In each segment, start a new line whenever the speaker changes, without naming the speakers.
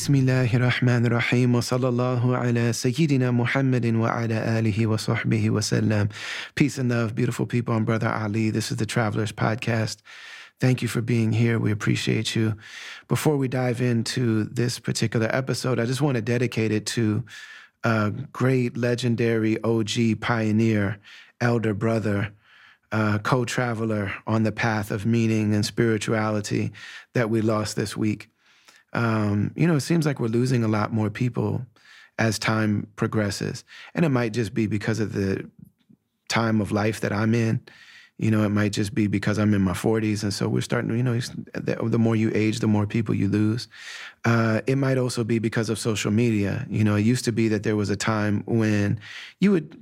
بسم الله الرحمن الرحيم وصلى الله على سيدنا محمد وعلى آله وصحبه وسلم. Peace and love, beautiful people. I'm Brother Ali. This is the Travelers Podcast. Thank you for being here. We appreciate you. Before we dive into this particular episode, I just want to dedicate it to a great, legendary OG pioneer, elder brother, uh, co traveler on the path of meaning and spirituality that we lost this week. Um, you know, it seems like we're losing a lot more people as time progresses. And it might just be because of the time of life that I'm in. You know, it might just be because I'm in my 40s. And so we're starting to, you know, the, more you age, the more people you lose. Uh, it might also be because of social media. You know, it used to be that there was a time when you would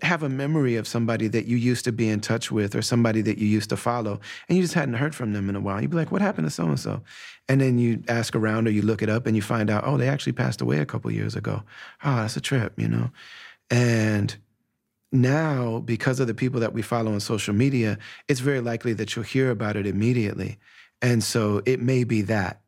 have a memory of somebody that you used to be in touch with or somebody that you used to follow and you just hadn't heard from them in a while. You'd be like, what happened to so and so? And then you ask around or you look it up and you find out, oh, they actually passed away a couple years ago. Oh, that's a trip, you know? And now, because of the people that we follow on social media, it's very likely that you'll hear about it immediately. And so it may be that.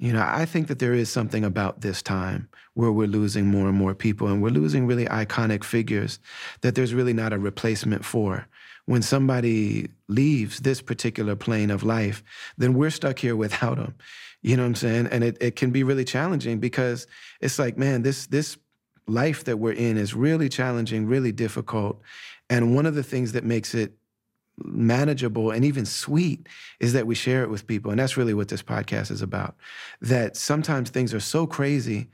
You know, I think that there is something about this time where we're losing more and more people and we're losing really iconic figures that there's really not a replacement for. When somebody leaves this particular plane of life, then we're stuck here without them. You know what I'm saying? And it, it can be really challenging because it's like, man, this this life that we're in is really challenging, really difficult. And one of the things that makes it manageable and even sweet is that we share it with people. And that's really what this podcast is about. That sometimes things are so crazy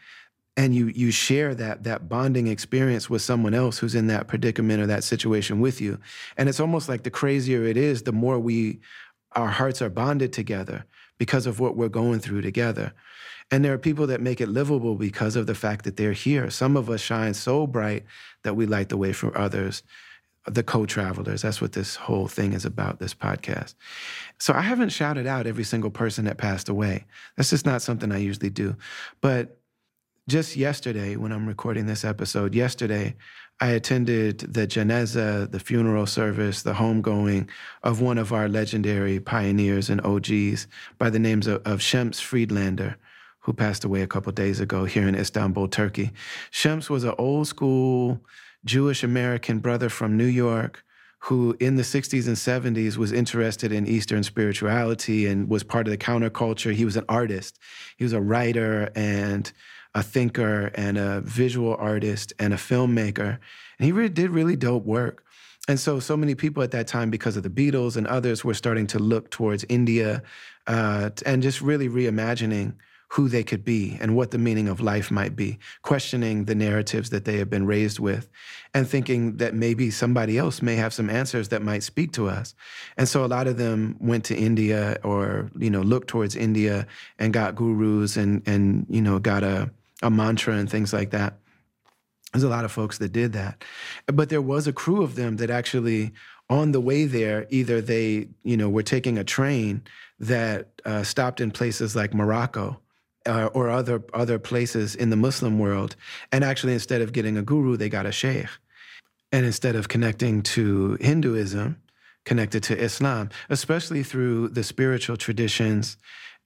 and you you share that that bonding experience with someone else who's in that predicament or that situation with you. And it's almost like the crazier it is, the more we our hearts are bonded together because of what we're going through together. And there are people that make it livable because of the fact that they're here. Some of us shine so bright that we light the way for others the co-travelers. That's what this whole thing is about, this podcast. So I haven't shouted out every single person that passed away. That's just not something I usually do. But just yesterday, when I'm recording this episode, yesterday, I attended the janazah, the funeral service, the homegoing of one of our legendary pioneers and OGs by the names of, of Shems Friedlander, who passed away a couple days ago here in Istanbul, Turkey. Shems was an old school Jewish American brother from New York who in the 60s and 70s was interested in Eastern spirituality and was part of the counterculture. He was an artist. He was a writer and a thinker and a visual artist and a filmmaker. And he really did really dope work. And so, so many people at that time, because of the Beatles and others, were starting to look towards India uh, and just really reimagining who they could be and what the meaning of life might be, questioning the narratives that they have been raised with, and thinking that maybe somebody else may have some answers that might speak to us. And so a lot of them went to India or, you know, looked towards India and got gurus and and, you know, got a, a mantra and things like that. There's a lot of folks that did that. But there was a crew of them that actually on the way there, either they, you know, were taking a train that uh, stopped in places like Morocco uh, or other other places in the Muslim world, and actually instead of getting a guru, they got a sheikh, and instead of connecting to Hinduism, connected to Islam, especially through the spiritual traditions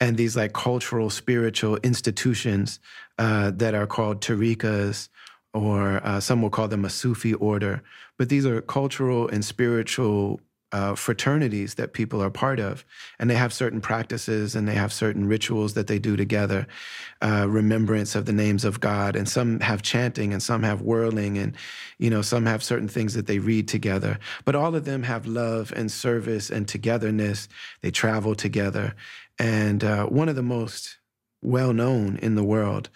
and these like cultural spiritual institutions uh, that are called tariqas, or uh, some will call them a Sufi order. But these are cultural and spiritual uh, fraternities that people are part of, and they have certain practices and they have certain rituals that they do together, uh, remembrance of the names of God, and some have chanting and some have whirling, and you know some have certain things that they read together. But all of them have love and service and togetherness. They travel together, and uh, one of the most well known in the world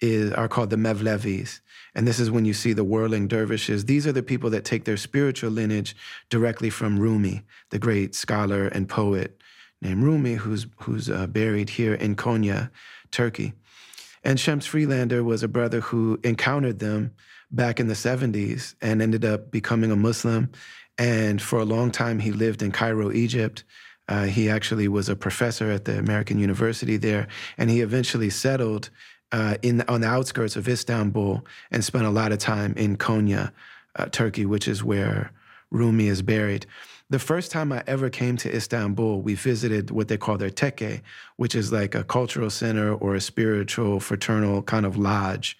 is are called the Mevlevis. And this is when you see the whirling dervishes. These are the people that take their spiritual lineage directly from Rumi, the great scholar and poet named Rumi, who's, who's uh, buried here in Konya, Turkey. And Shems Friedlander was a brother who encountered them back in the 70s and ended up becoming a Muslim. And for a long time, he lived in Cairo, Egypt. Uh, he actually was a professor at the American University there, and he eventually settled uh, in on the outskirts of Istanbul and spent a lot of time in Konya, uh, Turkey, which is where Rumi is buried. the first time I ever came to Istanbul, we visited what they call their tekke, which is like a cultural center or a spiritual, fraternal kind of lodge.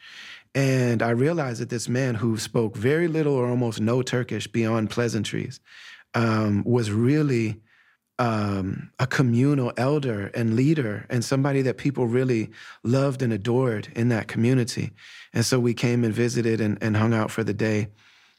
And I realized that this man who spoke very little or almost no Turkish beyond pleasantries um, was really um, a communal elder and leader and somebody that people really loved and adored in that community. And so we came and visited and, and hung out for the day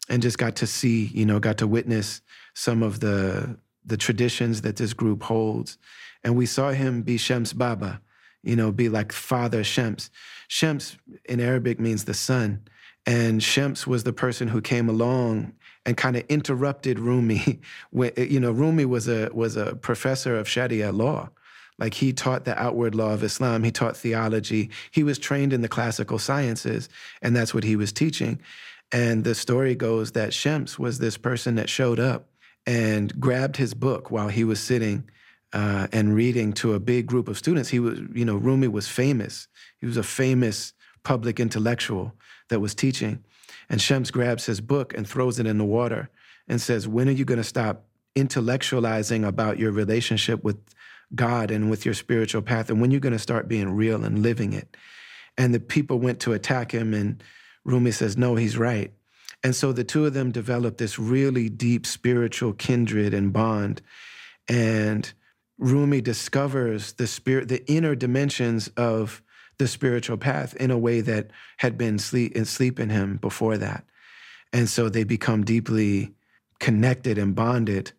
and just got to see, you know, got to witness some of the the traditions that this group holds. And we saw him be Shems Baba, you know, be like Father Shems. Shems in Arabic means the sun. And Shems was the person who came along and kind of interrupted Rumi. when, you know, Rumi was a was a professor of Sharia law. Like he taught the outward law of Islam, he taught theology. He was trained in the classical sciences, and that's what he was teaching. And the story goes that Shems was this person that showed up and grabbed his book while he was sitting uh, and reading to a big group of students. He was, you know, Rumi was famous. He was a famous public intellectual that was teaching. And Shems grabs his book and throws it in the water and says, When are you going to stop intellectualizing about your relationship with God and with your spiritual path? And when are you going to start being real and living it? And the people went to attack him, and Rumi says, No, he's right. And so the two of them developed this really deep spiritual kindred and bond. And Rumi discovers the spirit, the inner dimensions of the spiritual path in a way that had been sleep, in sleep in him before that. And so they become deeply connected and bonded.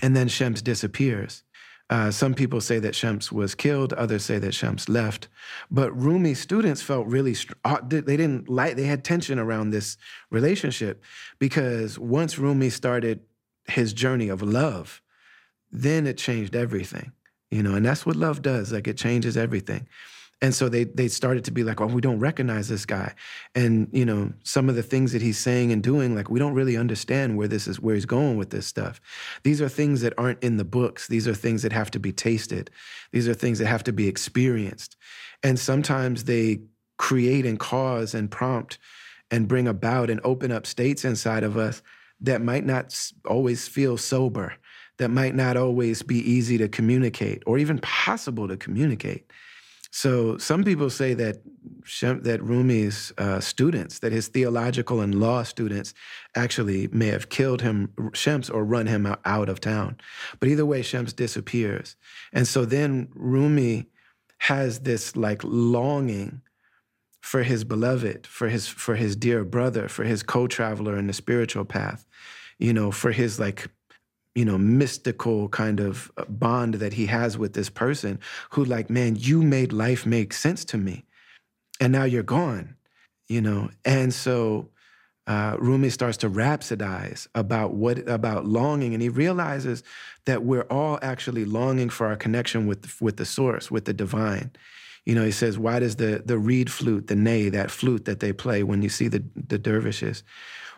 And then Shems disappears. Uh, some people say that Shems was killed. Others say that Shems left. But Rumi students felt really uh, they didn't like they had tension around this relationship because once Rumi started his journey of love, then it changed everything. You know, and that's what love does. Like it changes everything. And so they they started to be like, well, we don't recognize this guy. And, you know, some of the things that he's saying and doing, like, we don't really understand where this is, where he's going with this stuff. These are things that aren't in the books. These are things that have to be tasted. These are things that have to be experienced. And sometimes they create and cause and prompt and bring about and open up states inside of us that might not always feel sober, that might not always be easy to communicate or even possible to communicate. So some people say that Shem, that Rumi's uh, students, that his theological and law students, actually may have killed him, Shems, or run him out of town. But either way, Shems disappears, and so then Rumi has this like longing for his beloved, for his for his dear brother, for his co-traveler in the spiritual path, you know, for his like you know, mystical kind of uh, bond that he has with this person who, like, man, you made life make sense to me. And now you're gone, you know? And so uh, Rumi starts to rhapsodize about what about longing, and he realizes that we're all actually longing for our connection with with the source, with the divine. You know, he says, "Why does the the reed flute, the ney, that flute that they play when you see the the dervishes,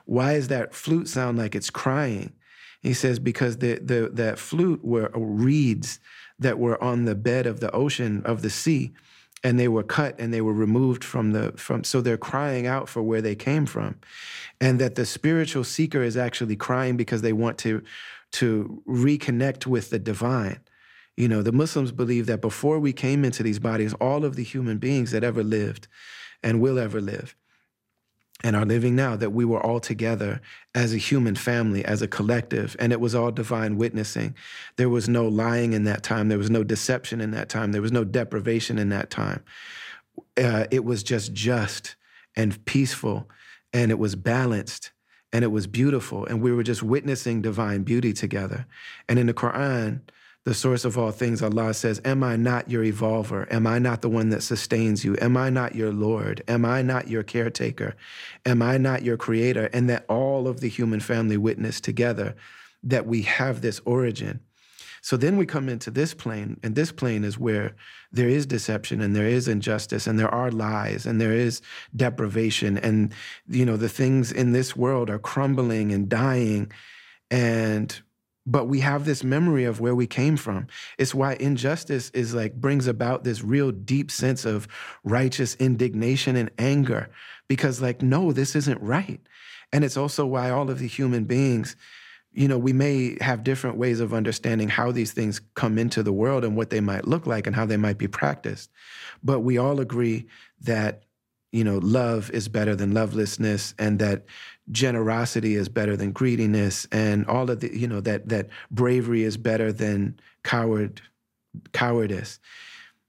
why does that flute sound like it's crying?" He says because the, the that flute were uh, reeds that were on the bed of the ocean of the sea, and they were cut and they were removed from the from. So they're crying out for where they came from, and that the spiritual seeker is actually crying because they want to to reconnect with the divine. You know, the Muslims believe that before we came into these bodies, all of the human beings that ever lived and will ever live and are living now that we were all together as a human family, as a collective, and it was all divine witnessing. There was no lying in that time. There was no deception in that time. There was no deprivation in that time. Uh, it was just just and peaceful, and it was balanced, and it was beautiful, and we were just witnessing divine beauty together. And in the Quran, the source of all things, Allah says, Am I not your evolver? Am I not the one that sustains you? Am I not your Lord? Am I not your caretaker? Am I not your creator? And that all of the human family witness together that we have this origin. So then we come into this plane, and this plane is where there is deception and there is injustice and there are lies and there is deprivation. And, you know, the things in this world are crumbling and dying. And but we have this memory of where we came from it's why injustice is like brings about this real deep sense of righteous indignation and anger because like no this isn't right and it's also why all of the human beings you know, we may have different ways of understanding how these things come into the world and what they might look like and how they might be practiced. But we all agree that, you know, love is better than lovelessness and that generosity is better than greediness and all of the, you know, that that bravery is better than coward cowardice.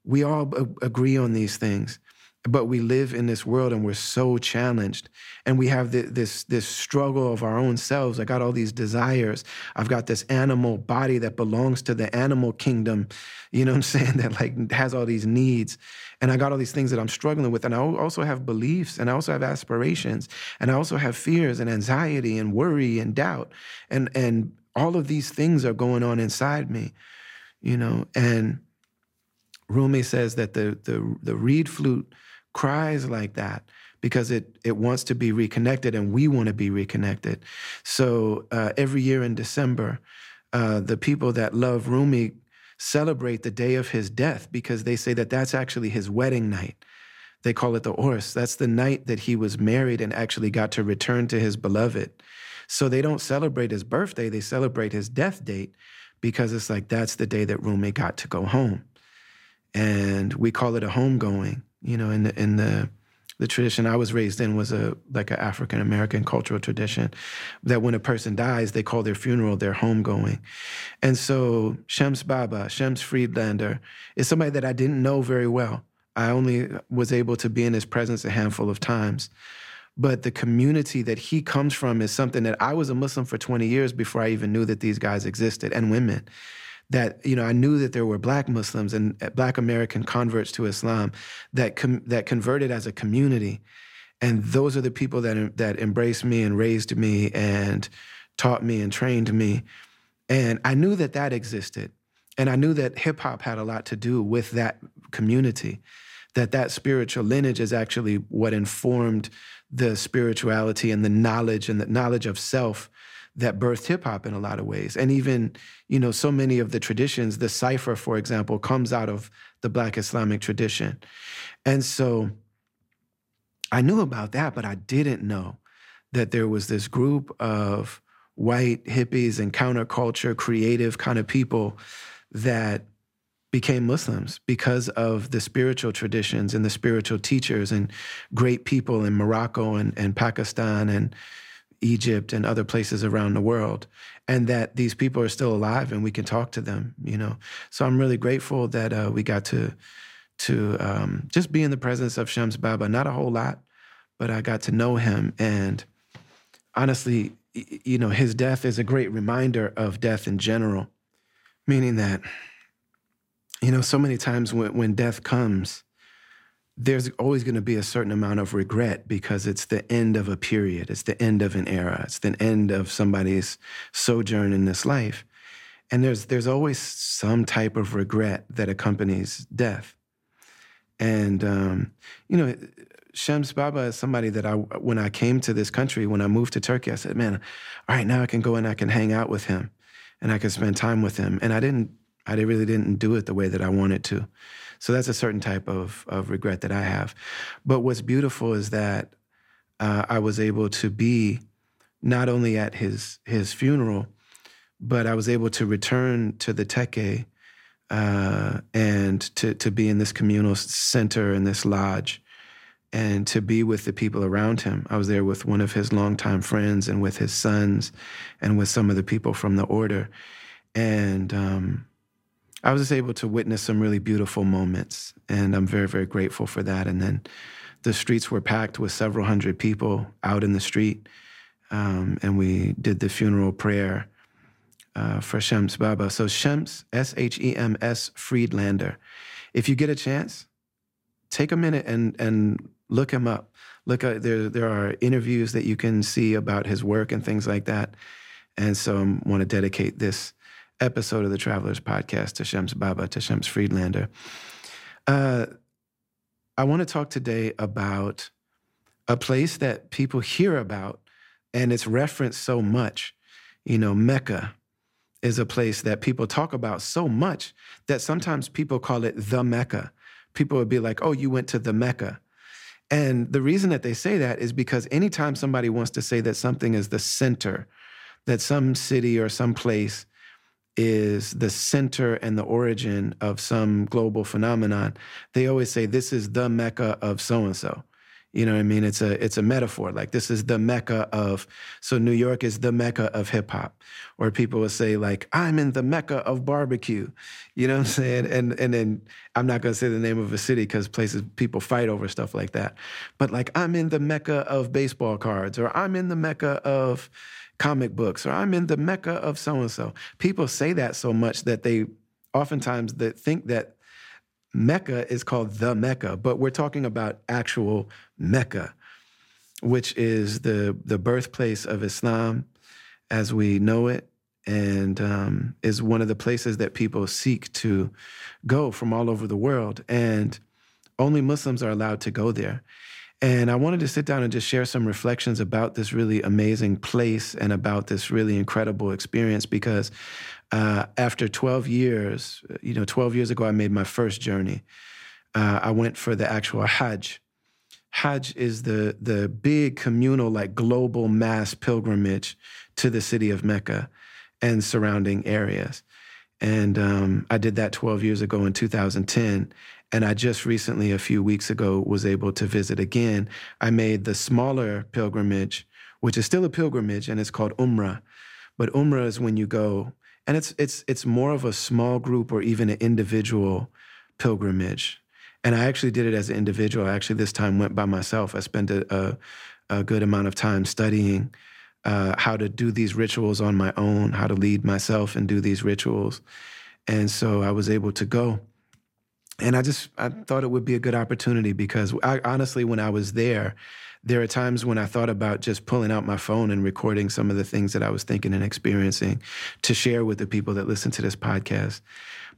We all agree on these things but we live in this world and we're so challenged and we have the, this this struggle of our own selves. I got all these desires. I've got this animal body that belongs to the animal kingdom you know what i'm saying that like has all these needs and i got all these things that i'm struggling with. And i also have beliefs and i also have aspirations and i also have fears and anxiety and worry and doubt. And and all of these things are going on inside me you know? And Rumi says that the the the reed flute cries like that because it it wants to be reconnected and we want to be reconnected. So uh, every year in December, uh, the people that love Rumi celebrate the day of his death because they say that that's actually his wedding night. They call it the Urs. That's the night that he was married and actually got to return to his beloved. So they don't celebrate his birthday, they celebrate his death date because it's like that's the day that Rumi got to go home. And we call it a homegoing you know, in the in the the tradition I was raised in was a like an African American cultural tradition that when a person dies, they call their funeral their homegoing. And so Shams Baba, Shams Friedlander, is somebody that I didn't know very well. I only was able to be in his presence a handful of times. But the community that he comes from is something that I was a Muslim for 20 years before I even knew that these guys existed and women that you know I knew that there were black Muslims and uh, black American converts to Islam that com- that converted as a community. And those are the people that that embraced me and raised me and taught me and trained me. And I knew that that existed. And I knew that hip hop had a lot to do with that community that that spiritual lineage is actually what informed the spirituality and the knowledge and the knowledge of self that birthed hip hop in a lot of ways. And even, you know, so many of the traditions, the cipher, for example, comes out of the Black Islamic tradition. And so I knew about that, but I didn't know that there was this group of white hippies and counterculture, creative kind of people that became Muslims because of the spiritual traditions and the spiritual teachers and great people in Morocco and, and Pakistan and Egypt and other places around the world, and that these people are still alive and we can talk to them. You know, so I'm really grateful that uh, we got to to um, just be in the presence of Shams Baba. Not a whole lot, but I got to know him, and honestly, you know, his death is a great reminder of death in general, meaning that you know, so many times when, when death comes there's always going to be a certain amount of regret because it's the end of a period, it's the end of an era, it's the end of somebody's sojourn in this life. And there's there's always some type of regret that accompanies death. And um, you know, Shams Baba is somebody that I when I came to this country, when I moved to Turkey, I said, man, all right, now I can go and I can hang out with him and I can spend time with him. And I didn't I really didn't do it the way that I wanted to. So that's a certain type of, of regret that I have. But what's beautiful is that uh, I was able to be not only at his his funeral, but I was able to return to the Tekke uh, and to to be in this communal center in this lodge, and to be with the people around him. I was there with one of his longtime friends and with his sons, and with some of the people from the order, and um, I was able to witness some really beautiful moments, and I'm very, very grateful for that. And then the streets were packed with several hundred people out in the street, um, and we did the funeral prayer uh, for Shems Baba. So Shems, S H E M S Friedlander. If you get a chance, take a minute and and look him up. Look at there. There are interviews that you can see about his work and things like that. And so I want to dedicate this episode of the Travelers Podcast to Shams Baba, to Shams Friedlander. Uh, I want to talk today about a place that people hear about and it's referenced so much. You know, Mecca is a place that people talk about so much that sometimes people call it the Mecca. People would be like, oh, you went to the Mecca. And the reason that they say that is because anytime somebody wants to say that something is the center that some city or some place is the center and the origin of some global phenomenon, they always say this is the mecca of so and so. You know what I mean? It's a it's a metaphor. Like this is the mecca of so New York is the mecca of hip hop. Or people will say like I'm in the mecca of barbecue. You know what I'm saying? And and then I'm not gonna say the name of a city because places people fight over stuff like that. But like I'm in the mecca of baseball cards, or I'm in the mecca of comic books, or I'm in the mecca of so and so. People say that so much that they oftentimes that think that Mecca is called the Mecca, but we're talking about actual Mecca, which is the the birthplace of Islam as we know it, and um, is one of the places that people seek to go from all over the world, and only Muslims are allowed to go there. And I wanted to sit down and just share some reflections about this really amazing place and about this really incredible experience because uh, after 12 years, you know, 12 years ago, I made my first journey. Uh, I went for the actual Hajj. Hajj is the the big communal, like global mass pilgrimage to the city of Mecca and surrounding areas. And um, I did that 12 years ago in 2010. And I just recently, a few weeks ago, was able to visit again. I made the smaller pilgrimage, which is still a pilgrimage, and it's called Umrah. But Umrah is when you go and it's it's it's more of a small group or even an individual pilgrimage. And I actually did it as an individual. I actually this time went by myself. I spent a, a, a good amount of time studying uh, how to do these rituals on my own, how to lead myself and do these rituals. And so I was able to go. And I just I thought it would be a good opportunity because I honestly, when I was there, there are times when I thought about just pulling out my phone and recording some of the things that I was thinking and experiencing to share with the people that listen to this podcast.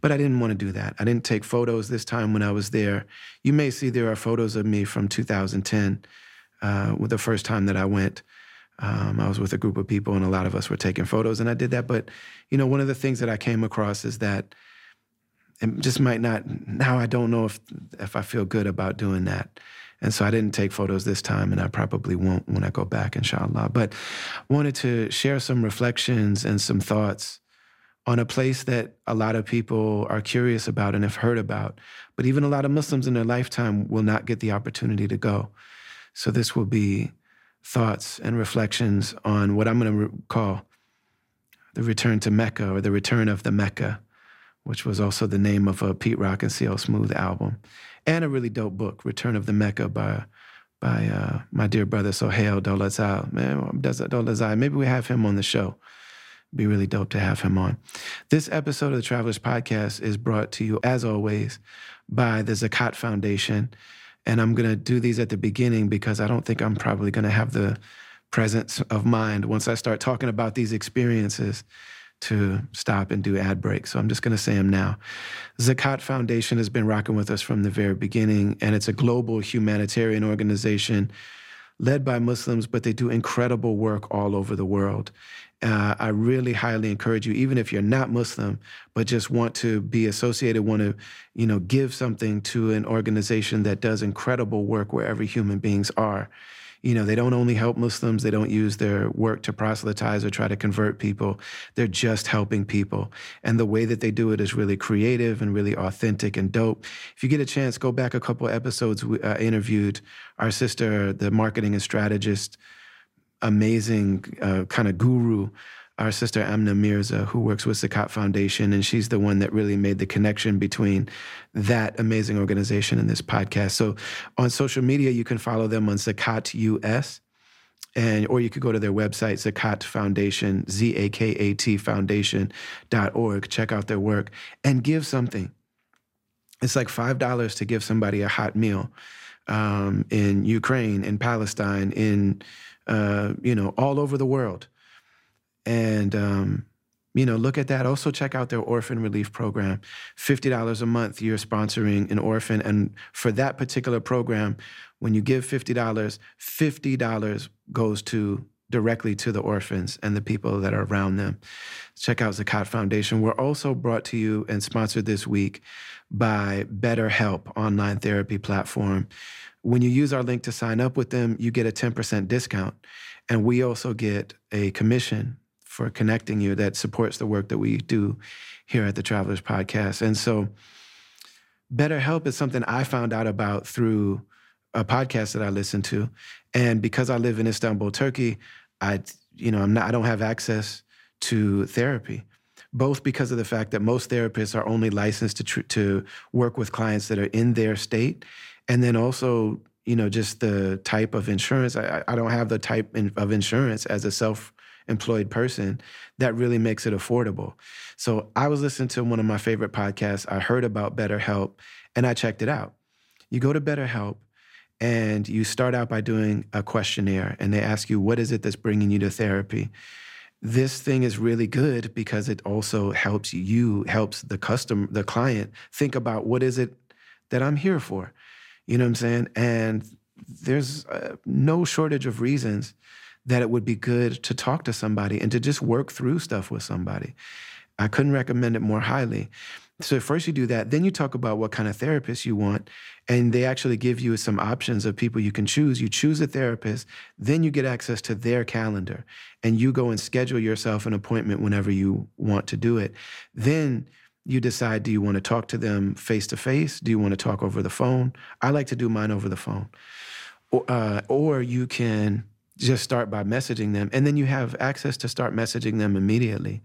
But I didn't want to do that. I didn't take photos this time when I was there. You may see there are photos of me from 2010, uh, with the first time that I went. Um, I was with a group of people, and a lot of us were taking photos, and I did that. But you know, one of the things that I came across is that it just might not. Now I don't know if if I feel good about doing that. And so I didn't take photos this time, and I probably won't when I go back, inshallah. But wanted to share some reflections and some thoughts on a place that a lot of people are curious about and have heard about, but even a lot of Muslims in their lifetime will not get the opportunity to go. So this will be thoughts and reflections on what I'm going to call the return to Mecca or the return of the Mecca, which was also the name of a Pete Rock and CL Smooth album and a really dope book, Return of the Mecca by by uh, my dear brother Sohail Daulatzai. Man, Daulatzai. Maybe we have him on the show. Be really dope to have him on. This episode of the Travelers Podcast is brought to you, as always, by the Zakat Foundation. And I'm going to do these at the beginning because I don't think I'm probably going to have the presence of mind once I start talking about these experiences to stop and do ad breaks. So I'm just going to say them now. Zakat Foundation has been rocking with us from the very beginning, and it's a global humanitarian organization led by Muslims, but they do incredible work all over the world. Uh, I really highly encourage you, even if you're not Muslim, but just want to be associated, want to, you know, give something to an organization that does incredible work wherever human beings are you know, they don't only help Muslims, they don't use their work to proselytize or try to convert people. They're just helping people. And the way that they do it is really creative and really authentic and dope. If you get a chance, go back a couple episodes. We uh, interviewed our sister, the marketing and strategist, amazing uh, kind of guru our sister Amna Mirza, who works with Zakat Foundation, and she's the one that really made the connection between that amazing organization and this podcast. So on social media, you can follow them on Zakat US. And or you could go to their website, Zakat Foundation, Z-A-K-A-T Foundation.org, check out their work and give something. It's like five dollars to give somebody a hot meal um, in Ukraine, in Palestine, in uh, you know, all over the world and um, you know look at that. Also check out their orphan relief program. $50 a month you're sponsoring an orphan. And for that particular program when you give $50 $50 goes to directly to the orphans and the people that are around them. Check out zakat foundation. We're also brought to you and sponsored this week by betterhelp online therapy platform. When you use our link to sign up with them you get a 10% discount. And we also get a commission for connecting you that supports the work that we do here at the Travelers Podcast. And so, BetterHelp is something I found out about through a podcast that I listen to, and because I live in Istanbul, Turkey, I you know I'm not I don't have access to therapy both because of the fact that most therapists are only licensed to tr- to work with clients that are in their state, and then also you know just the type of insurance. I, I don't have the type of insurance as a self employed person that really makes it affordable. So I was listening to one of my favorite podcasts. I heard about BetterHelp and I checked it out. You go to BetterHelp and you start out by doing a questionnaire and they ask you, what is it that's bringing you to therapy? this thing is really good because it also helps you helps the customer the client think about what is it that i'm here for you know what i'm saying and there's uh, no shortage of reasons that it would be good to talk to somebody and to just work through stuff with somebody i couldn't recommend it more highly so first you do that, then you talk about what kind of therapist you want, and they actually give you some options of people you can choose. You choose a therapist, then you get access to their calendar, and you go and schedule yourself an appointment whenever you want to do it. Then you decide do you want to talk to them face to face? Do you want to talk over the phone? I like to do mine over the phone. Or, uh, or you can just start by messaging them, and then you have access to start messaging them immediately.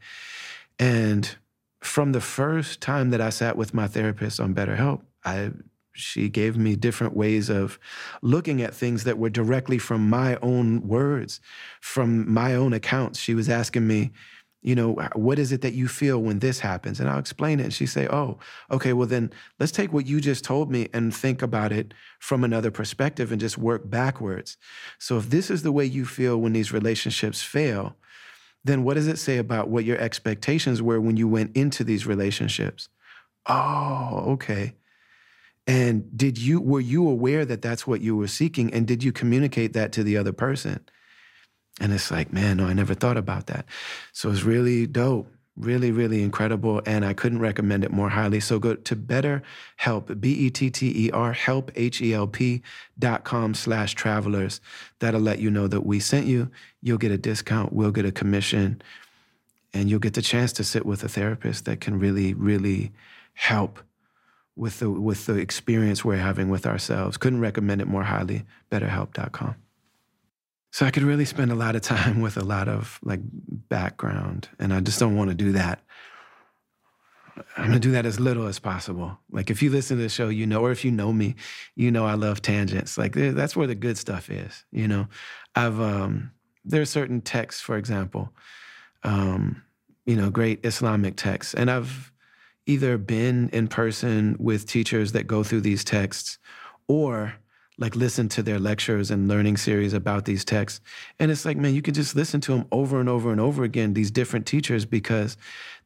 And from the first time that I sat with my therapist on BetterHelp, I she gave me different ways of looking at things that were directly from my own words, from my own accounts. She was asking me, you know, what is it that you feel when this happens? And I'll explain it. And she say, oh, okay, well then let's take what you just told me and think about it from another perspective and just work backwards. So if this is the way you feel when these relationships fail, then what does it say about what your expectations were when you went into these relationships? Oh, okay. And did you were you aware that that's what you were seeking and did you communicate that to the other person? And it's like, man, no, I never thought about that. So it's really dope really, really incredible, and I couldn't recommend it more highly. So go to BetterHelp, B-E-T-T-E-R, help, H-E-L-P dot com slash travelers. That'll let you know that we sent you. You'll get a discount. We'll get a commission, and you'll get the chance to sit with a therapist that can really, really help with the with the experience we're having with ourselves. Couldn't recommend it more highly. BetterHelp.com. So I could really spend a lot of time with a lot of like background, and I just don't want to do that. I'm gonna do that as little as possible. Like if you listen to the show, you know, or if you know me, you know I love tangents. Like that's where the good stuff is. You know, I've um, there are certain texts, for example, um, you know, great Islamic texts, and I've either been in person with teachers that go through these texts, or like listen to their lectures and learning series about these texts. And it's like, man, you can just listen to them over and over and over again, these different teachers, because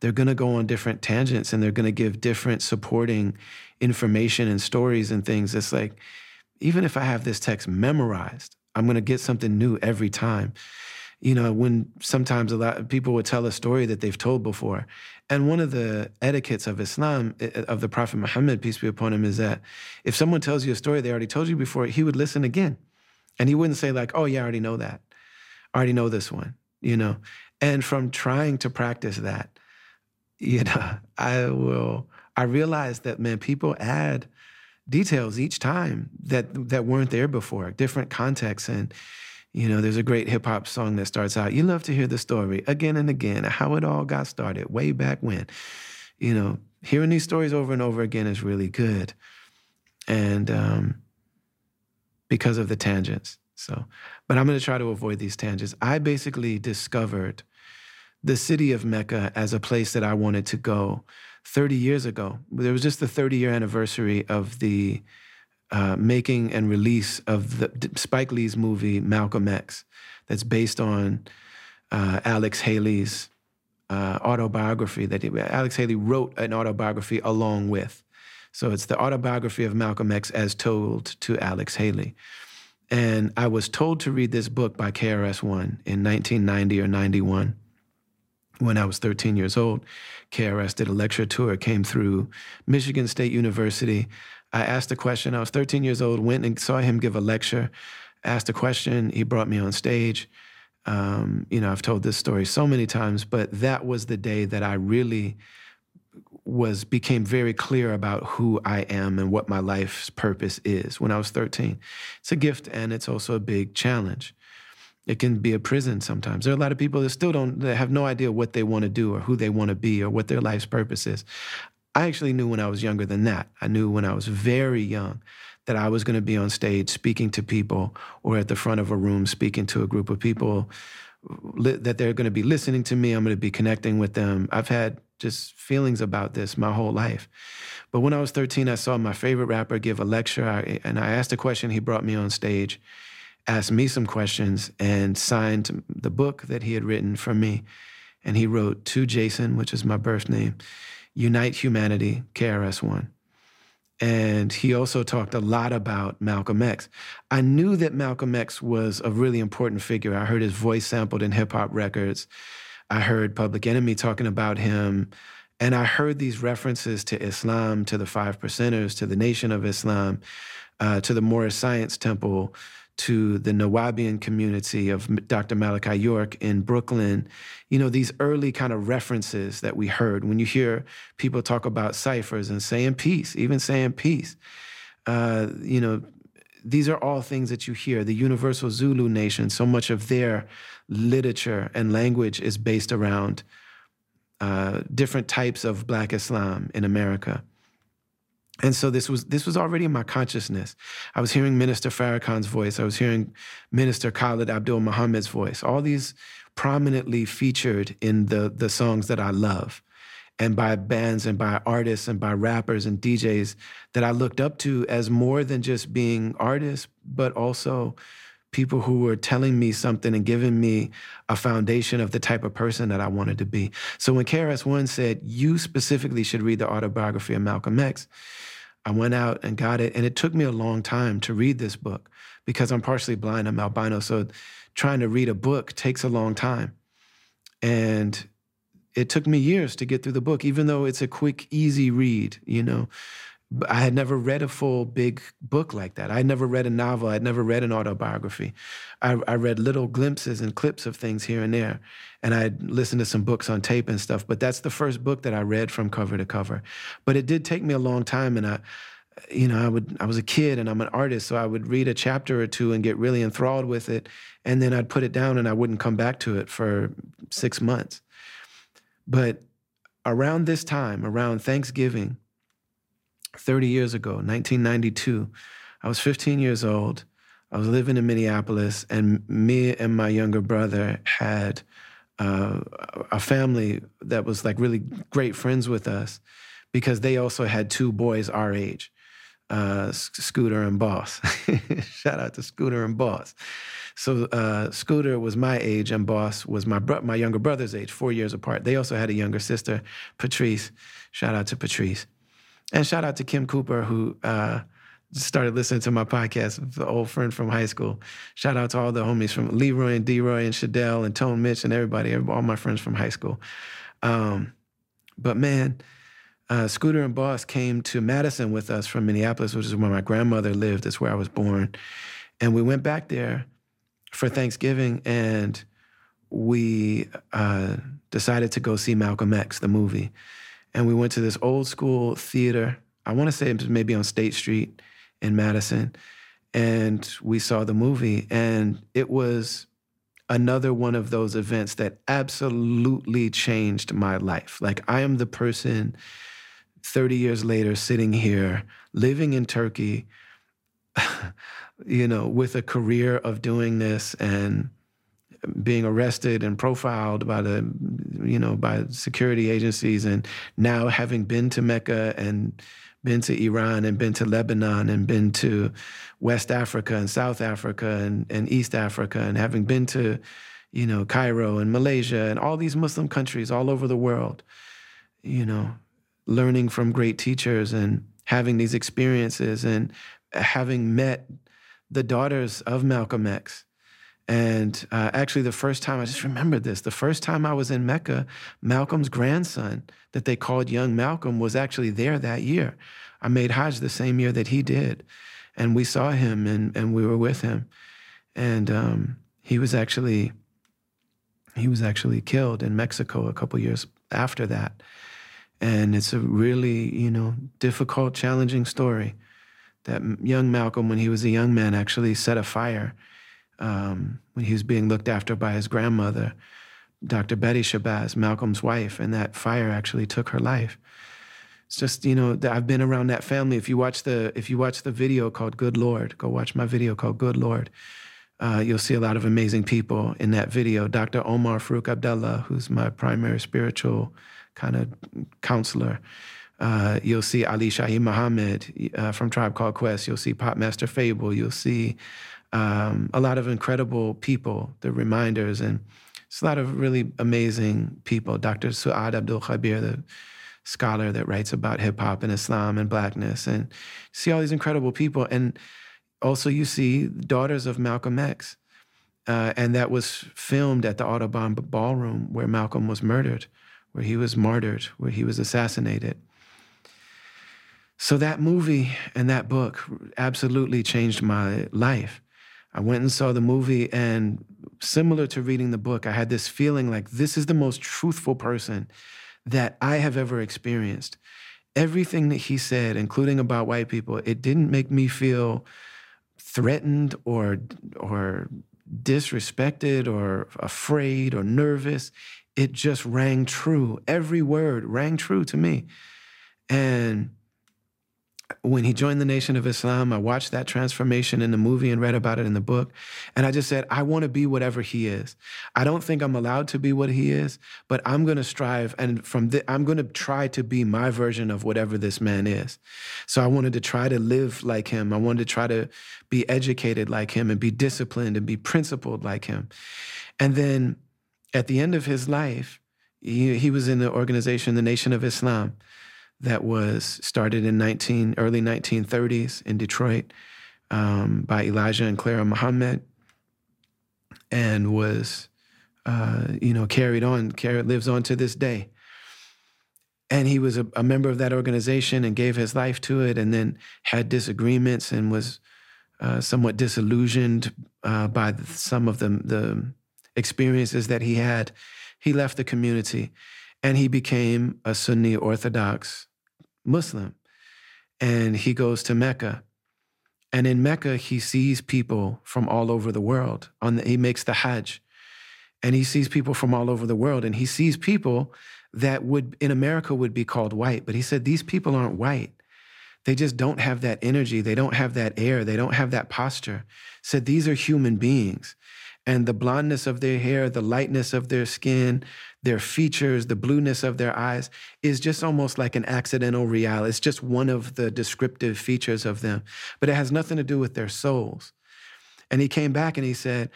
they're going to go on different tangents and they're going to give different supporting information and stories and things. It's like, even if I have this text memorized, I'm going to get something new every time you know, when sometimes a lot of people would tell a story that they've told before. And one of the etiquettes of Islam, eh, eh, of the Prophet Muhammad, peace be upon him, is that if someone tells you a story they already told you before, he would listen again. And he wouldn't say, like, oh, yeah, I already know that. I already know this one, you know? And from trying to practice that, you know, I will, I realized that, man, people add details each time that that weren't there before, different contexts. And, you know, there's a great hip hop song that starts out, You love to hear the story again and again, how it all got started way back when. You know, hearing these stories over and over again is really good. And um, because of the tangents. So, but I'm going to try to avoid these tangents. I basically discovered the city of Mecca as a place that I wanted to go 30 years ago. There was just the 30 year anniversary of the uh, making and release of the Spike Lee's movie Malcolm X, that's based on uh, Alex Haley's uh, autobiography. That he, Alex Haley wrote an autobiography along with. So it's the autobiography of Malcolm X as told to Alex Haley. And I was told to read this book by KRS One in 1990 or 91 when I was 13 years old. KRS did a lecture tour, came through Michigan State University. I asked a question. I was 13 years old, went and saw him give a lecture, asked a question. He brought me on stage. Um, you know, I've told this story so many times, but that was the day that I really was became very clear about who I am and what my life's purpose is when I was 13. It's a gift and it's also a big challenge. It can be a prison sometimes. There are a lot of people that still don't that have no idea what they want to do or who they want to be or what their life's purpose is. I actually knew when I was younger than that. I knew when I was very young that I was going to be on stage speaking to people or at the front of a room speaking to a group of people that they're going to be listening to me. I'm going to be connecting with them. I've had just feelings about this my whole life. But when I was 13, I saw my favorite rapper give a lecture, I, and I asked a question. He brought me on stage, asked me some questions, and signed the book that he had written for me. And he wrote to Jason, which is my birth name, Unite Humanity, KRS One. And he also talked a lot about Malcolm X. I knew that Malcolm X was a really important figure. I heard his voice sampled in hip hop records. I heard Public Enemy talking about him. And I heard these references to Islam, to the Five Percenters, to the Nation of Islam, uh, to the Moorish Science Temple, to the Nuwaubian community of Dr. Malachi York in Brooklyn. You know, these early kind of references that we heard when you hear people talk about ciphers and saying peace, even saying peace. Uh, you know, these are all things that you hear. The Universal Zulu Nation, so much of their literature and language is based around uh, different types of Black Islam in America. And so this was this was already in my consciousness. I was hearing Minister Farrakhan's voice. I was hearing Minister Khalid Abdul Muhammad's voice. All these prominently featured in the the songs that I love, and by bands and by artists and by rappers and DJs that I looked up to as more than just being artists, but also people who were telling me something and giving me a foundation of the type of person that I wanted to be. So when KRS One said, "You specifically should read the autobiography of Malcolm X," I went out and got it. And it took me a long time to read this book because I'm partially blind, I'm albino. So trying to read a book takes a long time. And it took me years to get through the book, even though it's a quick, easy read, you know. I had never read a full big book like that. I had never read a novel. I'd never read an autobiography. I, I, read little glimpses and clips of things here and there. And I'd listened to some books on tape and stuff. But that's the first book that I read from cover to cover. But it did take me a long time. And I, you know, I would I was a kid and I'm an artist, so I would read a chapter or two and get really enthralled with it. And then I'd put it down and I wouldn't come back to it for six months. But around this time, around Thanksgiving, 30 years ago, 1992. I was 15 years old. I was living in Minneapolis, and me and my younger brother had uh, a family that was like really great friends with us because they also had two boys our age, uh, Scooter and Boss. Shout out to Scooter and Boss. So uh, Scooter was my age, and Boss was my bro- my younger brother's age, four years apart. They also had a younger sister, Patrice. Shout out to Patrice. And shout out to Kim Cooper, who uh, started listening to my podcast, with the old friend from high school. Shout out to all the homies from Leroy and D-Roy and Shadell and Tone Mitch and everybody, all my friends from high school. Um, but man, uh, Scooter and Boss came to Madison with us from Minneapolis, which is where my grandmother lived. That's where I was born. And we went back there for Thanksgiving and we uh, decided to go see Malcolm X, the movie and we went to this old school theater. I want to say maybe on State Street in Madison, and we saw the movie, and it was another one of those events that absolutely changed my life. Like I am the person 30 years later sitting here living in Turkey you know with a career of doing this and being arrested and profiled by the, you know, by security agencies, and now having been to Mecca and been to Iran and been to Lebanon and been to West Africa and South Africa and, and East Africa and having been to, you know, Cairo and Malaysia and all these Muslim countries all over the world, you know, learning from great teachers and having these experiences and having met the daughters of Malcolm X and uh, actually, the first time, I just remembered this the first time I was in Mecca, Malcolm's grandson, that they called young Malcolm, was actually there that year. I made Hajj the same year that he did. And we saw him and, and we were with him. And um, he was actually He was actually killed in Mexico a couple years after that. And it's a really, you know, difficult, challenging story. That young Malcolm, when he was a young man, actually set a fire um, when he was being looked after by his grandmother, Dr. Betty Shabazz, Malcolm's wife, and that fire actually took her life. It's just you know I've been around that family. If you watch the if you watch the video called Good Lord, go watch my video called Good Lord. Uh, you'll see a lot of amazing people in that video. Dr. Omar Farouk Abdullah, who's my primary spiritual kind of counselor. Uh, you'll see Ali Shaheed Muhammad uh, from Tribe Called Quest. You'll see Popmaster Fabel. You'll see um, a lot of incredible people, the reminders, and it's a lot of really amazing people. Dr. Suad Abdul Khabeer, the scholar that writes about hip hop and Islam and blackness, and see all these incredible people. And also, you see daughters of Malcolm X. Uh, and that was filmed at the Audubon Ballroom where Malcolm was murdered, where he was martyred, where he was assassinated. So that movie and that book absolutely changed my life. I went and saw the movie, and similar to reading the book, I had this feeling like this is the most truthful person that I have ever experienced. Everything that he said, including about white people, it didn't make me feel threatened or or disrespected or afraid or nervous. It just rang true. Every word rang true to me. And when he joined the Nation of Islam, I watched that transformation in the movie and read about it in the book. And I just said, I want to be whatever he is. I don't think I'm allowed to be what he is, but I'm going to strive. And from the, I'm going to try to be my version of whatever this man is. So I wanted to try to live like him. I wanted to try to be educated like him and be disciplined and be principled like him. And then at the end of his life, he, he was in the organization, the Nation of Islam that was started in 19 early 1930s in Detroit um, by Elijah and Clara Muhammad, and was uh, you know carried on, carried lives on to this day. And he was a, a, member of that organization and gave his life to it, and then had disagreements and was uh, somewhat disillusioned uh, by the, some of the, the experiences that he had. He left the community and he became a Sunni Orthodox Muslim. And he goes to Mecca. And in Mecca, he sees people from all over the world. On the, he makes the Hajj, and he sees people from all over the world. And he sees people that would in America would be called white. But he said these people aren't white. They just don't have that energy. They don't have that air. They don't have that posture. Said these are human beings and the blondness of their hair, the lightness of their skin, their features, the blueness of their eyes is just almost like an accidental reality. It's just one of the descriptive features of them, but it has nothing to do with their souls. And he came back and he said,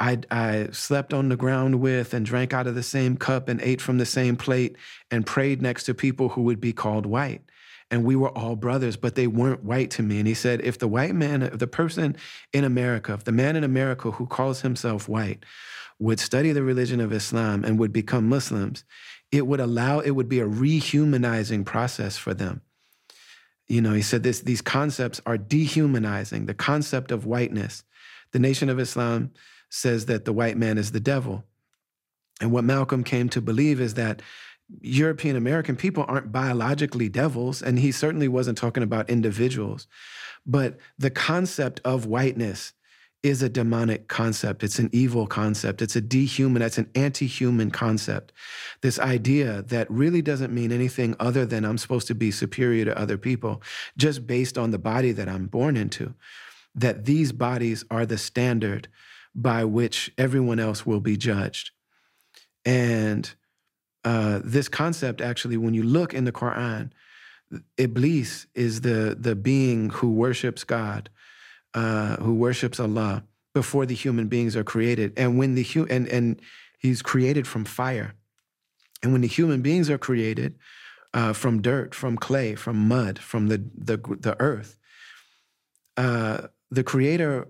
I, I slept on the ground with and drank out of the same cup and ate from the same plate and prayed next to people who would be called white and we were all brothers, but they weren't white to me. And he said, if the white man, if the person in America, if the man in America who calls himself white would study the religion of Islam and would become Muslims, it would allow, it would be a rehumanizing process for them. You know, he said this, these concepts are dehumanizing, the concept of whiteness. The Nation of Islam says that the white man is the devil. And what Malcolm came to believe is that European American people aren't biologically devils, and he certainly wasn't talking about individuals. But the concept of whiteness is a demonic concept. It's an evil concept. It's a dehuman, it's an anti human concept. This idea that really doesn't mean anything other than I'm supposed to be superior to other people just based on the body that I'm born into. That these bodies are the standard by which everyone else will be judged. And uh, this concept actually, when you look in the Quran, Iblis is the the being who worships God, uh, who worships Allah before the human beings are created, and when the hu- and and he's created from fire, and when the human beings are created uh, from dirt, from clay, from mud, from the the the earth, uh, the Creator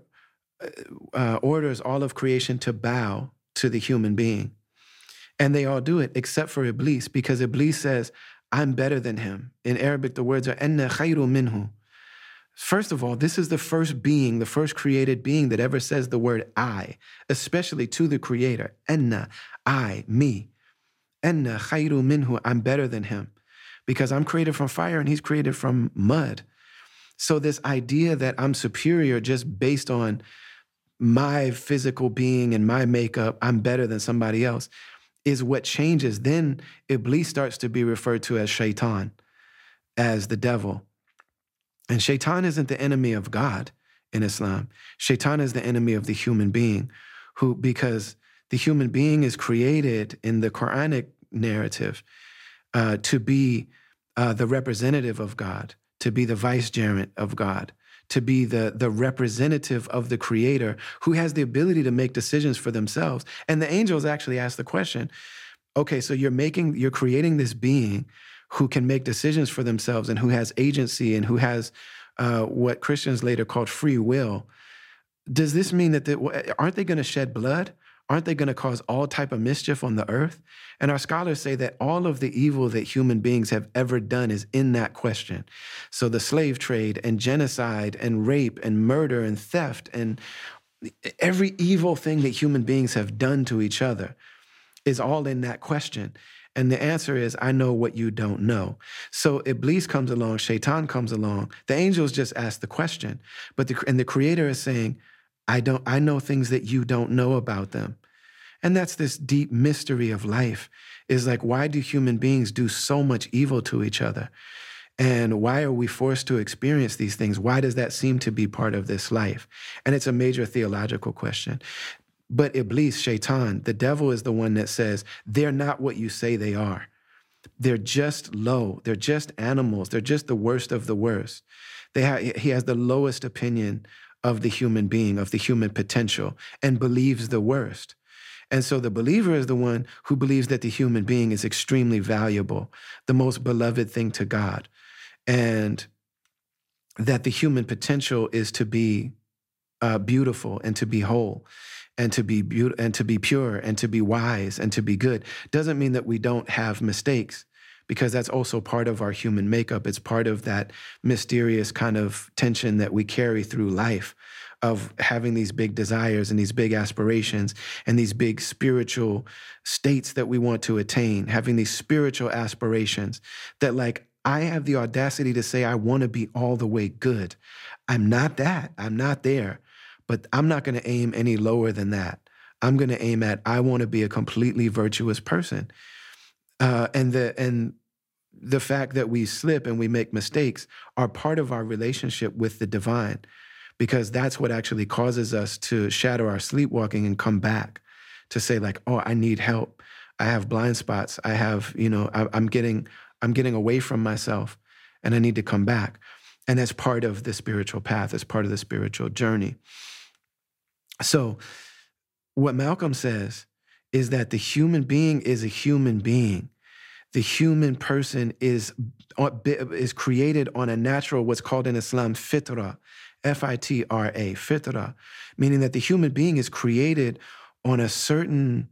uh, orders all of creation to bow to the human being. And they all do it except for Iblis, because Iblis says, I'm better than him. In Arabic, the words are, Enna khayru minhu. First of all, this is the first being, the first created being that ever says the word I, especially to the creator. Enna, I, me. Enna khayru minhu, I'm better than him because I'm created from fire and he's created from mud. So this idea that I'm superior just based on my physical being and my makeup, I'm better than somebody else, is what changes. Then Iblis starts to be referred to as shaitan, as the devil. And shaitan isn't the enemy of God in Islam. Shaitan is the enemy of the human being, who, because the human being is created in the Quranic narrative uh, to be uh, the representative of God, to be the vicegerent of God, to be the, the representative of the creator who has the ability to make decisions for themselves. And the angels actually ask the question okay, so you're making, you're creating this being who can make decisions for themselves and who has agency and who has uh, what Christians later called free will. Does this mean that they, aren't they going to shed blood? Aren't they going to cause all type of mischief on the earth? And our scholars say that all of the evil that human beings have ever done is in that question. So the slave trade and genocide and rape and murder and theft and every evil thing that human beings have done to each other is all in that question. And the answer is, I know what you don't know. So Iblis comes along, Shaitan comes along. The angels just ask the question, but the, and the Creator is saying, I don't. I know things that you don't know about them, and that's this deep mystery of life. Is like, why do human beings do so much evil to each other? And why are we forced to experience these things? Why does that seem to be part of this life? And it's a major theological question. But Iblis, Shaitan, the devil is the one that says, they're not what you say they are. They're just low. They're just animals. They're just the worst of the worst. They ha- he has the lowest opinion of the human being, of the human potential, and believes the worst. And so the believer is the one who believes that the human being is extremely valuable, the most beloved thing to God, and that the human potential is to be uh, beautiful and to be whole and to be beautiful and to be pure and to be wise and to be good. Doesn't mean that we don't have mistakes because that's also part of our human makeup. It's part of that mysterious kind of tension that we carry through life of having these big desires and these big aspirations and these big spiritual states that we want to attain having these spiritual aspirations that like I have the audacity to say I want to be all the way good. I'm not that. I'm not there but I'm not going to aim any lower than that. I'm going to aim at I want to be a completely virtuous person. Uh, and the and the fact that we slip and we make mistakes are part of our relationship with the divine because that's what actually causes us to shatter our sleepwalking and come back to say like oh i need help. I have blind spots. I have you know I, i'm getting i'm getting away from myself and i need to come back. And that's part of the spiritual path. It's part of the spiritual journey. So, what Malcolm says is that the human being is a human being. The human person is, uh, is created on a natural, what's called in Islam, fitra, F I T R A, fitra, meaning that the human being is created on a certain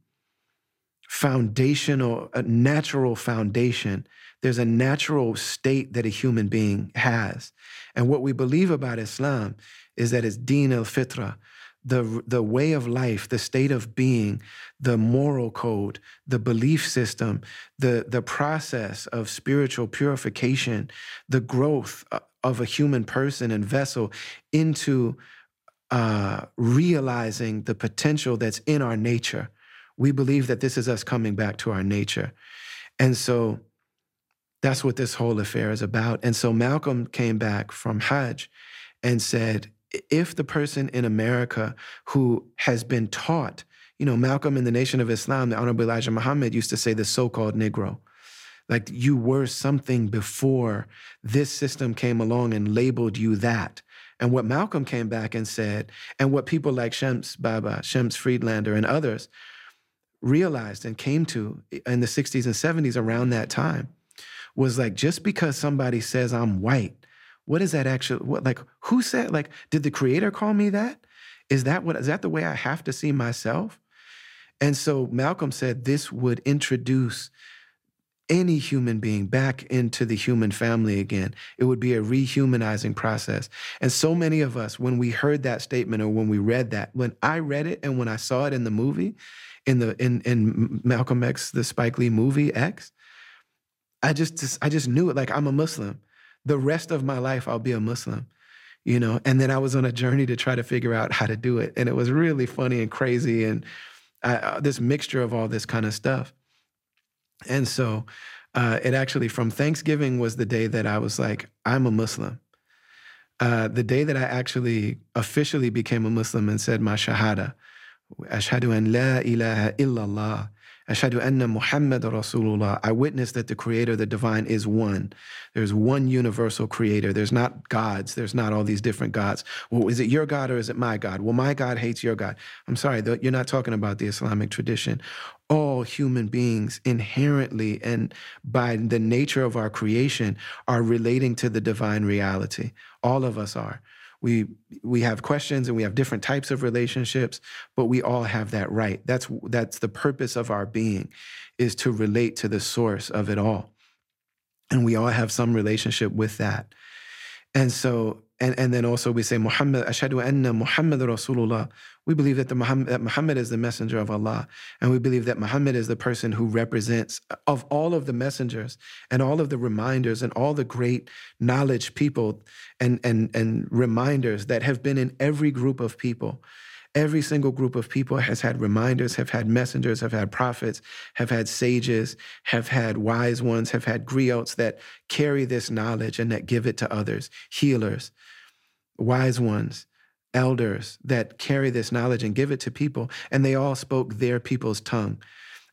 foundational, a natural foundation. There's a natural state that a human being has. And what we believe about Islam is that it's din al fitra, the, the way of life, the state of being, the moral code, the belief system, the, the process of spiritual purification, the growth uh, of a human person and vessel into uh, realizing the potential that's in our nature. We believe that this is us coming back to our nature. And so that's what this whole affair is about. And so Malcolm came back from Hajj and said, if the person in America who has been taught, you know, Malcolm in the Nation of Islam, the Honorable Elijah Muhammad used to say the so called Negro. Like you were something before this system came along and labeled you that. And what Malcolm came back and said, and what people like Shams Baba, Shams Friedlander, and others realized and came to in the 60s and 70s around that time was like just because somebody says I'm white what is that actually? What like who said like did the creator call me that? Is that what is that the way I have to see myself? And so Malcolm said this would introduce any human being back into the human family again. It would be a rehumanizing process. And so many of us, when we heard that statement or when we read that, when I read it and when I saw it in the movie, in the in in Malcolm X, the Spike Lee movie X, I just I just knew it. Like I'm a Muslim. The rest of my life, I'll be a Muslim. You know, and then I was on a journey to try to figure out how to do it, and it was really funny and crazy, and I, uh, this mixture of all this kind of stuff. And so uh, it actually, from Thanksgiving was the day that I was like, I'm a Muslim. Uh, the day that I actually officially became a Muslim and said my Shahada, Ashhadu an la ilaha illallah Ashhadu anna Muhammad Rasulullah. I witness that the creator, the divine, is one. There's one universal creator. There's not gods. There's not all these different gods. Well, is it your God or is it my God? Well, my God hates your God. I'm sorry, you're not talking about the Islamic tradition. All human beings inherently and by the nature of our creation are relating to the divine reality. All of us are. We we have questions and we have different types of relationships but we all have that right. That's that's the purpose of our being is to relate to the source of it all. And we all have some relationship with that. And so and, and then also we say Muhammad ashhadu anna Muhammad Rasulullah. We believe that the Muhammad, that Muhammad is the messenger of Allah and we believe that Muhammad is the person who represents of all of the messengers and all of the reminders and all the great knowledge people and and and reminders that have been in every group of people. Every single group of people has had reminders, have had messengers, have had prophets, have had sages, have had wise ones, have had griots that carry this knowledge and that give it to others, healers, wise ones, elders that carry this knowledge and give it to people. And they all spoke their people's tongue.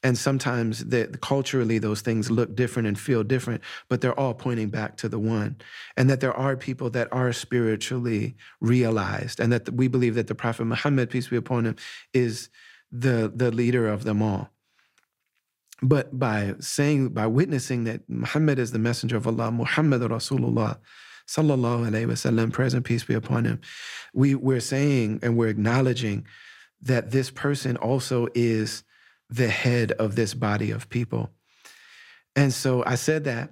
And sometimes the, culturally, those things look different and feel different, but they're all pointing back to the one. And that there are people that are spiritually realized, and that we believe that the Prophet Muhammad, peace be upon him, is the, the leader of them all. But by saying, by witnessing that Muhammad is the messenger of Allah, Muhammad Rasulullah, sallallahu alaihi wasallam, present peace be upon him, we, we're saying and we're acknowledging that this person also is the head of this body of people. And so I said that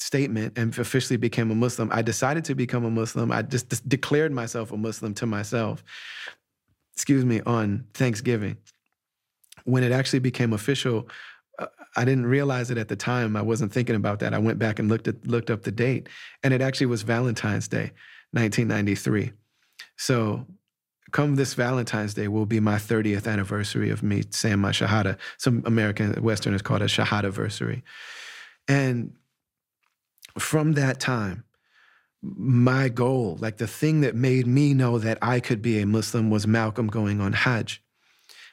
statement and officially became a Muslim. I decided to become a Muslim. I just, declared myself a Muslim to myself, excuse me, on Thanksgiving. When it actually became official, Uh, I didn't realize it at the time. I wasn't thinking about that. I went back and looked at looked up the date, and it actually was Valentine's Day, 1993. So come this Valentine's Day will be my 30th anniversary of me saying my Shahada. Some American Westerners call it a Shahada anniversary. And from that time, my goal, like the thing that made me know that I could be a Muslim was Malcolm going on Hajj.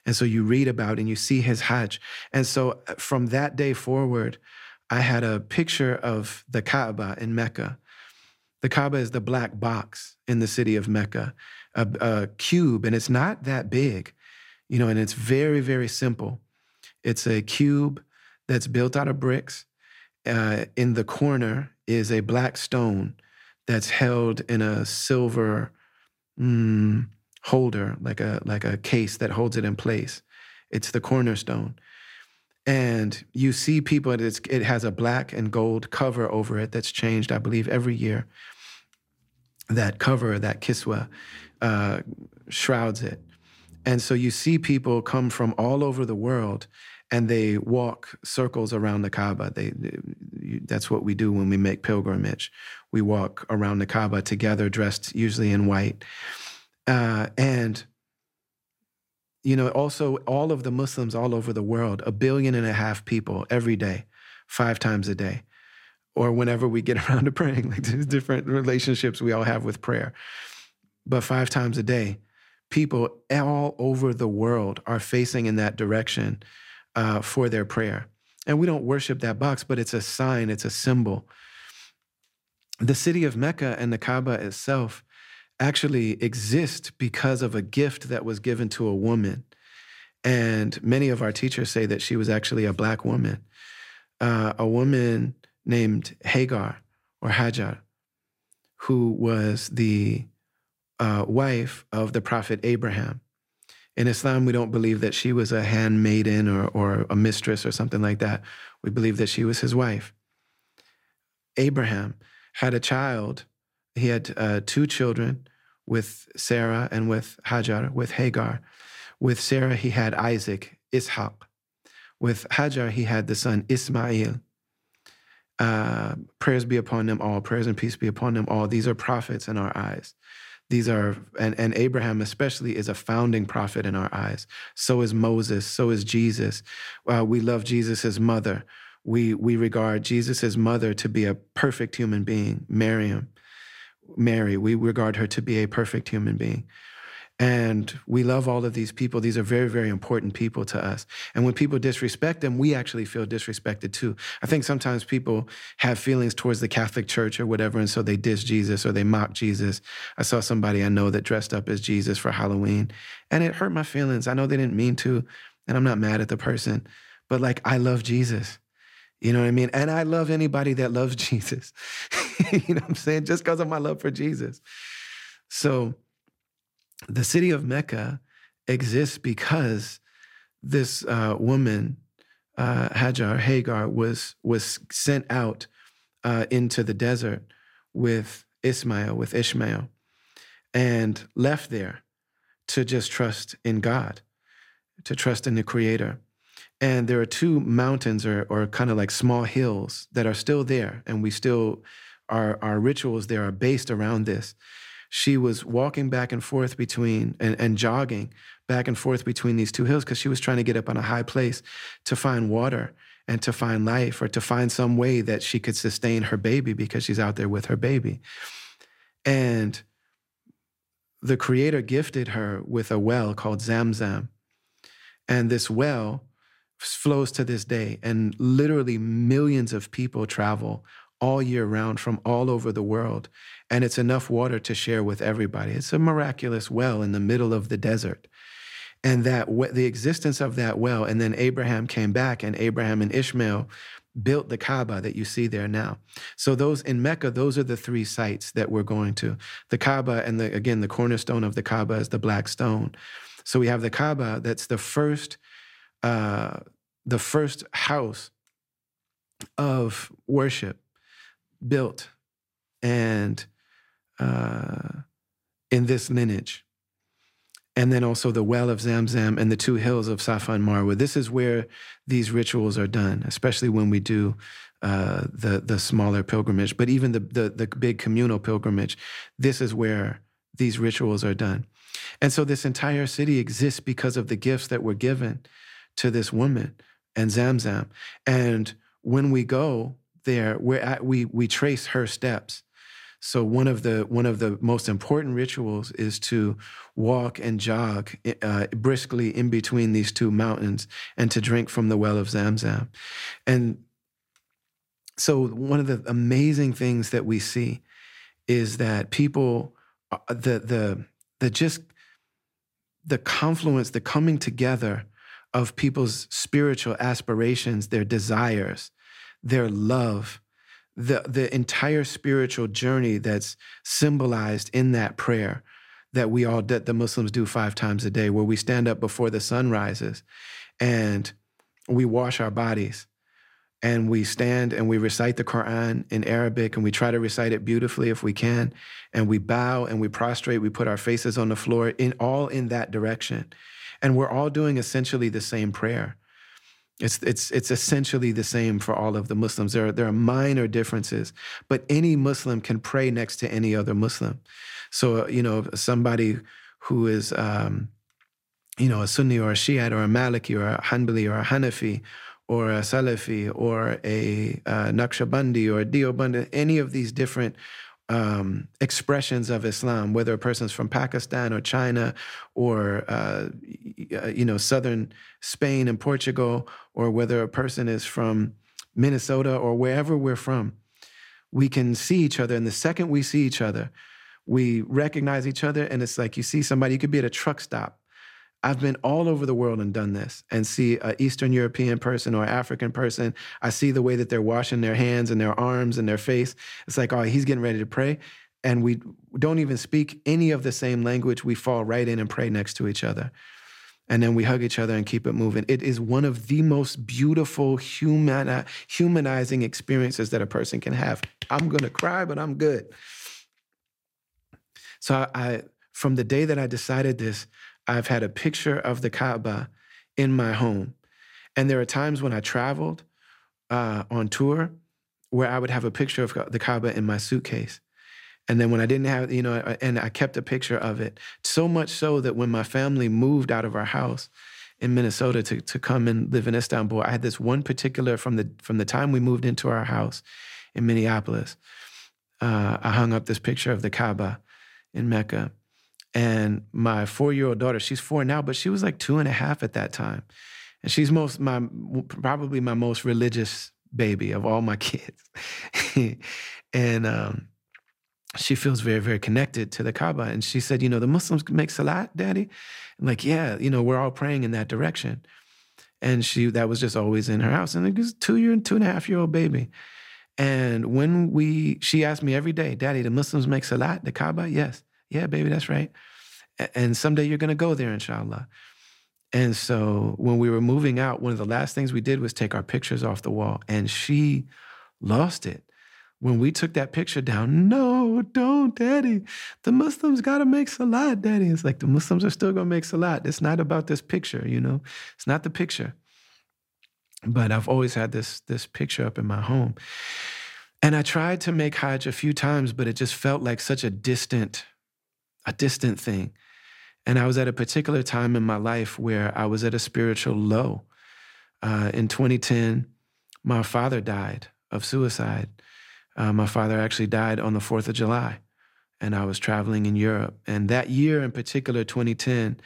And so you read about and you see his Hajj. And so uh, from that day forward, I had a picture of the Kaaba in Mecca. The Kaaba is the black box in the city of Mecca a, a cube, and it's not that big, you know, and it's very, very simple. It's a cube that's built out of bricks. Uh, in the corner is a black stone that's held in a silver mm, holder, like a like a case that holds it in place. It's the cornerstone. And you see people, it has a black and gold cover over it that's changed, I believe, every year. That cover, that kiswa, uh, shrouds it. And so you see people come from all over the world and they walk circles around the Kaaba. They, they, that's what we do when we make pilgrimage. We walk around the Kaaba together, dressed usually in white. Uh, and you know, also all of the Muslims all over the world, a billion and a half people every day, five times a day, or whenever we get around to praying. Like there's different relationships we all have with prayer but five times a day. People all over the world are facing in that direction uh, for their prayer. And we don't worship that box, but it's a sign, it's a symbol. The city of Mecca and the Kaaba itself actually exist because of a gift that was given to a woman. And many of our teachers say that she was actually a black woman, uh, a woman named Hagar or Hajar, who was the uh, wife of the prophet Abraham. In Islam, we don't believe that she was a handmaiden or, or a mistress or something like that. We believe that she was his wife. Abraham had a child. He had uh, two children with Sarah and with Hajar, with Hagar. With Sarah, he had Isaac, Ishaq. With Hajar, he had the son Ismail. Uh, prayers be upon them all. Prayers and peace be upon them all. These are prophets in our eyes. These are, and, and Abraham especially is a founding prophet in our eyes. So is Moses. So is Jesus. Uh, we love Jesus' mother. We, we regard Jesus' mother to be a perfect human being, Miriam. Mary, we regard her to be a perfect human being. And we love all of these people. These are very, very important people to us. And when people disrespect them, we actually feel disrespected too. I think sometimes people have feelings towards the Catholic Church or whatever, and so they diss Jesus or they mock Jesus. I saw somebody I know that dressed up as Jesus for Halloween, and it hurt my feelings. I know they didn't mean to, and I'm not mad at the person, but like, I love Jesus. You know what I mean? And I love anybody that loves Jesus. you know what I'm saying? Just because of my love for Jesus. So, the city of Mecca exists because this uh, woman, uh, Hajar, Hagar, was, was sent out uh, into the desert with Ismail, with Ishmael, and left there to just trust in God, to trust in the Creator. And there are two mountains or, or kind of like small hills that are still there, and we still, our, our rituals there are based around this she was walking back and forth between and, and jogging back and forth between these two hills because she was trying to get up on a high place to find water and to find life or to find some way that she could sustain her baby because she's out there with her baby. And the creator gifted her with a well called Zamzam. And this well flows to this day. And literally millions of people travel all year round from all over the world. And it's enough water to share with everybody. It's a miraculous well in the middle of the desert. And that the existence of that well, and then Abraham came back, and Abraham and Ishmael built the Kaaba that you see there now. So those in Mecca, those are the three sites that we're going to. The Kaaba, and the, again, the cornerstone of the Kaaba is the black stone. So we have the Kaaba. That's the first, uh, the first house of worship built and uh, in this lineage. And then also the well of Zamzam and the two hills of Safa and Marwa. This is where these rituals are done, especially when we do uh, the the smaller pilgrimage. But even the, the the big communal pilgrimage, this is where these rituals are done. And so this entire city exists because of the gifts that were given to this woman and Zamzam. And when we go, there we're at, we we trace her steps so one of the one of the most important rituals is to walk and jog uh, briskly in between these two mountains and to drink from the well of Zamzam. And so one of the amazing things that we see is that people uh, the the the just the confluence, the coming together of people's spiritual aspirations, their desires, their love, the, the entire spiritual journey that's symbolized in that prayer that we all that the Muslims do five times a day, where we stand up before the sun rises and we wash our bodies and we stand and we recite the Quran in Arabic and we try to recite it beautifully if we can. And we bow and we prostrate, we put our faces on the floor in all in that direction. And we're all doing essentially the same prayer. It's, it's, it's essentially the same for all of the Muslims. There are, there are minor differences, but any Muslim can pray next to any other Muslim. So, you know, somebody who is, um, you know, a Sunni or a Shiite or a Maliki or a Hanbali or a Hanafi or a Salafi or a uh, Naqshbandi or a Deobandi, any of these different um, expressions of Islam, whether a person's from Pakistan or China or uh, you know southern Spain and Portugal, or whether a person is from Minnesota or wherever we're from, we can see each other. And the second we see each other, we recognize each other, and it's like you see somebody. You could be at a truck stop I've been all over the world and done this and see an Eastern European person or African person. I see the way that they're washing their hands and their arms and their face. It's like, oh, he's getting ready to pray. And we don't even speak any of the same language. We fall right in and pray next to each other. and then we hug each other and keep it moving. It is one of the most beautiful human, humanizing experiences that a person can have. I'm gonna cry, but I'm good. So I from the day that I decided this, I've had a picture of the Kaaba in my home. And there are times when I traveled uh, on tour where I would have a picture of the Kaaba in my suitcase. And then when I didn't have, you know, and I kept a picture of it, so much so that when my family moved out of our house in Minnesota to, to come and live in Istanbul, I had this one particular from the from the time we moved into our house in Minneapolis. Uh, I hung up this picture of the Kaaba in Mecca. And my four year old daughter, she's four now, but she was like two and a half at that time. And she's most my probably my most religious baby of all my kids. and um, she feels very, very connected to the Kaaba. And she said, you know, the Muslims make salat, daddy? I'm like, yeah, you know, we're all praying in that direction. And she that was just always in her house. And it was two year and two and a half year old baby. And when we, she asked me every day, Daddy, the Muslims make salat, the Kaaba? Yes. Yeah, baby, that's right. And someday you're going to go there, inshallah. And so when we were moving out, one of the last things we did was take our pictures off the wall. And she lost it. When we took that picture down, no, don't, daddy. The Muslims got to make salat, daddy. It's like the Muslims are still going to make salat. It's not about this picture, you know? It's not the picture but I've always had this this picture up in my home. And I tried to make Hajj a few times, but it just felt like such a distant, a distant thing. And I was at a particular time in my life where I was at a spiritual low. Uh, in 2010, my father died of suicide. Uh, my father actually died on the 4th of July, and I was traveling in Europe. And that year in particular, 2010,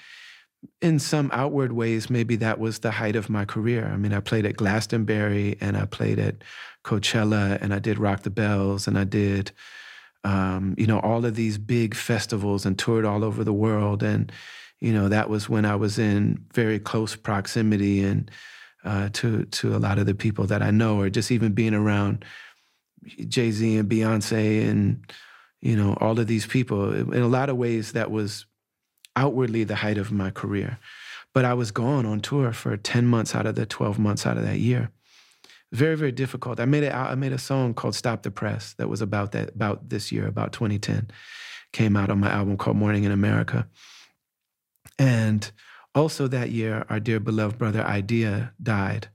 in some outward ways, maybe that was the height of my career. I mean, I played at Glastonbury and I played at Coachella and I did Rock the Bells and I did, um, you know, all of these big festivals and toured all over the world. And, you know, that was when I was in very close proximity and uh, to to a lot of the people that I know, or just even being around Jay Z and Beyonce and you know all of these people. In a lot of ways, that was outwardly the height of my career. But I was gone on tour for 10 months out of the 12 months out of that year. Very, very difficult. I made, a, I made a song called Stop the Press that was about that, about this year, about 2010. Came out on my album called Mourning in America. And also that year, our dear beloved brother Eyedea died.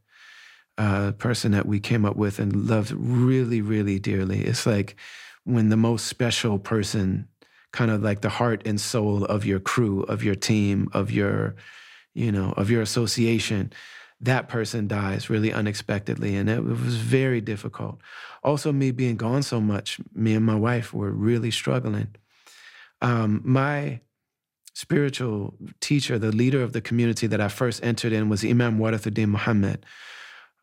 A person that we came up with and loved really, really dearly. It's like when the most special person kind of like the heart and soul of your crew, of your team, of your, you know, of your association, that person dies really unexpectedly. And it, was very difficult. Also, me being gone so much, me and my wife were really struggling. Um, my spiritual teacher, the leader of the community that I first entered in was Imam Warithuddin Muhammad.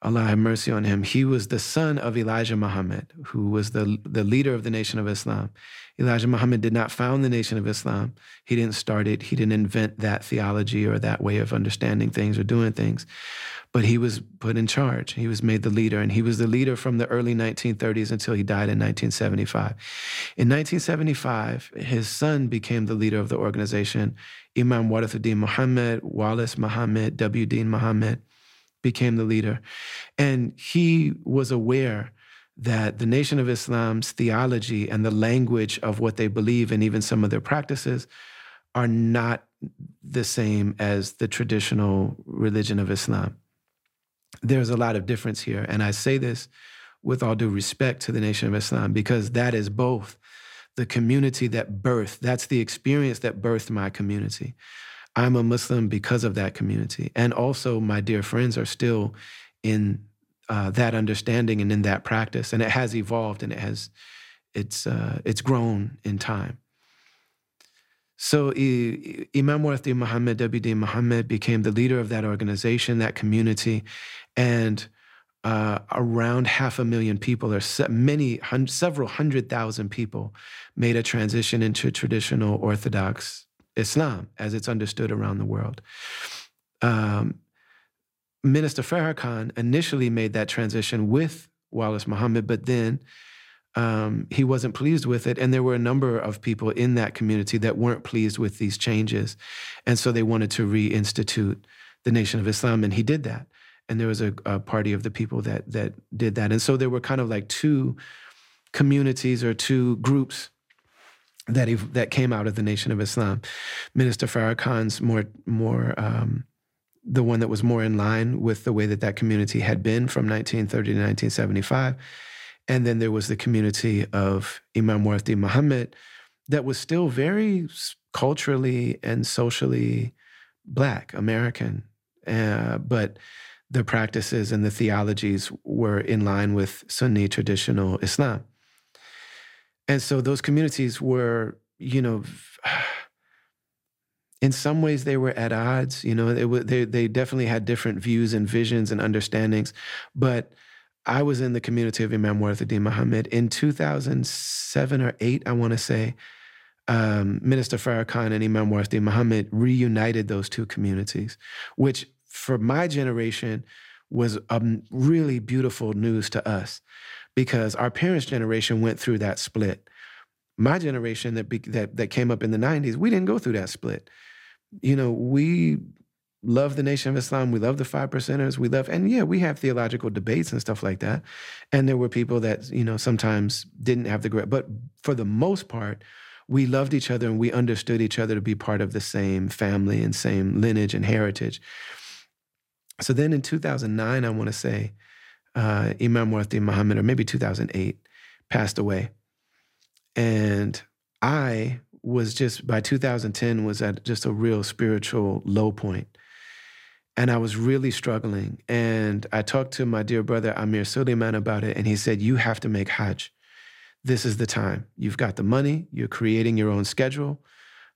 Allah have mercy on him. He was the son of Elijah Muhammad, who was the, the leader of the Nation of Islam. Elijah Muhammad did not found the Nation of Islam. He didn't start it. He didn't invent that theology or that way of understanding things or doing things. But he was put in charge. He was made the leader, and he was the leader from the early 1930s until he died in 1975. In 1975, his son became the leader of the organization. Imam Warithuddin Muhammad, Wallace Muhammad, W. Dean Muhammad became the leader. And he was aware that the Nation of Islam's theology and the language of what they believe and even some of their practices are not the same as the traditional religion of Islam. There's a lot of difference here. And I say this with all due respect to the Nation of Islam because that is both the community that birthed, that's the experience that birthed my community. I'm a Muslim because of that community. And also, my dear friends are still in uh, that understanding and in that practice, and it has evolved and it has it's uh, it's grown in time. So I, Imam Warithuddin Muhammad, W.D. Muhammad, became the leader of that organization, that community, and uh, around half a million people, or se- many, hun- several hundred thousand people, made a transition into traditional Orthodox Islam as it's understood around the world. Um, Minister Farrakhan initially made that transition with Wallace Muhammad, but then um, he wasn't pleased with it. And there were a number of people in that community that weren't pleased with these changes. And so they wanted to reinstitute the Nation of Islam. And he did that. And there was a, a party of the people that, that did that. And so there were kind of like two communities or two groups that he, that came out of the Nation of Islam. Minister Farrakhan's more more um, the one that was more in line with the way that that community had been from 1930 to 1975, and then there was the community of Imam Warthi Muhammad that was still very culturally and socially black American, uh, but the practices and the theologies were in line with Sunni traditional Islam. And so those communities were, you know, in some ways they were at odds. You know, they, they, they definitely had different views and visions and understandings. But I was in the community of Imam Warithuddin Muhammad in 2007 or 8, I want to say. Um, Minister Farrakhan and Imam Warithuddin Muhammad reunited those two communities, which for my generation was um, really beautiful news to us because our parents' generation went through that split. My generation that, be, that, that came up in the 90s, we didn't go through that split. You know, we love the Nation of Islam. We love the five percenters. We love, and yeah, we have theological debates and stuff like that. And there were people that, you know, sometimes didn't have the great, but for the most part, we loved each other and we understood each other to be part of the same family and same lineage and heritage. So then in 2009, I want to say, uh, Imam Warthi Muhammad, or maybe 2008, passed away. And I was just, by 2010, was at just a real spiritual low point. And I was really struggling. And I talked to my dear brother Amir Suleiman about it, and he said, You have to make Hajj. This is the time. You've got the money, you're creating your own schedule.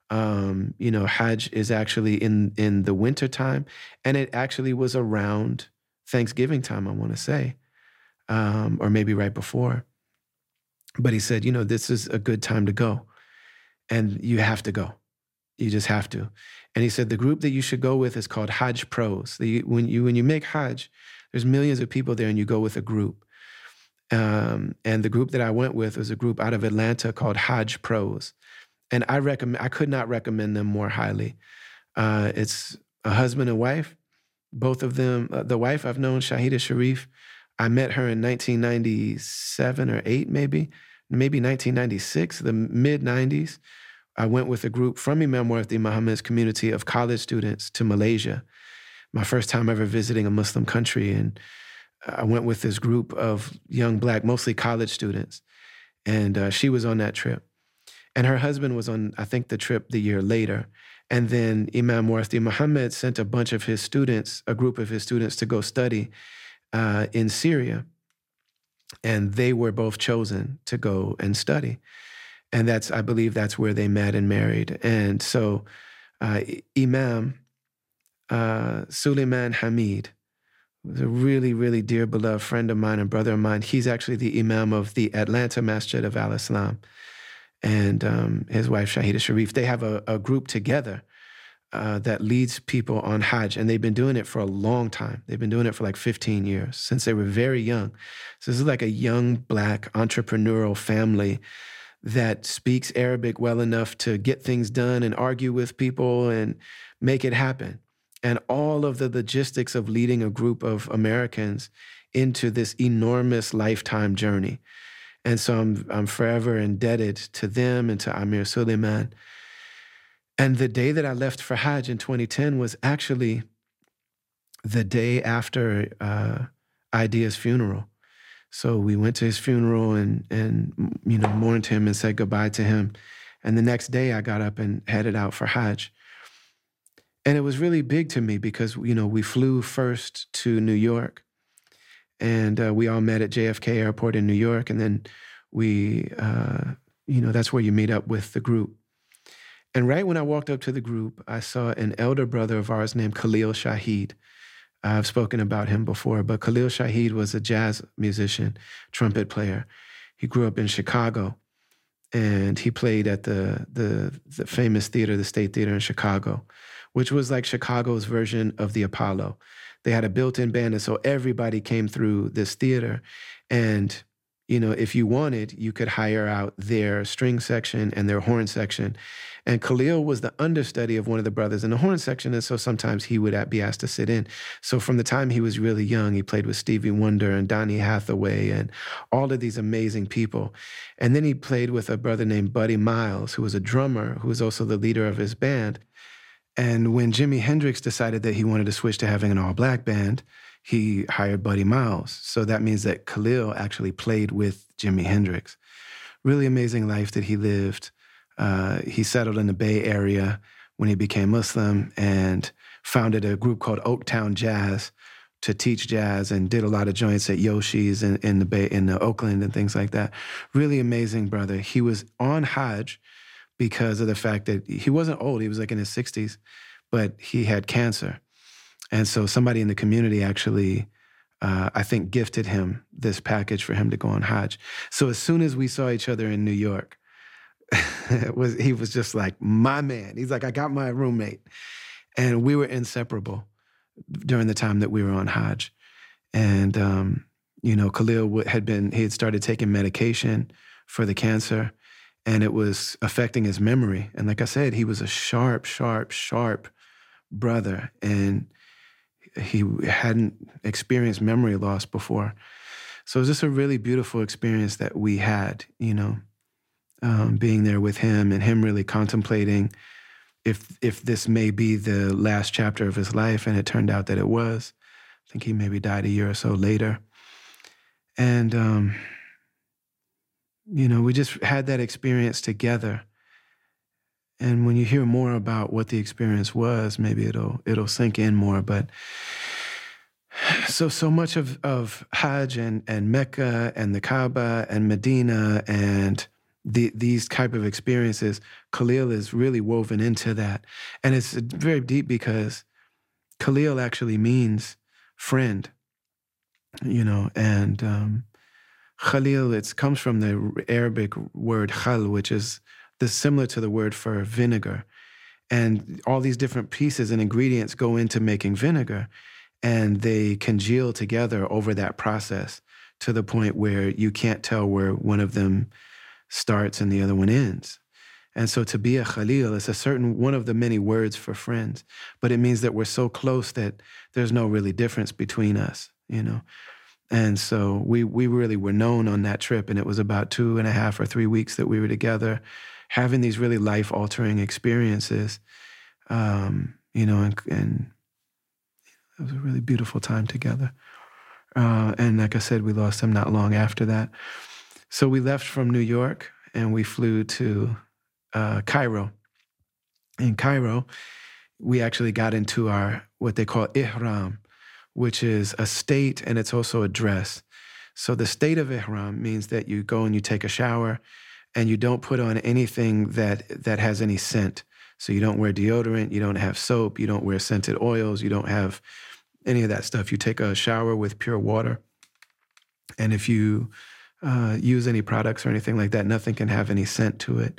Um, you know, Hajj is actually in in the winter time, and it actually was around Thanksgiving time, I want to say, um, or maybe right before. But he said, you know, this is a good time to go. And you have to go. You just have to. And he said, the group that you should go with is called Hajj Pros. The, when, you, when you make Hajj, there's millions of people there and you go with a group. Um, and the group that I went with was a group out of Atlanta called Hajj Pros. And I recommend, I could not recommend them more highly. Uh, it's a husband and wife both of them, uh, the wife I've known, Shahida Sharif, I met her in 1997 or 8, maybe, maybe 1996, the mid 90s. I went with a group from Imam Warthi Muhammad's community of college students to Malaysia. My first time ever visiting a Muslim country. And I went with this group of young black, mostly college students. And uh, she was on that trip. And her husband was on, I think, the trip the year later. And then Imam Warthi Muhammad sent a bunch of his students, a group of his students, to go study uh, in Syria. And they were both chosen to go and study. And that's, I believe, that's where they met and married. And so uh, Imam uh, Suleiman Hamid was a really, really dear, beloved friend of mine and brother of mine. He's actually the Imam of the Atlanta Masjid of Al Islam and um, his wife Shahida Sharif. They have a, a group together uh, that leads people on Hajj, and they've been doing it for a long time. They've been doing it for like 15 years since they were very young. So this is like a young black entrepreneurial family that speaks Arabic well enough to get things done and argue with people and make it happen. And all of the logistics of leading a group of Americans into this enormous lifetime journey. And so I'm, I'm forever indebted to them and to Amir Suleiman. And the day that I left for Hajj in 2010 was actually the day after uh, Eyedea's funeral. So we went to his funeral and, and, you know, mourned him and said goodbye to him. And the next day I got up and headed out for Hajj. And it was really big to me because, you know, we flew first to New York and uh, we all met at JFK Airport in New York, and then we, uh, you know, that's where you meet up with the group. And right when I walked up to the group, I saw an elder brother of ours named Khalil Shaheed. I've spoken about him before, but Khalil Shaheed was a jazz musician, trumpet player. He grew up in Chicago, and he played at the the, the famous theater, the State Theater in Chicago, which was like Chicago's version of the Apollo. They had a built in band. And so everybody came through this theater. And, you know, if you wanted, you could hire out their string section and their horn section. And Khalil was the understudy of one of the brothers in the horn section. And so sometimes he would be asked to sit in. So from the time he was really young, he played with Stevie Wonder and Donny Hathaway and all of these amazing people. And then he played with a brother named Buddy Miles, who was a drummer, who was also the leader of his band. And when Jimi Hendrix decided that he wanted to switch to having an all black band, he hired Buddy Miles. So that means that Khalil actually played with Jimi Hendrix. Really amazing life that he lived. Uh, he settled in the Bay Area when he became Muslim and founded a group called Oaktown Jazz to teach jazz and did a lot of joints at Yoshi's in, in the Bay in the Oakland and things like that. Really amazing brother. He was on Hajj because of the fact that he wasn't old. He was like in his 60s, but he had cancer. And so somebody in the community actually, uh, I think, gifted him this package for him to go on Hajj. So as soon as we saw each other in New York, was he was just like my man. He's like, I got my roommate, and we were inseparable during the time that we were on Hajj. And um, you know, Khalil had been he had started taking medication for the cancer, and it was affecting his memory. And like I said, he was a sharp, sharp, sharp brother, and he hadn't experienced memory loss before. So it was just a really beautiful experience that we had, you know, um, being there with him and him really contemplating if if this may be the last chapter of his life, and it turned out that it was. I think he maybe died a year or so later, and um, you know, we just had that experience together. And when you hear more about what the experience was, maybe it'll it'll sink in more. But so so much of of Hajj and and Mecca and the Kaaba and Medina and the, these type of experiences, Khalil is really woven into that, and it's very deep because Khalil actually means friend, you know, and um, Khalil it comes from the Arabic word khal, which is similar to the word for vinegar. And all these different pieces and ingredients go into making vinegar, and they congeal together over that process to the point where you can't tell where one of them starts and the other one ends. And so to be a Khalil is a certain one of the many words for friends, but it means that we're so close that there's no really difference between us, you know. And so we we really were known on that trip, and it was about two and a half or three weeks that we were together, having these really life altering experiences, um, you know, and, and, it was a really beautiful time together. Uh, and like I said, we lost him not long after that. So we left from New York and we flew to uh, Cairo. In Cairo, we actually got into our what they call ihram, which is a state and it's also a dress. So the state of ihram means that you go and you take a shower and you don't put on anything that that has any scent. So you don't wear deodorant, you don't have soap, you don't wear scented oils, you don't have any of that stuff. You take a shower with pure water. And if you uh, use any products or anything like that, nothing can have any scent to it.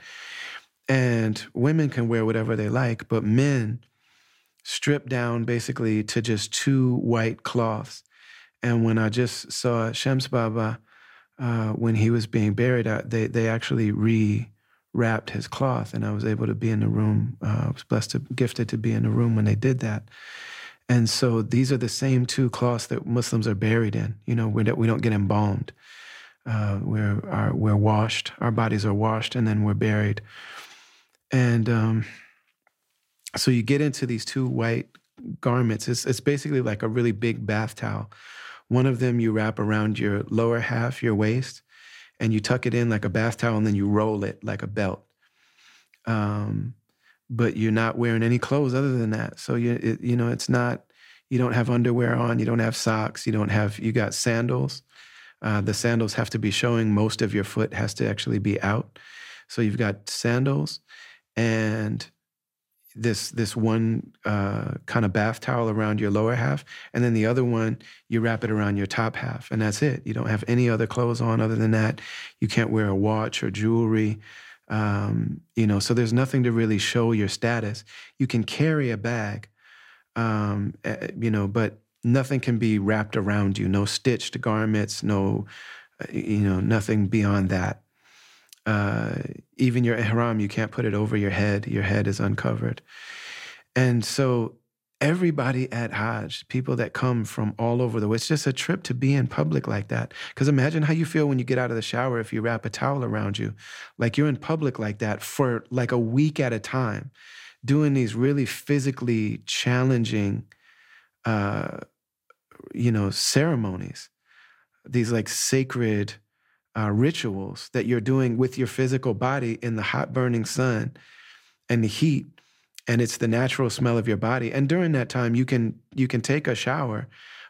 And women can wear whatever they like, but men strip down basically to just two white cloths. And when I just saw Shams Baba uh, when he was being buried, uh, they they actually re-wrapped his cloth, and I was able to be in the room. Uh, I was blessed to gifted to be in the room when they did that. And so these are the same two cloths that Muslims are buried in. You know, we don't, we don't get embalmed. Uh, we're we're washed. Our bodies are washed, and then we're buried. And um, so you get into these two white garments. It's it's basically like a really big bath towel one of them you wrap around your lower half, your waist, and you tuck it in like a bath towel, and then you roll it like a belt. Um, but you're not wearing any clothes other than that. So you it, you know it's not. You don't have underwear on. You don't have socks. You don't have. You got sandals. Uh, the sandals have to be showing. Most of your foot has to actually be out. So you've got sandals, and this this one uh, kind of bath towel around your lower half, and then the other one you wrap it around your top half, and that's it. You don't have any other clothes on other than that. You can't wear a watch or jewelry. Um, you know, so there's nothing to really show your status. You can carry a bag, um, eh, you know, but nothing can be wrapped around you. No stitched garments, no you know, nothing beyond that. Uh, even your ihram, you can't put it over your head. Your head is uncovered. And so everybody at Hajj, people that come from all over the world, it's just a trip to be in public like that. Because imagine how you feel when you get out of the shower if you wrap a towel around you. Like you're in public like that for like a week at a time, doing these really physically challenging, uh, you know, ceremonies, these like sacred uh, rituals that you're doing with your physical body in the hot burning sun and the heat and it's the natural smell of your body. And during that time you can you can take a shower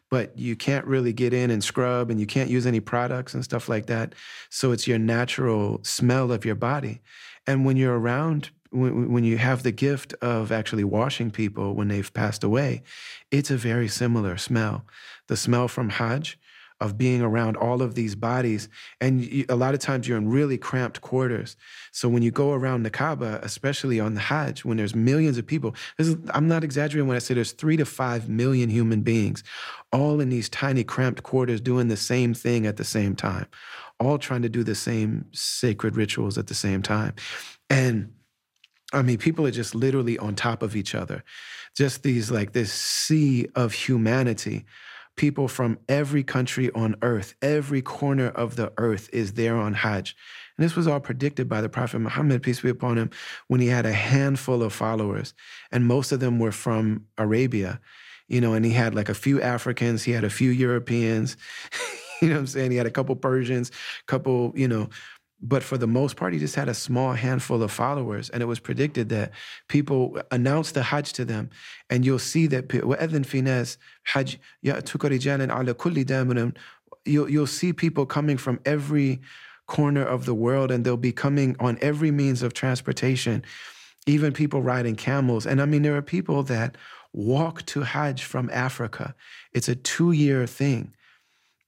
but you can't really get in and scrub and you can't use any products and stuff like that. So it's your natural smell of your body. And when you're around when, when you have the gift of actually washing people when they've passed away it's a very similar smell. The smell from hajj of being around all of these bodies. And you, a lot of times you're in really cramped quarters. So when you go around the Kaaba, especially on the Hajj, when there's millions of people, is, I'm not exaggerating when I say there's three to five million human beings, all in these tiny cramped quarters doing the same thing at the same time, all trying to do the same sacred rituals at the same time. And I mean, people are just literally on top of each other. Just these, like, this sea of humanity people from every country on earth, every corner of the earth is there on Hajj. And this was all predicted by the Prophet Muhammad, peace be upon him, when he had a handful of followers. And most of them were from Arabia, you know, and he had like a few Africans, he had a few Europeans, you know what I'm saying? He had a couple Persians, a couple, you know, but for the most part, he just had a small handful of followers. And it was predicted that people announced the Hajj to them. And you'll see that وَأَذِنْ فِي نَاسِ حَجْ يَأْتُكَ رِجَالًا عَلَى كُلِّ دَامِرٍ You'll, you'll see people coming from every corner of the world, and they'll be coming on every means of transportation, even people riding camels. And I mean, there are people that walk to Hajj from Africa. It's a two year thing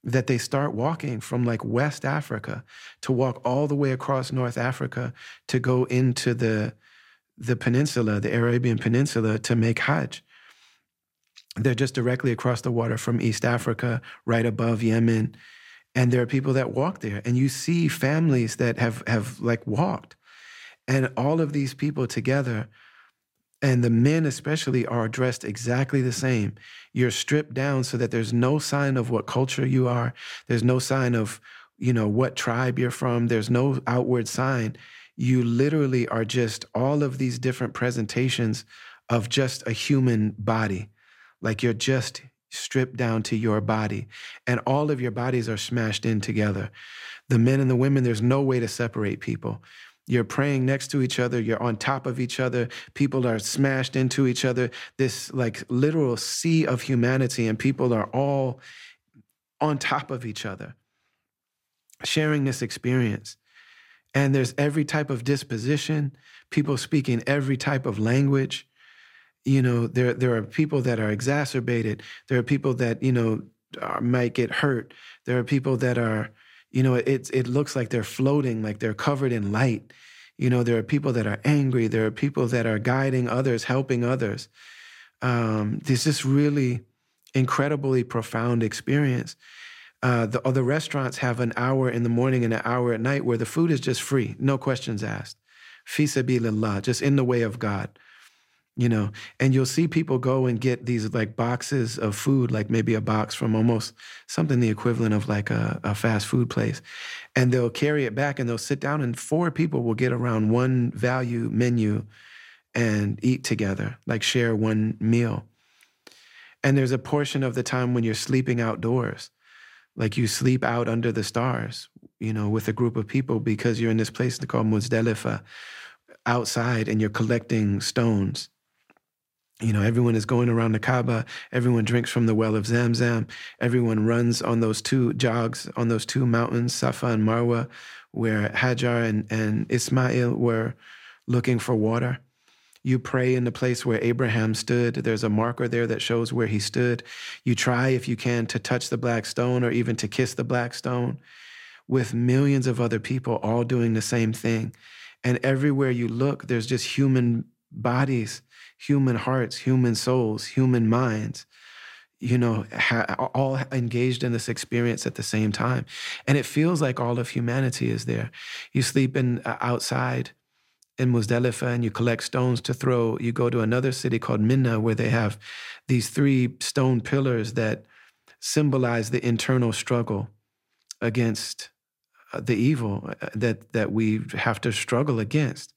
that they start walking from like West Africa to walk all the way across North Africa to go into the the peninsula, the Arabian Peninsula, to make Hajj. They're just directly across the water from East Africa, right above Yemen. And there are people that walk there. And you see families that have have like walked. And all of these people together and the men, especially, are dressed exactly the same. You're stripped down so that there's no sign of what culture you are. There's no sign of, you know, what tribe you're from. There's no outward sign. You literally are just all of these different presentations of just a human body. Like you're just stripped down to your body, and all of your bodies are smashed in together. The men and the women, there's no way to separate people. You're praying next to each other. You're on top of each other. People are smashed into each other. This like literal sea of humanity, and people are all on top of each other, sharing this experience. And there's every type of disposition, people speaking every type of language. You know, there, there are people that are exacerbated. There are people that, you know, are, might get hurt. There are people that are, you know, it, it looks like they're floating, like they're covered in light. You know, there are people that are angry. There are people that are guiding others, helping others. Um, this really incredibly profound experience. Uh, the other restaurants have an hour in the morning and an hour at night where the food is just free, no questions asked. Fi sabilillah, just in the way of God you know and you'll see people go and get these like boxes of food like maybe a box from almost something the equivalent of like a, a, fast food place and they'll carry it back and they'll sit down and four people will get around one value menu and eat together like share one meal. And there's a portion of the time when you're sleeping outdoors like you sleep out under the stars you know with a group of people because you're in this place called Muzdalifah outside and you're collecting stones you know, everyone is going around the Kaaba. Everyone drinks from the well of Zamzam. Everyone runs on those two jogs on those two mountains, Safa and Marwa, where Hajar and, and Ismail were looking for water. You pray in the place where Abraham stood. There's a marker there that shows where he stood. You try, if you can, to touch the black stone or even to kiss the black stone with millions of other people all doing the same thing. And everywhere you look, there's just human bodies human hearts, human souls, human minds, you know, ha- all engaged in this experience at the same time. And it feels like all of humanity is there. You sleep in uh, outside in Muzdalifah and you collect stones to throw. You go to another city called Mina where they have these three stone pillars that symbolize the internal struggle against uh, the evil uh, that that we have to struggle against.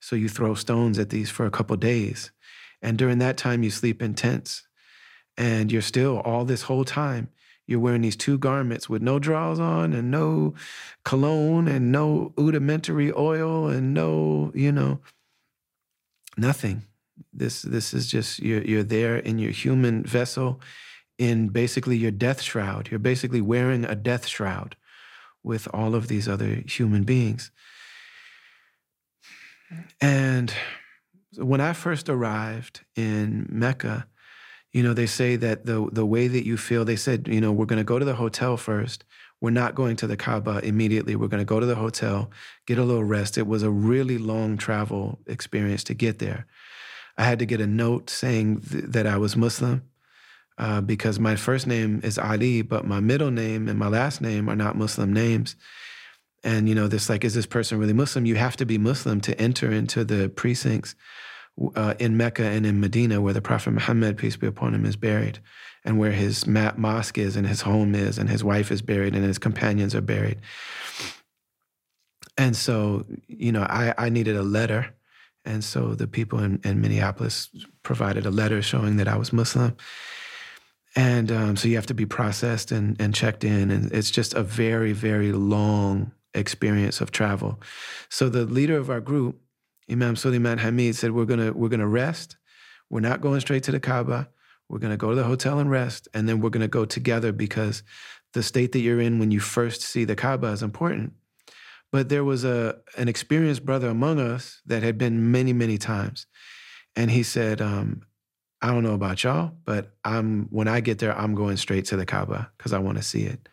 So you throw stones at these for a couple days. And during that time you sleep in tents. And you're still all this whole time you're wearing these two garments with no drawers on and no cologne and no rudimentary oil and no you know nothing. This this is just you're you're there in your human vessel in basically your death shroud. You're basically wearing a death shroud with all of these other human beings and when i first arrived in mecca you know, they say that the the way that you feel, they said, you know, we're going to go to the hotel first. We're not going to the Kaaba immediately. We're going to go to the hotel, get a little rest. It was a really long travel experience to get there. I had to get a note saying th- that I was Muslim uh, because my first name is Ali, but my middle name and my last name are not Muslim names. And you know, this like, is this person really Muslim? You have to be Muslim to enter into the precincts uh, in Mecca and in Medina, where the Prophet Muhammad, peace be upon him, is buried, and where his mosque is, and his home is, and his wife is buried, and his companions are buried. And so, you know, I, I needed a letter. And so the people in, in Minneapolis provided a letter showing that I was Muslim. And um, so you have to be processed and, and checked in. And it's just a very, very long experience of travel. So the leader of our group, Imam Suleiman Hamid said, we're gonna, we're gonna rest. We're not going straight to the Kaaba. We're gonna go to the hotel and rest, and then we're gonna go together because the state that you're in when you first see the Kaaba is important. But there was a an experienced brother among us that had been many, many times. And he said, um, I don't know about y'all, but I'm when I get there, I'm going straight to the Kaaba because I want to see it.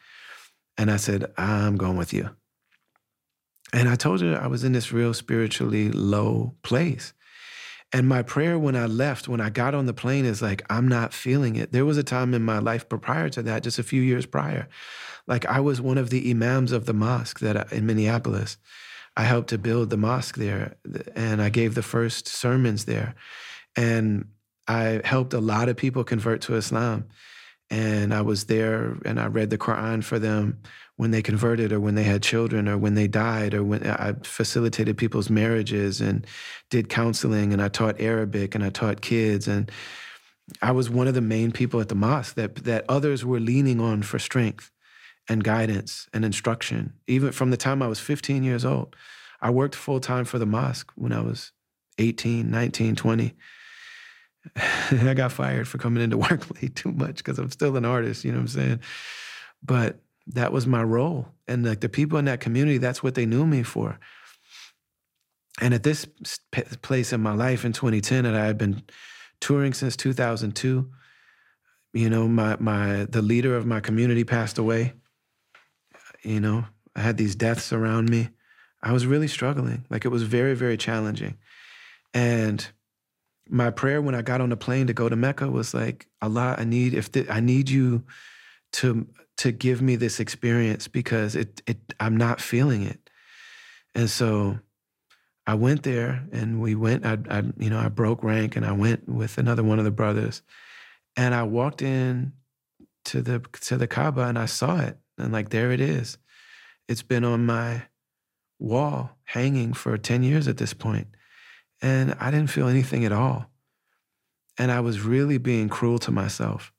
And I said, I'm going with you. And I told her I was in this real spiritually low place. And my prayer when I left, when I got on the plane, is like, I'm not feeling it. There was a time in my life, prior to that, just a few years prior, like I was one of the imams of the mosque that I, in Minneapolis. I helped to build the mosque there, and I gave the first sermons there, and I helped a lot of people convert to Islam. And I was there, and I read the Quran for them when they converted or when they had children or when they died or when I facilitated people's marriages and did counseling and I taught Arabic and I taught kids and I was one of the main people at the mosque that that others were leaning on for strength and guidance and instruction even from the time I was 15 years old. I worked full time for the mosque when I was 18, 19, 20. I got fired for coming into work late too much because I'm still an artist, you know what I'm saying? But that was my role. And like the people in that community, that's what they knew me for. And at this place in my life in 2010 that I had been touring since 2002, you know, my my the leader of my community passed away. You know, I had these deaths around me. I was really struggling. Like it was very very challenging. And my prayer when I got on the plane to go to Mecca was like, Allah, I need if th- I need you to to give me this experience because it it I'm not feeling it. And so I went there and we went I, I you know I broke rank and I went with another one of the brothers and I walked in to the to the Kaaba and I saw it and like there it is. It's been on my wall hanging for 10 years at this point and I didn't feel anything at all. And I was really being cruel to myself.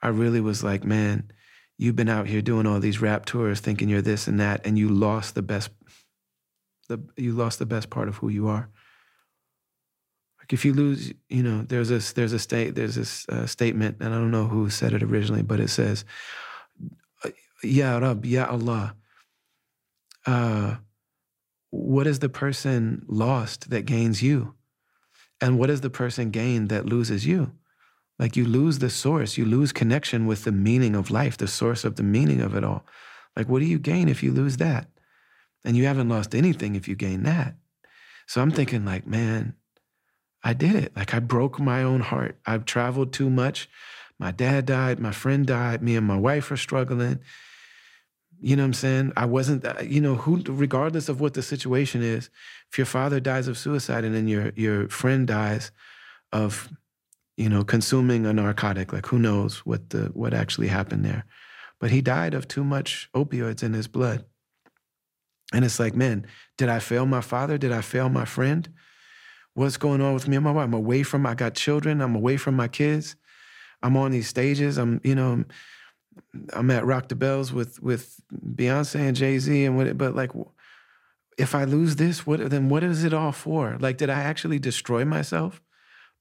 I really was like, man, you've been out here doing all these rap tours thinking you're this and that and you lost the best the you lost the best part of who you are. Like if you lose you know there's this there's a state there's this uh, statement and i don't know who said it originally but it says ya rab ya allah. Uh, what is the person lost that gains you? And what is the person gained that loses you like you lose the source, you lose connection with the meaning of life, the source of the meaning of it all. Like, what do you gain if you lose that? And you haven't lost anything if you gain that. So I'm thinking, like, man, I did it. Like, I broke my own heart. I've traveled too much. My dad died, my friend died, me and my wife are struggling. You know what I'm saying? I wasn't, uh, you know, who, regardless of what the situation is, if your father dies of suicide and then your your friend dies of, you know, consuming a narcotic, like who knows what the what actually happened there. But he died of too much opioids in his blood. And it's like, man, did I fail my father? Did I fail my friend? What's going on with me and my wife? I'm away from, I got children, I'm away from my kids. I'm on these stages. I'm, you know, I'm at Rock the Bells with with Beyonce and Jay Z and what. But like, if I lose this, what then? What is it all for? Like, did I actually destroy myself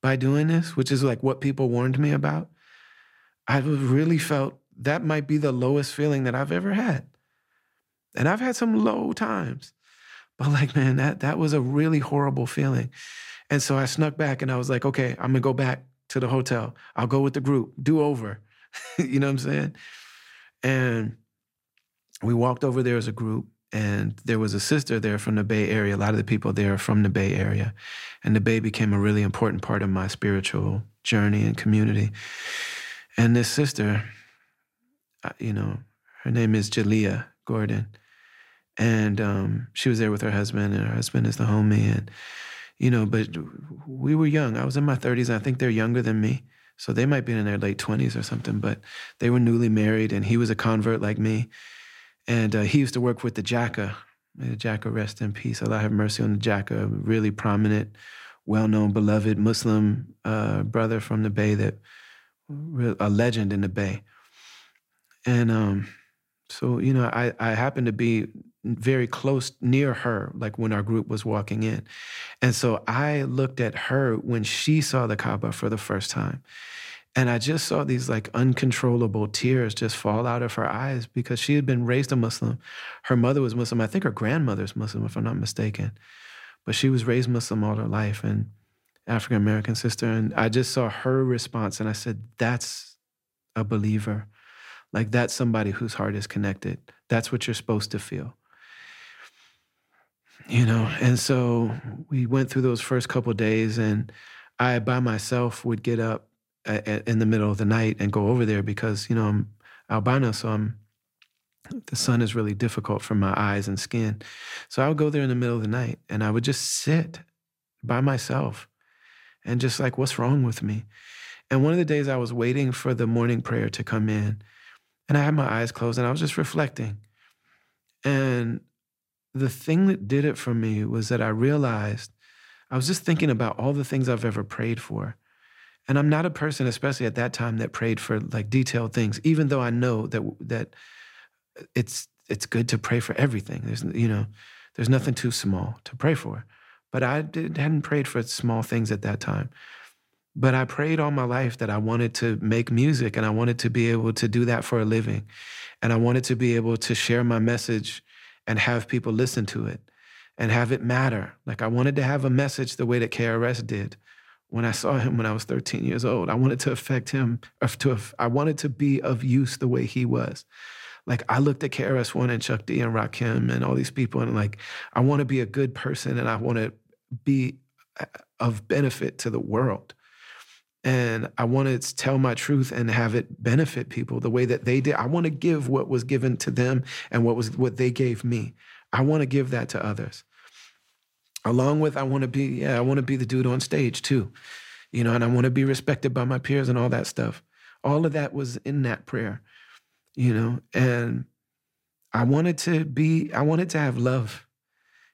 by doing this? Which is like what people warned me about. I really felt that might be the lowest feeling that I've ever had, and I've had some low times. But like, man, that that was a really horrible feeling. And so I snuck back and I was like, okay, I'm gonna go back to the hotel. I'll go with the group, do over. you know what I'm saying? And we walked over there as a group, and there was a sister there from the Bay Area. A lot of the people there are from the Bay Area. And the Bay became a really important part of my spiritual journey and community. And this sister, uh, you know, her name is Jalea Gordon. And um, she was there with her husband, and her husband is the homie. And, you know, but we were young. I was in my 30s. I think they're younger than me. So they might be in their late 20s or something, but they were newly married and he was a convert like me. And uh, he used to work with the Jacka. May the Jacka rest in peace. Allah have mercy on the Jacka, really prominent, well known, beloved Muslim uh, brother from the Bay that a legend in the Bay. And um, so, you know, I, I happened to be very close near her, like when our group was walking in. And so I looked at her when she saw the Kaaba for the first time. And I just saw these like uncontrollable tears just fall out of her eyes because she had been raised a Muslim. Her mother was Muslim. I think her grandmother's Muslim, if I'm not mistaken. But she was raised Muslim all her life and African American sister. And I just saw her response and I said, that's a believer. Like that's somebody whose heart is connected. That's what you're supposed to feel you know and so we went through those first couple days and i by myself would get up in the middle of the night and go over there because you know i'm albino so i'm the sun is really difficult for my eyes and skin. So i would go there in the middle of the night and i would just sit by myself and just like what's wrong with me? And one of the days i was waiting for the morning prayer to come in and i had my eyes closed and i was just reflecting. And the thing that did it for me was that I realized I was just thinking about all the things I've ever prayed for. And I'm not a person, especially at that time, that prayed for like detailed things, even though I know that that uh, it's it's good to pray for everything. There's you know, there's nothing too small to pray for. But I did, hadn't prayed for small things at that time. But I prayed all my life that I wanted to make music and I wanted to be able to do that for a living. And I wanted to be able to share my message and have people listen to it and have it matter. Like I wanted to have a message the way that KRS did when I saw him when I was 13 years old. I wanted to affect him, to I wanted to be of use the way he was. Like I looked at KRS One and Chuck D and Rakim and all these people, and like I want to be a good person and I want to be uh, of benefit to the world. And I want to tell my truth and have it benefit people the way that they did. I want to give what was given to them and what was what they gave me. I want to give that to others. Along with I want to be, yeah, I want to be the dude on stage too. You know, and I want to be respected by my peers and all that stuff. All of that was in that prayer, you know, and I wanted to be, I wanted to have love.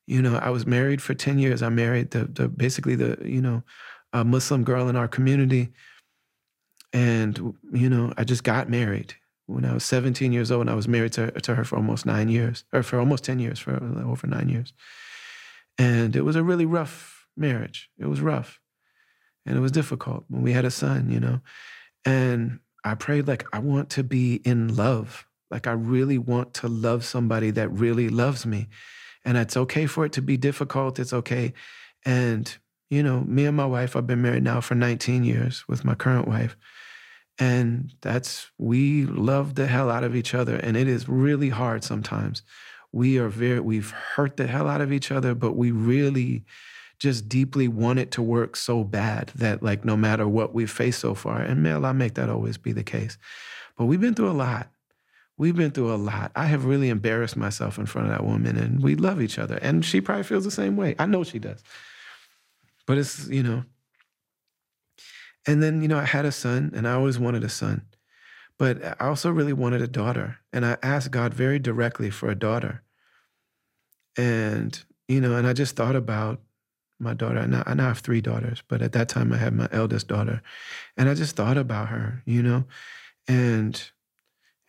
You know, I was married for 10 years. I married the, the basically the, you know, a Muslim girl in our community. And, you know, I just got married when I was 17 years old and I was married to, to her for almost nine years, or for almost 10 years, for over nine years. And it was a really rough marriage. It was rough and it was difficult when we had a son, you know. And I prayed, like, I want to be in love. Like, I really want to love somebody that really loves me. And it's okay for it to be difficult. It's okay. And you know, me and my wife, I've been married now for 19 years with my current wife. And that's, we love the hell out of each other. And it is really hard sometimes. We are very, we've hurt the hell out of each other, but we really just deeply want it to work so bad that like no matter what we've faced so far, and may I make that always be the case. But we've been through a lot. We've been through a lot. I have really embarrassed myself in front of that woman, and we love each other. And she probably feels the same way. I know she does. But it's, you know. And then, you know, I had a son, and I always wanted a son. But I also really wanted a daughter. And I asked God very directly for a daughter. And, you know, and I just thought about my daughter. I now, I now have three daughters, but at that time I had my eldest daughter. And I just thought about her, you know? And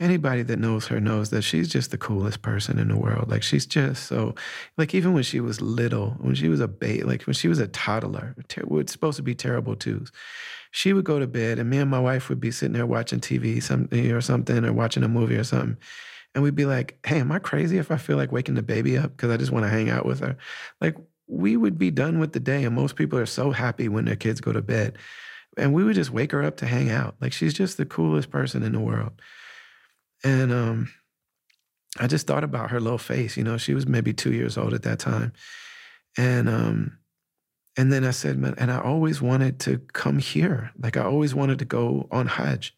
anybody that knows her knows that she's just the coolest person in the world. Like she's just so, like even when she was little, when she was a baby, like when she was a toddler, ter- was supposed to be terrible twos, she would go to bed and me and my wife would be sitting there watching TV something or something or watching a movie or something. And we'd be like, hey, am I crazy if I feel like waking the baby up because I just want to hang out with her? Like, we would be done with the day. And most people are so happy when their kids go to bed. And we would just wake her up to hang out. Like, she's just the coolest person in the world. And um, I just thought about her little face. You know, she was maybe two years old at that time. And, um, and then I said, man, and I always wanted to come here. Like I always wanted to go on Hajj.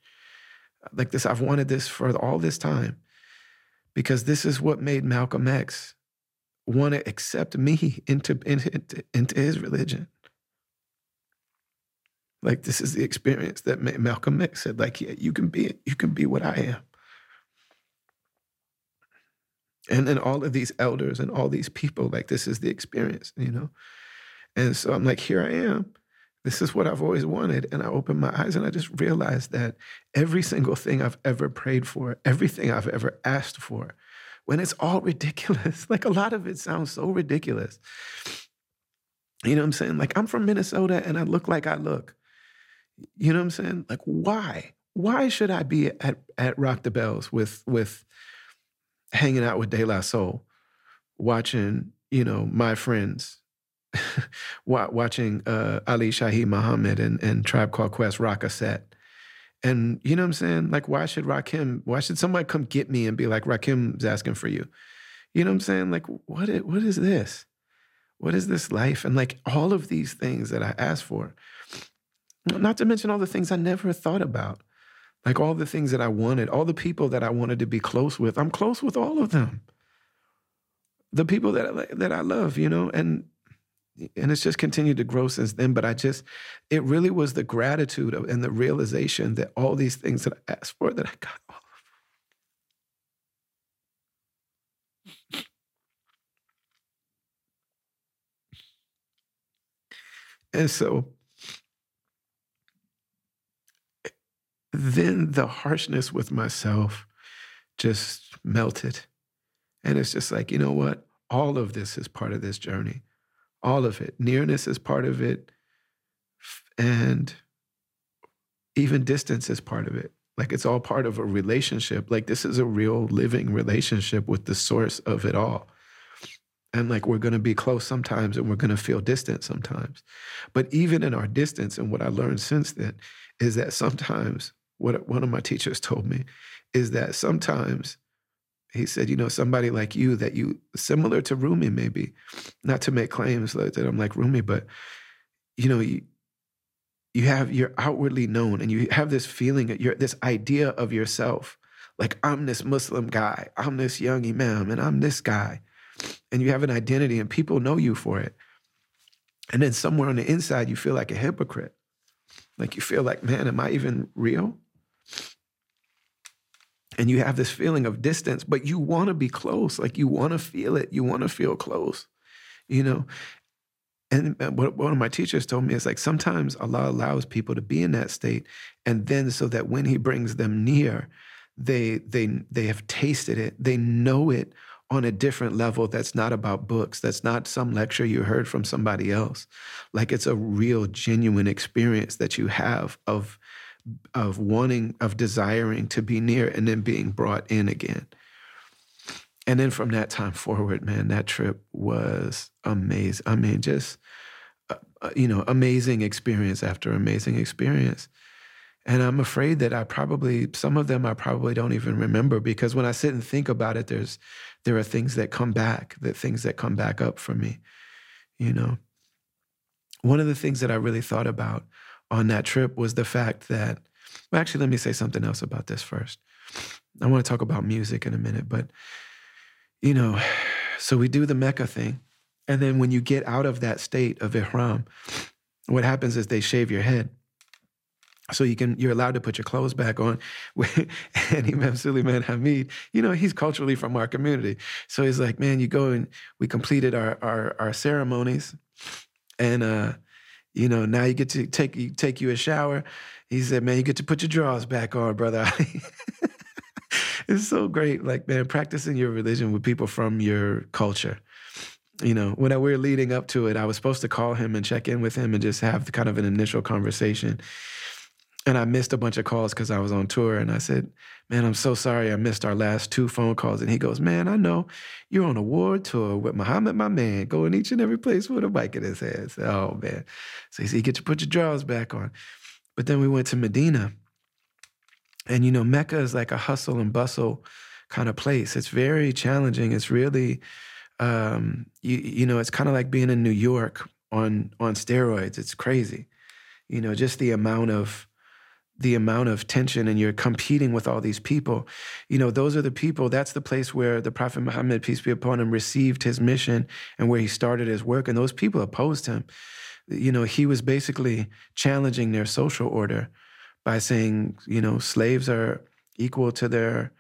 Like this, I've wanted this for all this time because this is what made Malcolm X want to accept me into, into, into his religion. Like this is the experience that Malcolm X said, like, yeah, you can be you can be what I am. And then all of these elders and all these people, like this is the experience, you know? And so I'm like, here I am. This is what I've always wanted. And I opened my eyes and I just realized that every single thing I've ever prayed for, everything I've ever asked for, when it's all ridiculous, like a lot of it sounds so ridiculous. You know what I'm saying? Like I'm from Minnesota and I look like I look. You know what I'm saying? Like why? Why should I be at, at Rock the Bells with with hanging out with De La Soul, watching, you know, my friends watching uh, Ali Shaheed Muhammad and, and Tribe Called Quest rock a set. And you know what I'm saying? Like, why should Rakim, why should somebody come get me and be like, Rakim's asking for you? You know what I'm saying? Like, what is, what is this? What is this life? And like all of these things that I asked for, not to mention all the things I never thought about, like all the things that I wanted, all the people that I wanted to be close with. I'm close with all of them. The people that I, that I love, you know, and and it's just continued to grow since then. But I just, it really was the gratitude and the realization that all these things that I asked for, that I got all of. And so then the harshness with myself just melted. And it's just like, you know what? All of this is part of this journey all of it. Nearness is part of it, and even distance is part of it. Like it's all part of a relationship. Like this is a real living relationship with the source of it all. And like we're going to be close sometimes and we're going to feel distant sometimes. But even in our distance, and what I learned since then is that sometimes, what one of my teachers told me is that sometimes he said, you know, somebody like you that you similar to Rumi, maybe, not to make claims that I'm like Rumi, but you know, you you have you're outwardly known and you have this feeling, this idea of yourself. Like I'm this Muslim guy, I'm this young Imam, and I'm this guy. And you have an identity and people know you for it. And then somewhere on the inside, you feel like a hypocrite. Like you feel like, man, am I even real? And you have this feeling of distance, but you want to be close. Like you want to feel it. You want to feel close, you know? And uh, what one of my teachers told me is like sometimes Allah allows people to be in that state, and then so that when He brings them near, they they they have tasted it, they know it on a different level. That's not about books. That's not some lecture you heard from somebody else. Like it's a real, genuine experience that you have of of wanting, of desiring to be near and then being brought in again. And then from that time forward, man, that trip was amazing. I mean, just, uh, uh, you know, amazing experience after amazing experience. And I'm afraid that I probably, some of them I probably don't even remember because when I sit and think about it, there's, there are things that come back, that things that come back up for me, you know. one of the things that I really thought about on that trip was the fact that, well, actually, let me say something else about this first. I want to talk about music in a minute, but, you know, so we do the Mecca thing. And then when you get out of that state of Ihram, what happens is they shave your head so you can you're allowed to put your clothes back on and imam suleiman hamid you know he's culturally from our community so he's like man you go and we completed our our, our ceremonies and uh you know now you get to take you take you a shower. He said man you get to put your drawers back on brother. It's so great like man practicing your religion with people from your culture. You know, when we were leading up to it, I was supposed to call him and check in with him and just have kind of an initial conversation and I missed a bunch of calls because I was on tour. And I said, Man, I'm so sorry I missed our last two phone calls. And he goes, Man, I know you're on a world tour with Muhammad, my man, going each and every place with a mic in his hand. Said, oh, man. So he said, You get to put your drawers back on. But then we went to Medina. And, you know, Mecca is like a hustle and bustle kind of place. It's very challenging. It's really, um, you, you know, it's kind of like being in New York on on steroids. It's crazy. You know, just the amount of the amount of tension and you're competing with all these people. You know, those are the people, that's the place where the Prophet Muhammad, peace be upon him, received his mission and where he started his work. And those people opposed him. You know, he was basically challenging their social order by saying, you know, slaves are equal to their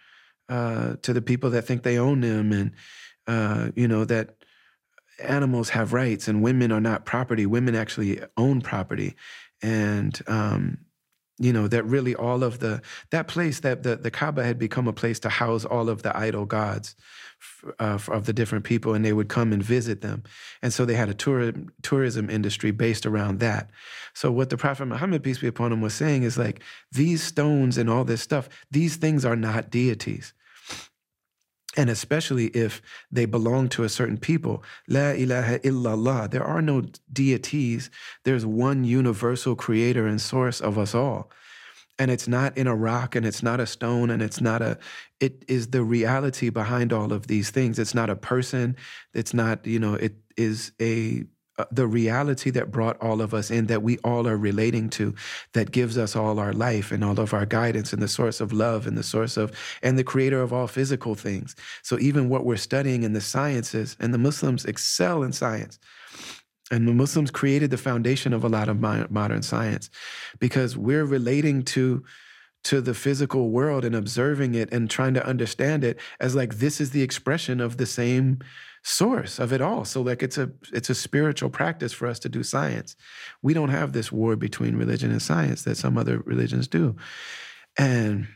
uh, to the people that think they own them, and uh, you know that animals have rights and women are not property. Women actually own property, and um, you know that really all of the that place that the, the kaaba had become a place to house all of the idol gods uh, of the different people and they would come and visit them. And so they had a tour, tourism industry based around that. So what the prophet muhammad peace be upon him was saying is like these stones and all this stuff these things are not deities and especially if they belong to a certain people. La ilaha illallah. There are no deities. There's one universal creator and source of us all. And it's not in a rock and it's not a stone and it's not a, it is the reality behind all of these things. It's not a person. It's not, you know, it is a uh, the reality that brought all of us in that we all are relating to that gives us all our life and all of our guidance and the source of love and the source of and the creator of all physical things. So even what we're studying in the sciences and the muslims excel in science. And the muslims created the foundation of a lot of modern science because we're relating to to the physical world and observing it and trying to understand it as like this is the expression of the same source of it all. So like it's a it's a spiritual practice for us to do science. We don't have this war between religion and science that some other religions do. And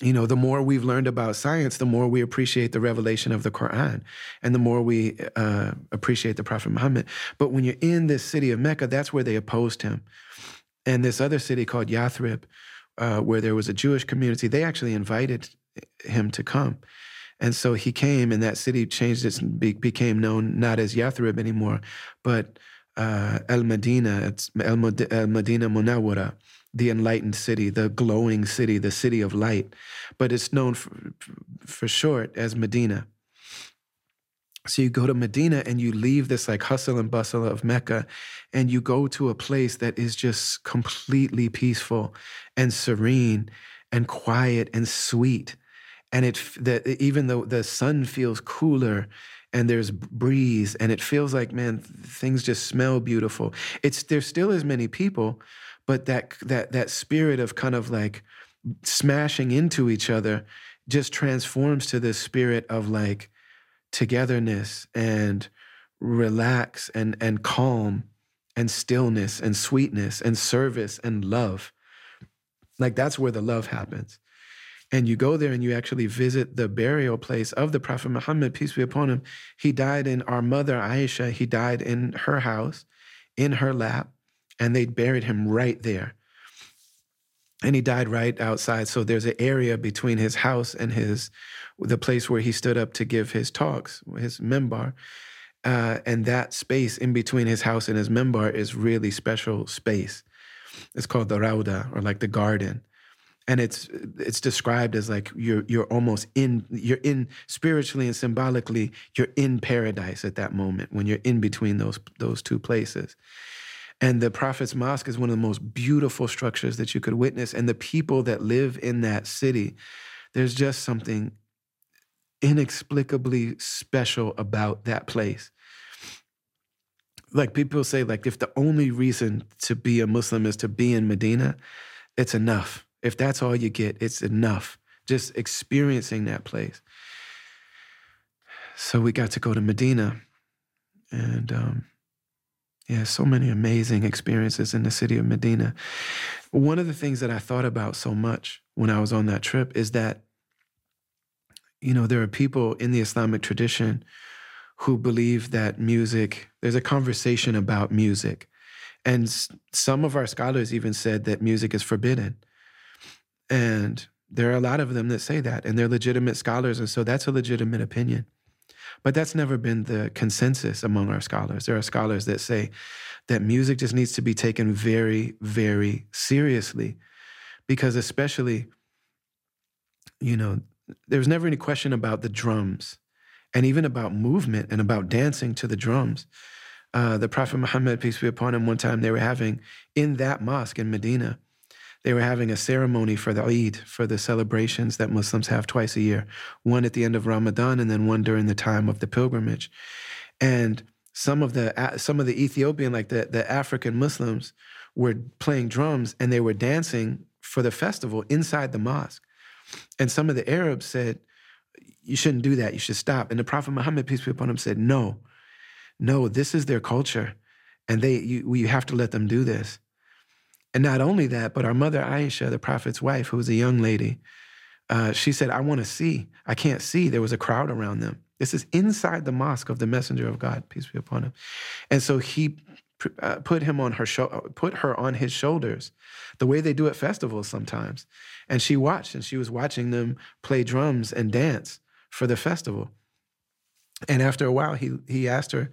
you know, the more we've learned about science, the more we appreciate the revelation of the Quran, and the more we uh, appreciate the Prophet Muhammad. But when you're in this city of Mecca, that's where they opposed him. And this other city called Yathrib, uh, where there was a Jewish community, they actually invited him to come. And so he came, and that city changed its be, became known not as Yathrib anymore, but uh, El Medina. It's El, El Medina Munawwara, the enlightened city, the glowing city, the city of light. But it's known for, for short as Medina. So you go to Medina and you leave this like hustle and bustle of Mecca and you go to a place that is just completely peaceful and serene and quiet and sweet and it that even though the sun feels cooler and there's breeze and it feels like man things just smell beautiful it's there still as many people but that that that spirit of kind of like smashing into each other just transforms to this spirit of like togetherness and relax and and calm and stillness and sweetness and service and love. Like that's where the love happens and you go there and you actually visit the burial place of the Prophet Muhammad, peace be upon him. He died in our mother Aisha, he died in her house, in her lap, and they buried him right there. And he died right outside. So there's an area between his house and his the place where he stood up to give his talks, his membar. Uh, and that space in between his house and his membar is really special space. It's called the Rauda, or like the garden and it's it's described as like you're you're almost in you're in spiritually and symbolically you're in paradise at that moment when you're in between those those two places. And the prophet's mosque is one of the most beautiful structures that you could witness. And the people that live in that city there's just something inexplicably special about that place. Like people say like if the only reason to be a muslim is to be in medina it's enough if that's all you get, it's enough. Just experiencing that place. So we got to go to Medina, and um, yeah, so many amazing experiences in the city of Medina. One of the things that I thought about so much when I was on that trip is that, you know, there are people in the Islamic tradition who believe that music, there's a conversation about music. And some of our scholars even said that music is forbidden. And there are a lot of them that say that, and they're legitimate scholars. And so that's a legitimate opinion. But that's never been the consensus among our scholars. There are scholars that say that music just needs to be taken very, very seriously. Because, especially, you know, there's never any question about the drums and even about movement and about dancing to the drums. Uh, the Prophet Muhammad, peace be upon him, one time they were having in that mosque in Medina, they were having a ceremony for the Eid, for the celebrations that Muslims have twice a year, one at the end of Ramadan and then one during the time of the pilgrimage. And some of the some of the Ethiopian, like the, the African Muslims, were playing drums and they were dancing for the festival inside the mosque. And some of the Arabs said, You shouldn't do that, you should stop. And the Prophet Muhammad, peace be upon him, said, No, no, this is their culture. And they you, you have to let them do this. And not only that, but our mother Aisha, the Prophet's wife, who was a young lady, uh, she said, I want to see. I can't see. There was a crowd around them. This is inside the mosque of the messenger of God, peace be upon him. And so he uh, put him on her sho- put her on his shoulders, the way they do at festivals sometimes. And she watched, and she was watching them play drums and dance for the festival. And after a while, he he asked her,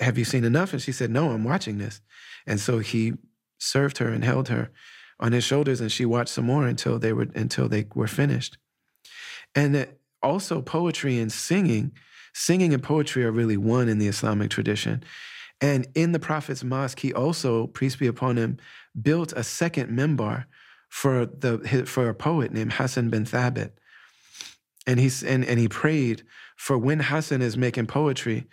"Have you seen enough?" And she said, "No, I'm watching this." And so he served her and held her on his shoulders, and she watched some more until they were until they were finished. And also poetry and singing, singing and poetry are really one in the Islamic tradition. And in the Prophet's mosque, he also, peace be upon him, built a second minbar for the for a poet named Hassan bin Thabit. And he and, and he prayed for when Hassan is making poetry,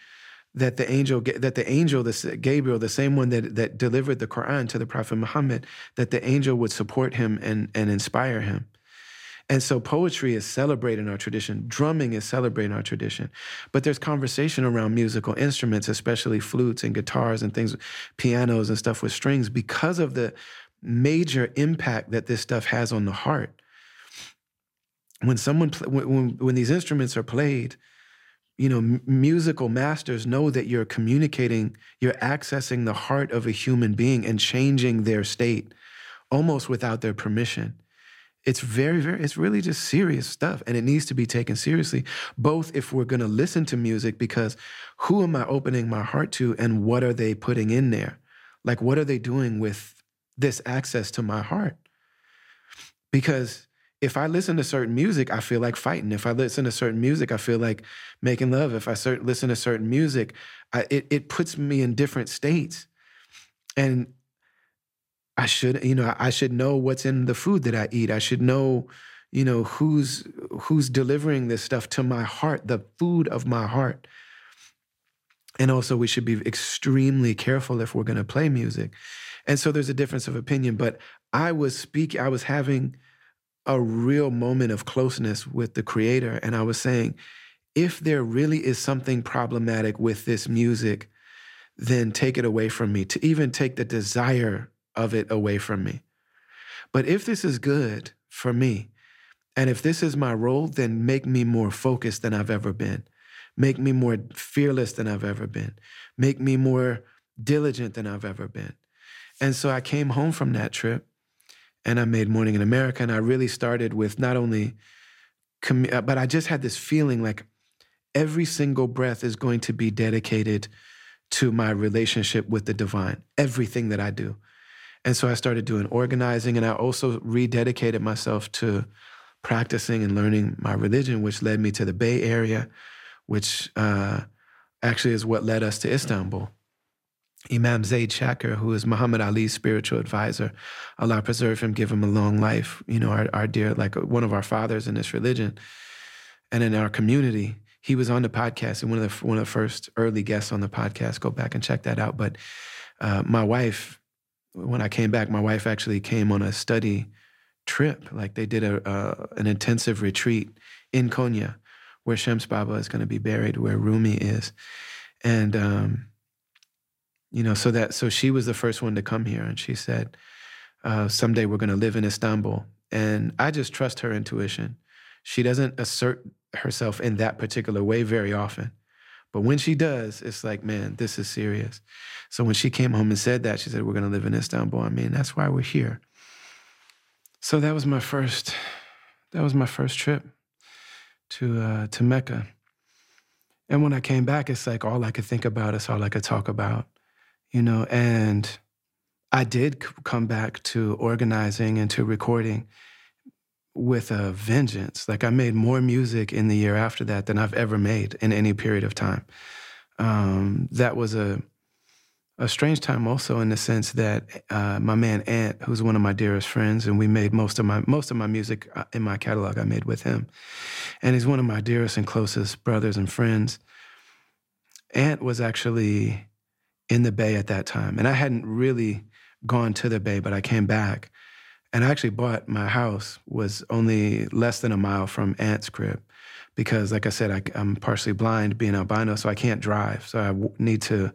that the angel that the angel the Gabriel the same one that that delivered the Quran to the prophet Muhammad that the angel would support him and and inspire him. And so poetry is celebrating our tradition. Drumming is celebrating our tradition. But there's conversation around musical instruments especially flutes and guitars and things pianos and stuff with strings because of the major impact that this stuff has on the heart. When someone when, when these instruments are played you know, m- musical masters know that you're communicating, you're accessing the heart of a human being and changing their state almost without their permission. It's very, very, it's really just serious stuff. And it needs to be taken seriously, both if we're going to listen to music, because who am I opening my heart to and what are they putting in there? Like, what are they doing with this access to my heart? Because if I listen to certain music, I feel like fighting. If I listen to certain music, I feel like making love. If I cert- listen to certain music, I, it it puts me in different states, and I should you know I should know what's in the food that I eat. I should know you know who's who's delivering this stuff to my heart, the food of my heart. And also, we should be extremely careful if we're going to play music. And so, there's a difference of opinion. But I was speaking. I was having a real moment of closeness with the creator. And I was saying, if there really is something problematic with this music, then take it away from me, to even take the desire of it away from me. But if this is good for me, and if this is my role, then make me more focused than I've ever been. Make me more fearless than I've ever been. Make me more diligent than I've ever been. And so I came home from that trip and I made Mourning in America. And I really started with not only, uh, but I just had this feeling like every single breath is going to be dedicated to my relationship with the divine, everything that I do. And so I started doing organizing, and I also rededicated myself to practicing and learning my religion, which led me to the Bay Area, which uh, actually is what led us to Istanbul. Imam Zaid Shakir, who is Muhammad Ali's spiritual advisor, Allah preserve him, give him a long life. You know, our, our dear, like one of our fathers in this religion and in our community. He was on the podcast and one of the one of the first early guests on the podcast. Go back and check that out. But uh, my wife, when I came back, my wife actually came on a study trip. Like they did a uh, an intensive retreat in Konya, where Shams Baba is going to be buried, where Rumi is, and um, you know, so that so she was the first one to come here, and she said, uh, "Someday we're going to live in Istanbul." And I just trust her intuition. She doesn't assert herself in that particular way very often. But when she does, it's like, man, this is serious. So when she came home and said that, she said, We're going to live in Istanbul. I mean, that's why we're here. So that was my first, that was my first trip to uh, to Mecca. And when I came back, it's like all I could think about it's all I could talk about, you know. And I did come back to organizing and to recording with a vengeance. Like I made more music in the year after that than I've ever made in any period of time. Um, that was a a strange time also in the sense that uh, my man Ant, who's one of my dearest friends, and we made most of my most of my music uh, in my catalog I made with him, and he's one of my dearest and closest brothers and friends. Ant was actually in the Bay at that time, and I hadn't really gone to the Bay, but I came back, and I actually bought my house was only less than a mile from Ant's crib, because like I said, I, I'm partially blind, being albino, so I can't drive, so I w- need to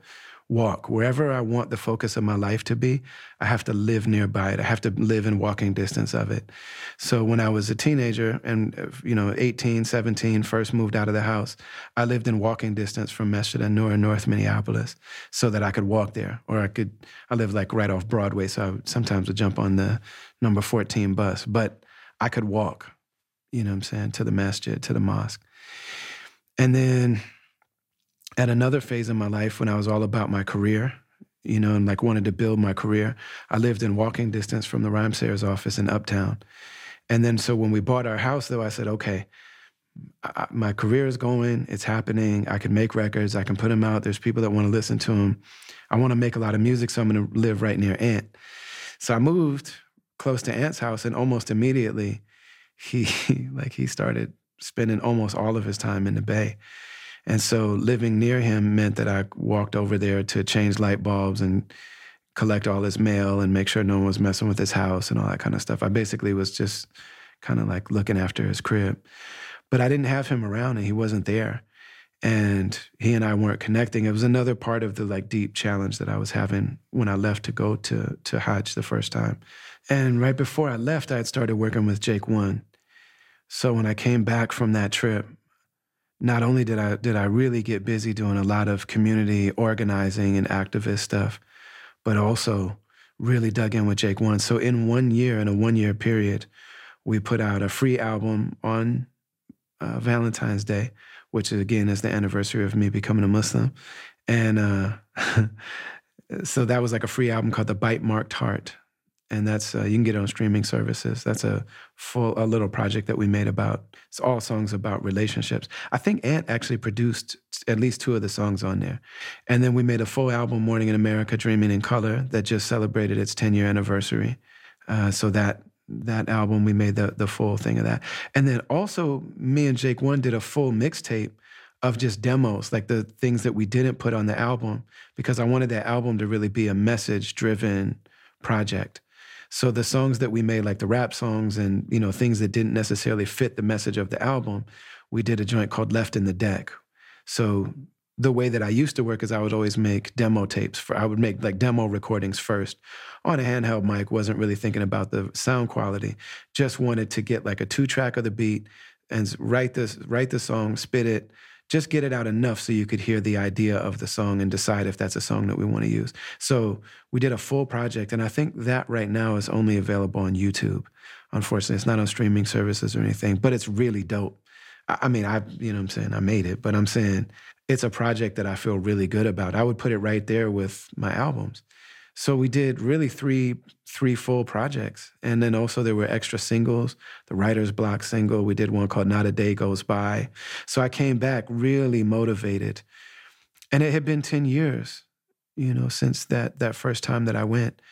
walk. Wherever I want the focus of my life to be, I have to live nearby it. I have to live in walking distance of it. So when I was a teenager and, uh, you know, 18, 17, first moved out of the house, I lived in walking distance from Masjid An-Nur in North Minneapolis so that I could walk there. Or I could, I lived like right off Broadway, so I would, sometimes would jump on the number 14 bus, but I could walk, you know what I'm saying, to the masjid, to the mosque. And then at another phase in my life when I was all about my career, you know, and like wanted to build my career, I lived in walking distance from the Rhymesayers office in Uptown. And then so when we bought our house, though, I said, okay, I, my career is going, it's happening. I can make records, I can put them out. There's people that want to listen to them. I want to make a lot of music, so I'm going to live right near Ant. So I moved close to Ant's house, and almost immediately, he like he started spending almost all of his time in the Bay. And so living near him meant that I walked over there to change light bulbs and collect all his mail and make sure no one was messing with his house and all that kind of stuff. I basically was just kind of like looking after his crib. But I didn't have him around and he wasn't there. And he and I weren't connecting. It was another part of the like deep challenge that I was having when I left to go to to Hajj the first time. And right before I left, I had started working with Jake One. So when I came back from that trip, not only did I did I really get busy doing a lot of community organizing and activist stuff, but also really dug in with Jake One. So in one year, in a one year period, we put out a free album on uh, Valentine's Day, which again is the anniversary of me becoming a Muslim, and uh, so that was like a free album called The Bite Marked Heart and that's uh, you can get it on streaming services. That's a full a little project that we made about. It's all songs about relationships. I think Ant actually produced at least two of the songs on there, and then we made a full album, Mourning in America, Dreaming in Color, that just celebrated its 10 year anniversary. Uh, so that that album we made the the full thing of that, and then also me and Jake One did a full mixtape of just demos, like the things that we didn't put on the album, because I wanted that album to really be a message driven project. So the songs that we made, like the rap songs and you know things that didn't necessarily fit the message of the album, we did a joint called Left in the Deck. So the way that I used to work is I would always make demo tapes for I would make like demo recordings first on a handheld mic, wasn't really thinking about the sound quality. Just wanted to get like a two track of the beat and write this, write the song, spit it, just get it out enough so you could hear the idea of the song and decide if that's a song that we want to use. So we did a full project, and I think that right now is only available on YouTube. Unfortunately, it's not on streaming services or anything, but it's really dope. I, mean, I, you know what I'm saying? I made it, but I'm saying it's a project that I feel really good about. I would put it right there with my albums. So we did really three three full projects, and then also there were extra singles. The writer's block single we did one called "Not a Day Goes By." So I came back really motivated, and it had been ten years, you know, since that that first time that I went.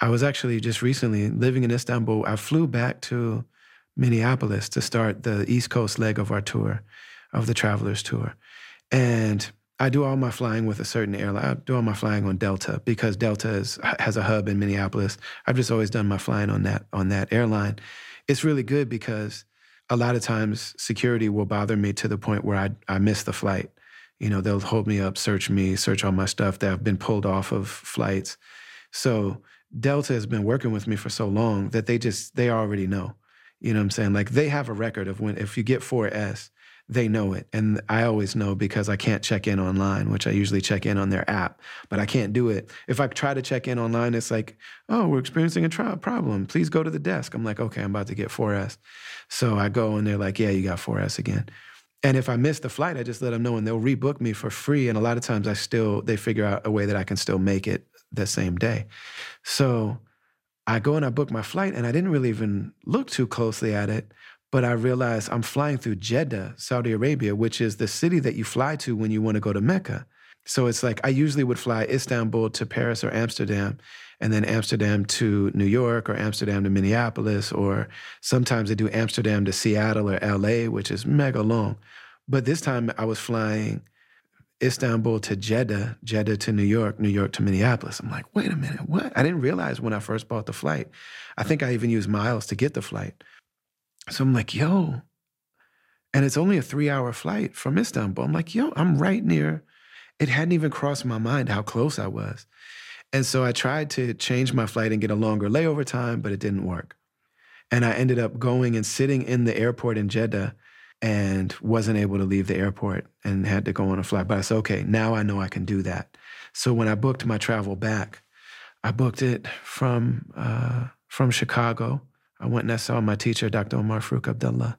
I was actually just recently living in Istanbul. I flew back to Minneapolis to start the East Coast leg of our tour, of the Travelers Tour, and I do all my flying with a certain airline. I do all my flying on Delta because Delta is, has a hub in Minneapolis. I've just always done my flying on that on that airline. It's really good because a lot of times security will bother me to the point where I I miss the flight. You know, they'll hold me up, search me, search all my stuff that have been pulled off of flights. So Delta has been working with me for so long that they just they already know. You know what I'm saying? Like they have a record of when if you get 4S, they know it. And I always know because I can't check in online, which I usually check in on their app, but I can't do it. If I try to check in online, it's like, oh, we're experiencing a tri- problem. Please go to the desk. I'm like, okay, I'm about to get 4S. So I go and they're like, yeah, you got 4S again. And if I miss the flight, I just let them know and they'll rebook me for free. And a lot of times I still, they figure out a way that I can still make it the same day. So I go and I book my flight and I didn't really even look too closely at it but I realized I'm flying through Jeddah, Saudi Arabia, which is the city that you fly to when you want to go to Mecca. So it's like I usually would fly Istanbul to Paris or Amsterdam, and then Amsterdam to New York or Amsterdam to Minneapolis, or sometimes they do Amsterdam to Seattle or LA, which is mega long. But this time I was flying Istanbul to Jeddah, Jeddah to New York, New York to Minneapolis. I'm like, wait a minute, what? I didn't realize when I first bought the flight. I think I even used miles to get the flight. So I'm like, yo, and it's only a three hour flight from Istanbul. I'm like, yo, I'm right near. It hadn't even crossed my mind how close I was. And so I tried to change my flight and get a longer layover time, but it didn't work. And I ended up going and sitting in the airport in Jeddah and wasn't able to leave the airport and had to go on a flight. But I said, okay, now I know I can do that. So when I booked my travel back, I booked it from uh, from Chicago I went and I saw my teacher, Dr. Omar Farouk Abdullah,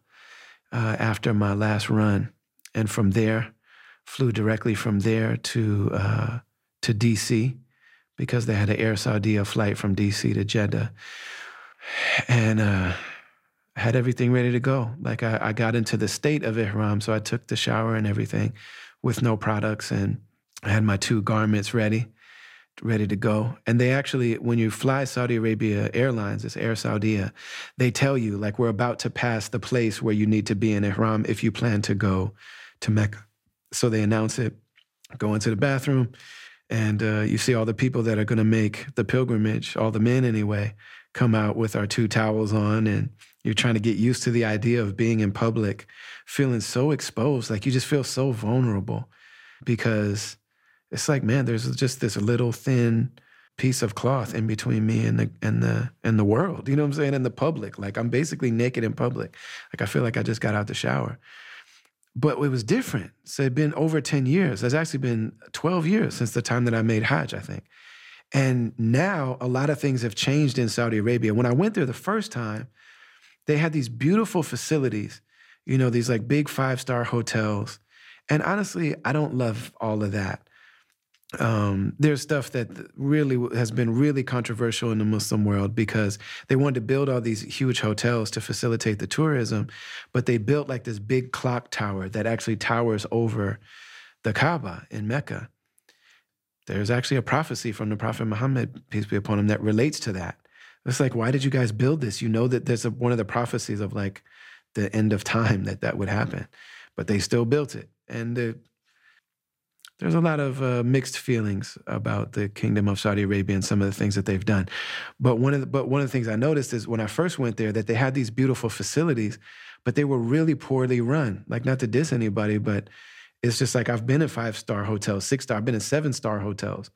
uh, after my last run. And from there, flew directly from there to, uh, to DC because they had an Air Saudia flight from DC to Jeddah. And uh, had everything ready to go. Like I, I got into the state of Ihram, so I took the shower and everything with no products and I had my two garments ready ready to go. And they actually, when you fly Saudi Arabia Airlines, it's Air Saudia, they tell you, like, we're about to pass the place where you need to be in Ihram if you plan to go to Mecca. So they announce it, go into the bathroom, and uh, you see all the people that are going to make the pilgrimage, all the men anyway, come out with our two towels on. And you're trying to get used to the idea of being in public, feeling so exposed. Like you just feel so vulnerable because it's like, man, there's just this little thin piece of cloth in between me and the and the and the world. You know what I'm saying? In the public. Like I'm basically naked in public. Like I feel like I just got out the shower. But it was different. So it'd been over 10 years. It's actually been 12 years since the time that I made Hajj, I think. And now a lot of things have changed in Saudi Arabia. When I went there the first time, they had these beautiful facilities, you know, these like big five star hotels. And honestly, I don't love all of that um, there's stuff that really has been really controversial in the Muslim world because they wanted to build all these huge hotels to facilitate the tourism, but they built like this big clock tower that actually towers over the Kaaba in Mecca. There's actually a prophecy from the Prophet Muhammad, peace be upon him, that relates to that. It's like, why did you guys build this? You know that there's a, one of the prophecies of like the end of time that that would happen, but they still built it. And the there's a lot of uh, mixed feelings about the kingdom of Saudi Arabia and some of the things that they've done. But one of the, but one of the things I noticed is when I first went there that they had these beautiful facilities, but they were really poorly run. Like not to diss anybody, but it's just like I've been in five star hotels, six star, I've been in seven star hotels.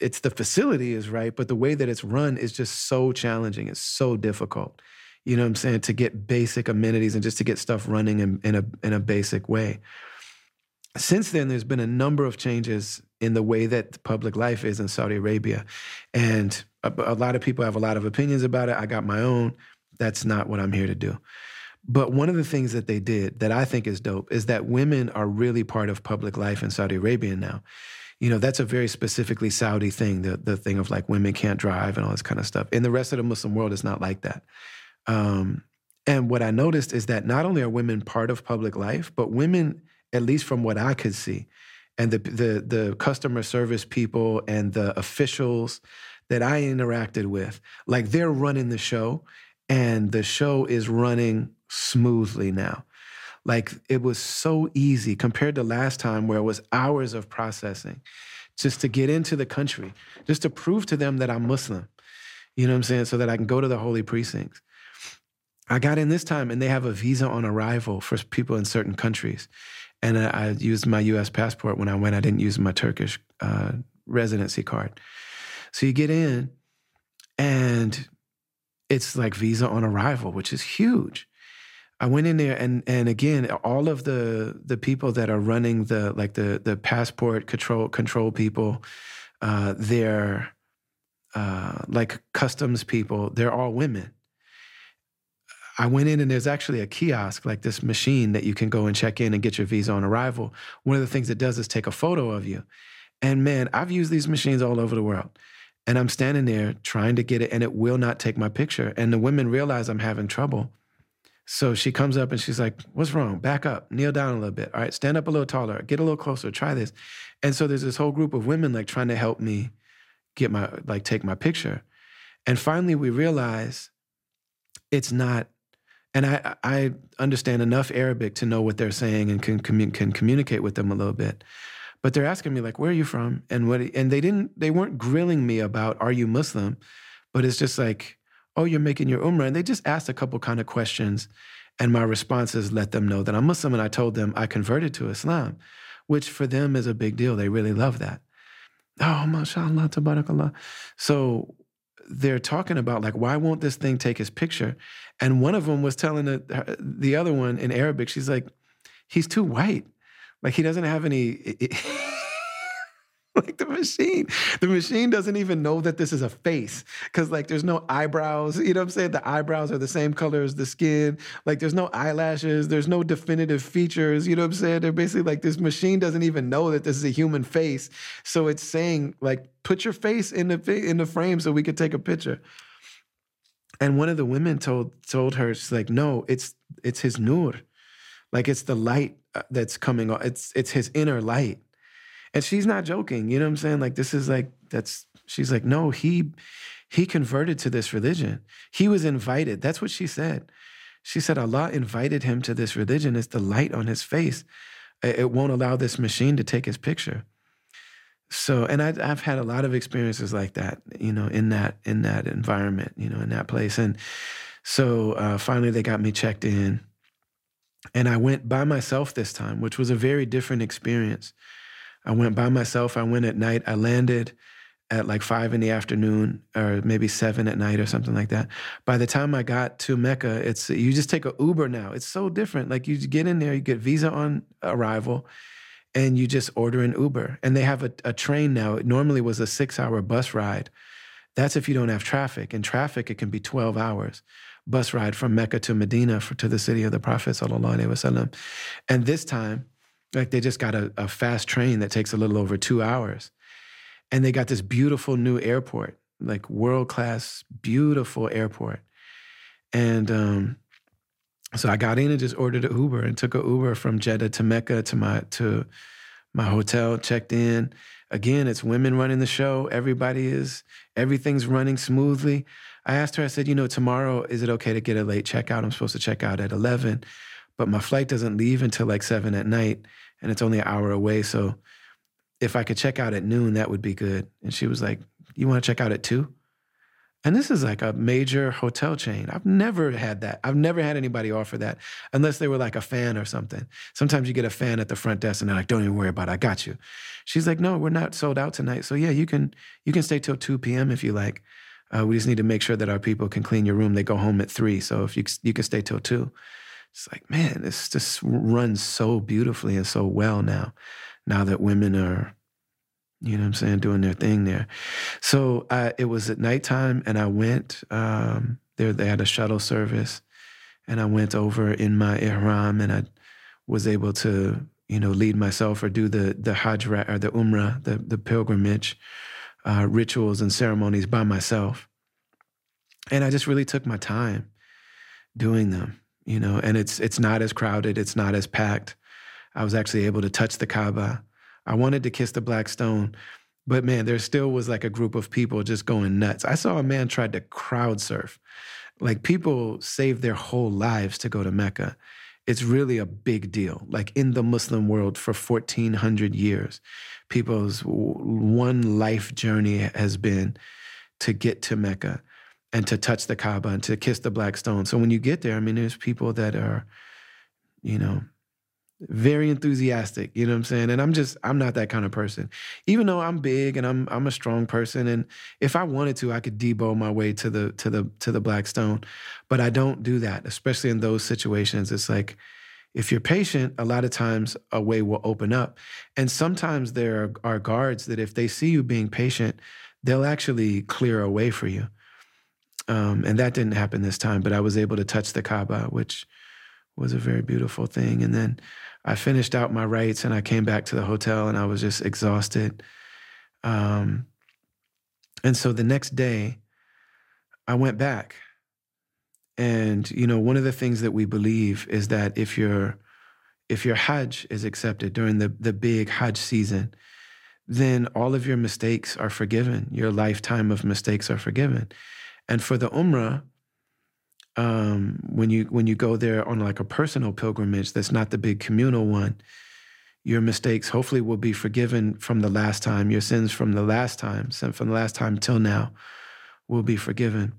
It's the facility is right, but the way that it's run is just so challenging. It's so difficult. You know what I'm saying? To get basic amenities and just to get stuff running in, in a in a basic way since then, there's been a number of changes in the way that public life is in Saudi Arabia. And a, a, lot of people have a lot of opinions about it. I got my own. That's not what I'm here to do. But one of the things that they did that I think is dope is that women are really part of public life in Saudi Arabia now. You know, that's a very specifically Saudi thing, the, the thing of like women can't drive and all this kind of stuff. In the rest of the Muslim world, it's not like that. Um, and what I noticed is that not only are women part of public life, but women, at least from what I could see, and the the the customer service people and the officials that I interacted with, like they're running the show, and the show is running smoothly now. Like it was so easy compared to last time where it was hours of processing just to get into the country, just to prove to them that I'm Muslim. You know what I'm saying? So that I can go to the holy precincts. I got in this time and they have a visa on arrival for people in certain countries. And I, I used my US passport when I went. I didn't use my Turkish uh, residency card. So you get in and it's like visa on arrival, which is huge. I went in there and and again, all of the the people that are running the like the the passport control control people, uh, they're uh, like customs people. They're all women. I went in and there's actually a kiosk, like this machine that you can go and check in and get your visa on arrival. One of the things it does is take a photo of you. And man, I've used these machines all over the world. And I'm standing there trying to get it, and it will not take my picture. And the women realize I'm having trouble. So she comes up and she's like, What's wrong? Back up, kneel down a little bit. All right, stand up a little taller, get a little closer, try this. And so there's this whole group of women like trying to help me get my, like, take my picture. And finally, we realize it's not and I, I understand enough Arabic to know what they're saying and can, can communicate with them a little bit. But they're asking me like, "Where are you from?" And what? And they didn't. They weren't grilling me about, "Are you Muslim?" But it's just like, "Oh, you're making your umrah," and they just asked a couple kind of questions, and my responses let them know that I'm Muslim. And I told them I converted to Islam, which for them is a big deal. They really love that. Oh, mashallah, tabarakallah. So they're talking about like why won't this thing take his picture? And one of them was telling the, the other one in arabic she's like he's too white. Like he doesn't have any like the machine the machine doesn't even know that this is a face because like there's no eyebrows you know what i'm saying? The eyebrows are the same color as the skin. Like there's no eyelashes there's no definitive features you know what i'm saying? They're basically like this machine doesn't even know that this is a human face. So it's saying like put your face in the in the frame so we could take a picture. And one of the women told told her she's like no it's it's his nur. Like it's the light uh, that's coming it's it's his inner light and she's not joking. You know what I'm saying? Like this is like that's she's like, no, he he converted to this religion. He was invited. That's what she said. She said Allah invited him to this religion. It's the light on his face. It won't allow this machine to take his picture. So, and I, I've had a lot of experiences like that, you know, in that in that environment, you know, in that place. And so uh, finally, they got me checked in, and I went by myself this time, which was a very different experience. I went by myself. I went at night. I landed at like five in the afternoon or maybe seven at night or something like that. By the time I got to Mecca, it's you just take a Uber now. It's so different. Like you get in there, you get visa on arrival, and you just order an Uber. And they have a, a train now. It normally was a six hour bus ride. That's if you don't have traffic. In traffic, it can be 12 hours bus ride from Mecca to Medina for, to the city of the Prophet. And this time, like they just got a, a fast train that takes a little over two hours. And they got this beautiful new airport, like world class, beautiful airport. And um, so I got in and just ordered an Uber and took an Uber from Jeddah to Mecca to my to my hotel, checked in. Again, it's women running the show. Everybody is, everything's running smoothly. I asked her, I said, you know, tomorrow, is it okay to get a late checkout? I'm supposed to check out at 11, but my flight doesn't leave until like seven at night and it's only an hour away. So if I could check out at noon, that would be good. And she was like, You want to check out at two? And this is like a major hotel chain. I've never had that. I've never had anybody offer that unless they were like a fan or something. Sometimes you get a fan at the front desk and they're like, don't even worry about it. I got you. She's like, no, we're not sold out tonight. So yeah, you can you can stay till 2 p.m. if you like. Uh, we just need to make sure that our people can clean your room. They go home at three. So if you you can stay till two it's like, man, this just runs so beautifully and so well now, now that women are, you know what I'm saying, doing their thing there. So I, it was at nighttime and I went, um, there they had a shuttle service and I went over in my ihram and I was able to, you know, lead myself or do the the Hajj or the Umrah, the the pilgrimage uh, rituals and ceremonies by myself. And I just really took my time doing them, you know. And it's it's not as crowded, it's not as packed. I was actually able to touch the Kaaba. I wanted to kiss the black stone, but man, there still was like a group of people just going nuts. I saw a man tried to crowd surf. Like people save their whole lives to go to Mecca it's really a big deal. Like in the Muslim world for 1400 years, people's one life journey has been to get to Mecca and to touch the Kaaba and to kiss the black stone. So when you get there, I mean, there's people that are, you know, very enthusiastic, you know what I'm saying? And I'm just I'm not that kind of person. Even though I'm big and I'm I'm a strong person and if I wanted to I could debo my way to the to the to the black stone, but I don't do that, especially in those situations. It's like if you're patient, a lot of times a way will open up. And sometimes there are, guards that if they see you being patient, they'll actually clear a way for you. Um, and that didn't happen this time, but I was able to touch the Kaaba, which was a very beautiful thing. And then I finished out my rites and I came back to the hotel and I was just exhausted. Um, and so the next day, I went back. And you know, one of the things that we believe is that if your if your Hajj is accepted during the the big Hajj season, then all of your mistakes are forgiven. Your lifetime of mistakes are forgiven. And for the Umrah, um, when you when you go there on like a personal pilgrimage that's not the big communal one your mistakes hopefully will be forgiven from the last time. Your sins from the last time from the last time till now will be forgiven.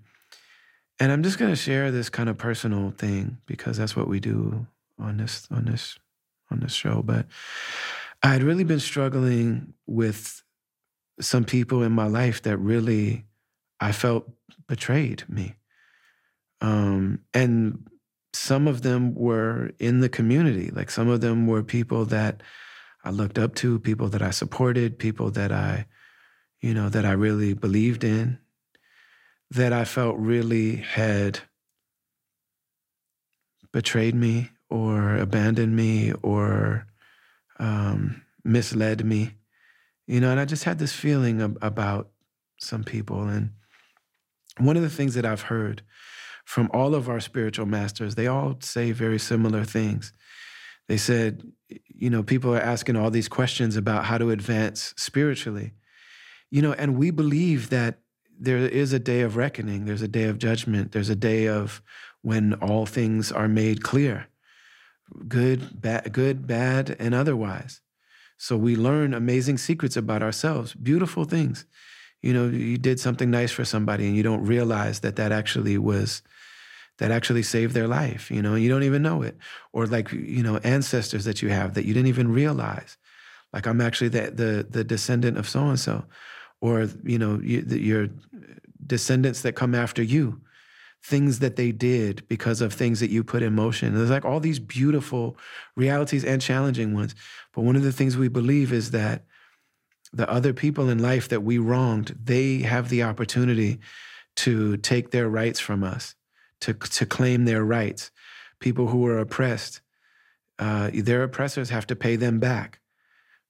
And i'm just going to share this kind of personal thing because that's what we do on this on this on this show. But i had really been struggling with some people in my life that really i felt betrayed me um, and some of them were in the community. Like some of them were people that I looked up to, people that I supported, people that I, you know, that I really believed in, that I felt really had betrayed me or abandoned me or um, misled me. You know, and I just had this feeling ab- about some people. And one of the things that I've heard from all of our spiritual masters, they all say very similar things. They said, you know, people are asking all these questions about how to advance spiritually. You know, and we believe that there is a day of reckoning, there's a day of judgment, there's a day of when all things are made clear. Good, bad, good, bad, and otherwise. So we learn amazing secrets about ourselves, beautiful things. You know, you did something nice for somebody and you don't realize that that actually was that actually saved their life, you know, you don't even know it. Or like, you know, ancestors that you have that you didn't even realize. Like I'm actually the the, the descendant of so and so, or you know, you, the, your descendants that come after you, things that they did because of things that you put in motion. There's like all these beautiful realities and challenging ones. But one of the things we believe is that the other people in life that we wronged, they have the opportunity to take their rights from us to, to claim their rights. People who are oppressed, uh, their oppressors have to pay them back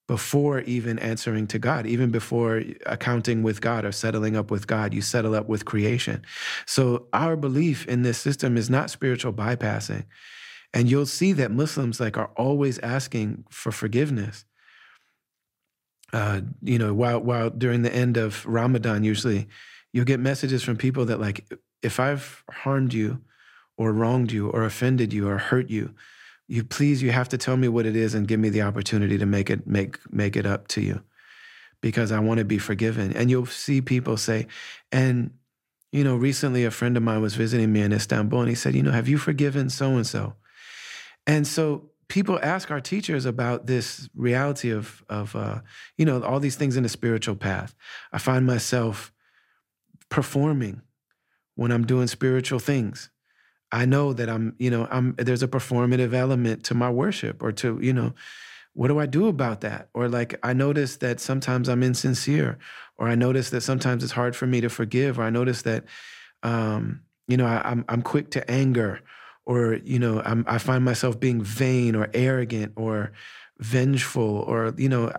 before even answering to God, even before accounting with God or settling up with God, you settle up with creation. So our belief in this system is not spiritual bypassing. And you'll see that Muslims like are always asking for forgiveness. Uh, you know, while while during the end of Ramadan, usually you'll get messages from people that like if I've harmed you or wronged you or offended you or hurt you, you please you have to tell me what it is and give me the opportunity to make it make make it up to you because I want to be forgiven. And you'll see people say, and you know, recently a friend of mine was visiting me in Istanbul and he said, you know, have you forgiven so and so? And so people ask our teachers about this reality of of uh, you know all these things in the spiritual path. I find myself performing when I'm doing spiritual things. I know that I'm, you know, I'm there's a performative element to my worship or to, you know, what do I do about that? Or like I notice that sometimes I'm insincere, or I notice that sometimes it's hard for me to forgive, or I notice that um, you know, I, I'm, I'm quick to anger, or you know, I'm, I find myself being vain or arrogant or vengeful or you know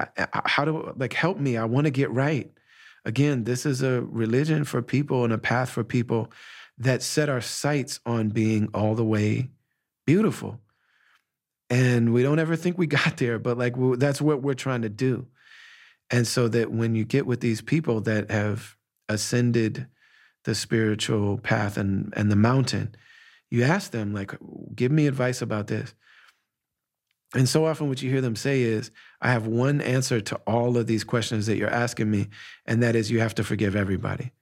how to like help me i want to get right. Again this is a religion for people and a path for people that set our sights on being all the way beautiful. And we don't ever think we got there but like that's what we're trying to do. And so that when you get with these people that have ascended the spiritual path and and the mountain you ask them like give me advice about this and so often, what you hear them say is, I have one answer to all of these questions that you're asking me, and that is, you have to forgive everybody.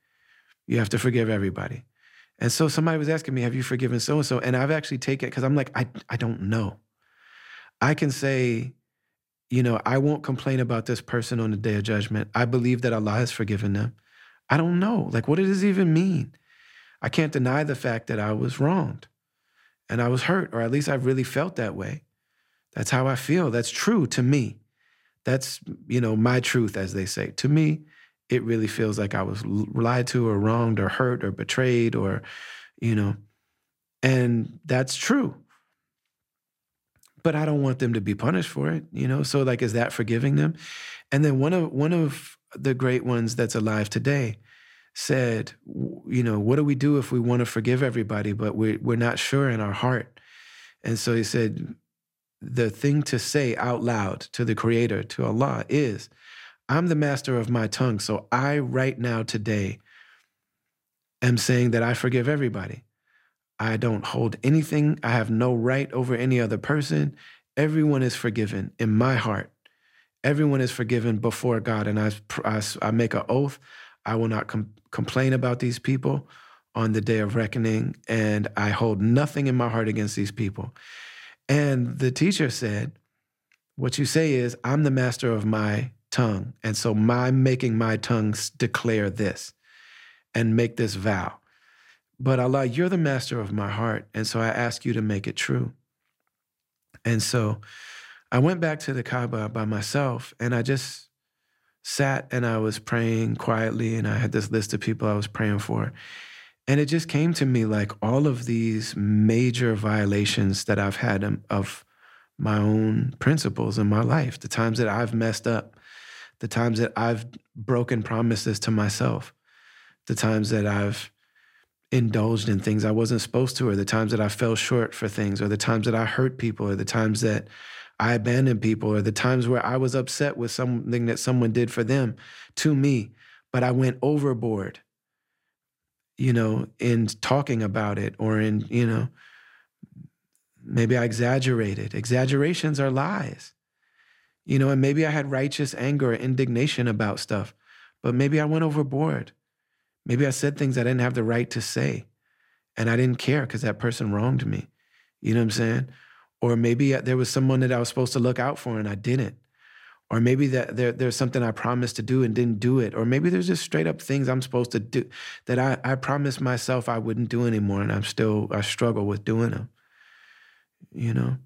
You have to forgive everybody. And so somebody was asking me, Have you forgiven so and so? And I've actually taken it because I'm like, I, I don't know. I can say, you know, I won't complain about this person on the day of judgment. I believe that Allah has forgiven them. I don't know. Like, what does it even mean? I can't deny the fact that I was wronged and I was hurt, or at least I really felt that way. That's how I feel. That's true to me. That's, you know, my truth, as they say. To me, it really feels like I was lied to or wronged or hurt or betrayed or, you know, and that's true. But I don't want them to be punished for it, you know? So like is that forgiving them? And then one of one of the great ones that's alive today said, you know, what do we do if we want to forgive everybody, but we're, we're not sure in our heart? And so he said, the thing to say out loud to the Creator, to Allah, is I'm the master of my tongue. So I, right now, today, am saying that I forgive everybody. I don't hold anything, I have no right over any other person. Everyone is forgiven in my heart. Everyone is forgiven before God. And I, I, I make an oath I will not com- complain about these people on the day of reckoning. And I hold nothing in my heart against these people. And the teacher said, What you say is, I'm the master of my tongue. And so my making my tongue declare this and make this vow. But Allah, you're the master of my heart. And so I ask you to make it true. And so I went back to the Kaaba by myself and I just sat and I was praying quietly. And I had this list of people I was praying for. And it just came to me like all of these major violations that I've had um, of my own principles in my life, the times that I've messed up, the times that I've broken promises to myself, the times that I've indulged in things I wasn't supposed to, or the times that I fell short for things, or the times that I hurt people, or the times that I abandoned people, or the times where I was upset with something that someone did for them to me, but I went overboard you know, in talking about it or in, you know, maybe I exaggerated. Exaggerations are lies. You know, and maybe I had righteous anger or indignation about stuff, but maybe I went overboard. Maybe I said things I didn't have the right to say and I didn't care because that person wronged me. You know what I'm saying? Or maybe uh, there was someone that I was supposed to look out for and I didn't or maybe that there, there's something I promised to do and didn't do it, or maybe there's just straight up things I'm supposed to do that I, I promised myself I wouldn't do anymore, and I'm still I struggle with doing them. You know.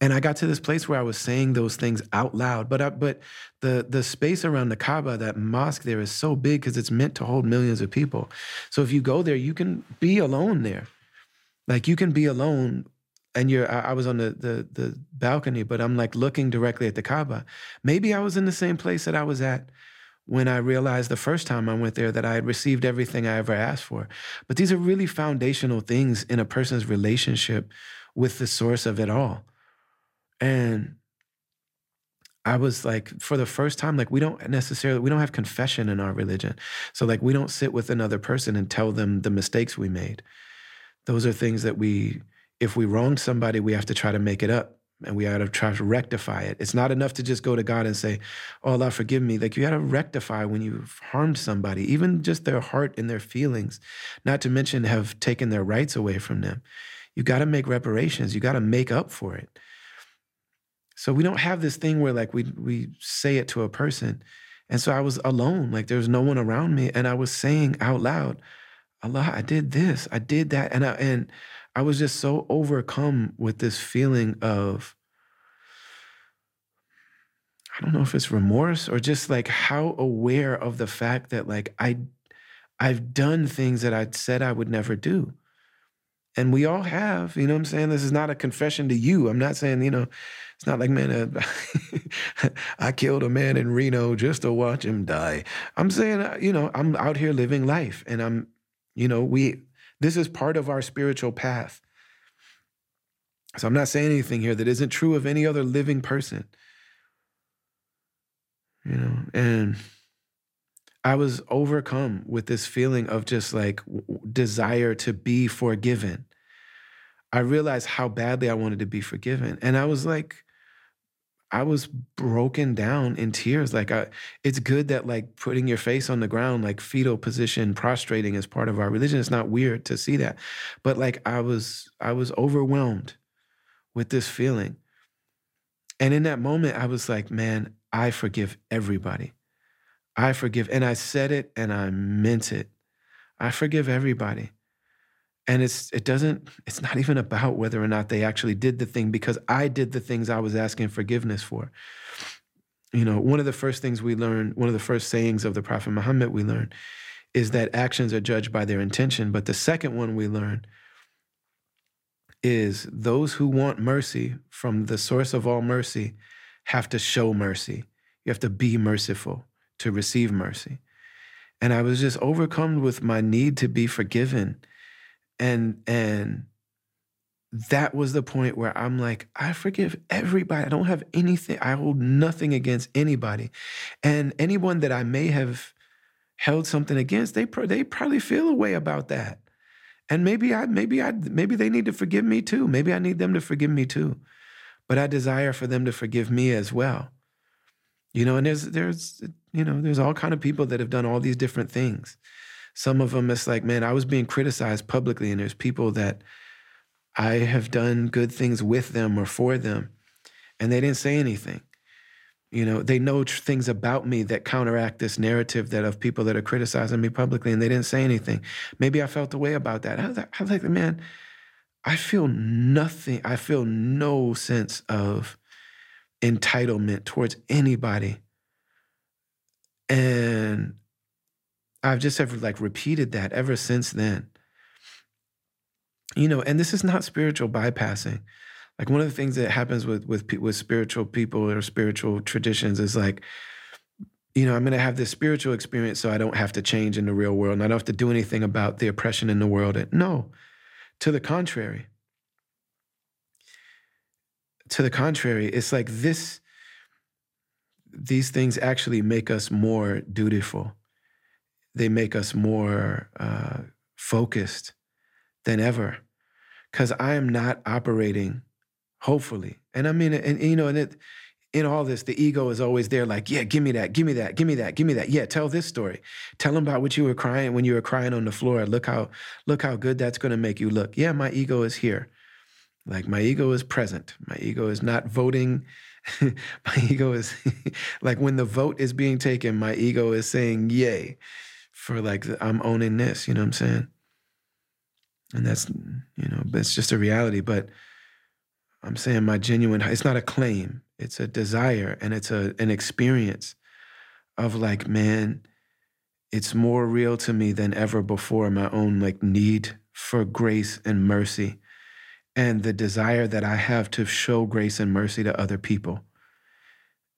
And I got to this place where I was saying those things out loud, but I, but the the space around the Kaaba, that mosque there, is so big because it's meant to hold millions of people. So if you go there, you can be alone there, like you can be alone and you're I, I, was on the, the the balcony, but I'm like looking directly at the Kaaba. Maybe I was in the same place that I was at when I realized the first time I went there that I had received everything I ever asked for. But these are really foundational things in a person's relationship with the source of it all. And I was like, for the first time, like we don't necessarily we don't have confession in our religion. So like we don't sit with another person and tell them the mistakes we made. Those are things that we if we wrong somebody, we have to try to make it up and we got to try to rectify it. It's not enough to just go to God and say, Oh, Allah, forgive me. Like you got to rectify when you've harmed somebody, even just their heart and their feelings, not to mention have taken their rights away from them. You got to make reparations. You got to make up for it. So we don't have this thing where like we we say it to a person. And so I was alone, like there was no one around me, and I was saying out loud, Allah, I did this, I did that, and I and I was just so overcome with this feeling of I don't know if it's remorse or just like how aware of the fact that like I I've done things that I said I would never do. And we all have, you know what I'm saying? This is not a confession to you. I'm not saying, you know, it's not like, man, uh, I killed a man in Reno just to watch him die. I'm saying, uh, you know, I'm out here living life and I'm, you know, we, this is part of our spiritual path. So I'm not saying anything here that isn't true of any other living person. You know, and I was overcome with this feeling of just like desire to be forgiven. I realized how badly I wanted to be forgiven. And I was like, I was broken down in tears. Like, I, it's good that like putting your face on the ground, like fetal position, prostrating is part of our religion. It's not weird to see that, but like I was, I was overwhelmed with this feeling. And in that moment, I was like, man, I forgive everybody. I forgive. And I said it and I meant it. I forgive everybody. And it's it doesn't it's not even about whether or not they actually did the thing because I did the things I was asking forgiveness for. You know, one of the first things we learn, one of the first sayings of the Prophet Muhammad we learn is that actions are judged by their intention. But the second one we learn is those who want mercy from the source of all mercy have to show mercy. You have to be merciful to receive mercy. And I was just overcome with my need to be forgiven. And and that was the point where I'm like, I forgive everybody. I don't have anything, I hold nothing against anybody. And anyone that I may have held something against, they they probably feel a way about that. And maybe I maybe I maybe they need to forgive me too. Maybe I need them to forgive me too. But I desire for them to forgive me as well. You know, and there's there's you know there's all kind of people that have done all these different things. Some of them it's like, man, I was being criticized publicly, and there's people that I have done good things with them or for them, and they didn't say anything. You know, they know things about me that counteract this narrative that of people that are criticizing me publicly, and they didn't say anything. Maybe I felt the way about that. I was, I was like, man, I feel nothing. I feel no sense of entitlement towards anybody. And I've just ever like repeated that ever since then. You know, and this is not spiritual bypassing. Like one of the things that happens with with with spiritual people or spiritual traditions is like, you know, I'm going to have this spiritual experience, so I don't have to change in the real world, and I don't have to do anything about the oppression in the world. And No, to the contrary to the contrary, it's like this, these things actually make us more dutiful. They make us more uh, focused than ever. Because I am not operating, hopefully. And I mean, and, you know, and it, in all this, the ego is always there, like, yeah, give me that, give me that, give me that, give me that. Yeah, tell this story. Tell them about what you were crying when you were crying on the floor. Look how, look how good that's gonna make you look. Yeah, my ego is here. Like my ego is present. My ego is not voting. my ego is like when the vote is being taken, my ego is saying yay for like I'm owning this, you know what I'm saying? And that's you know, it's just a reality, but I'm saying my genuine it's not a claim, it's a desire and it's a an experience of like man, it's more real to me than ever before my own like need for grace and mercy and the desire that I have to show grace and mercy to other people.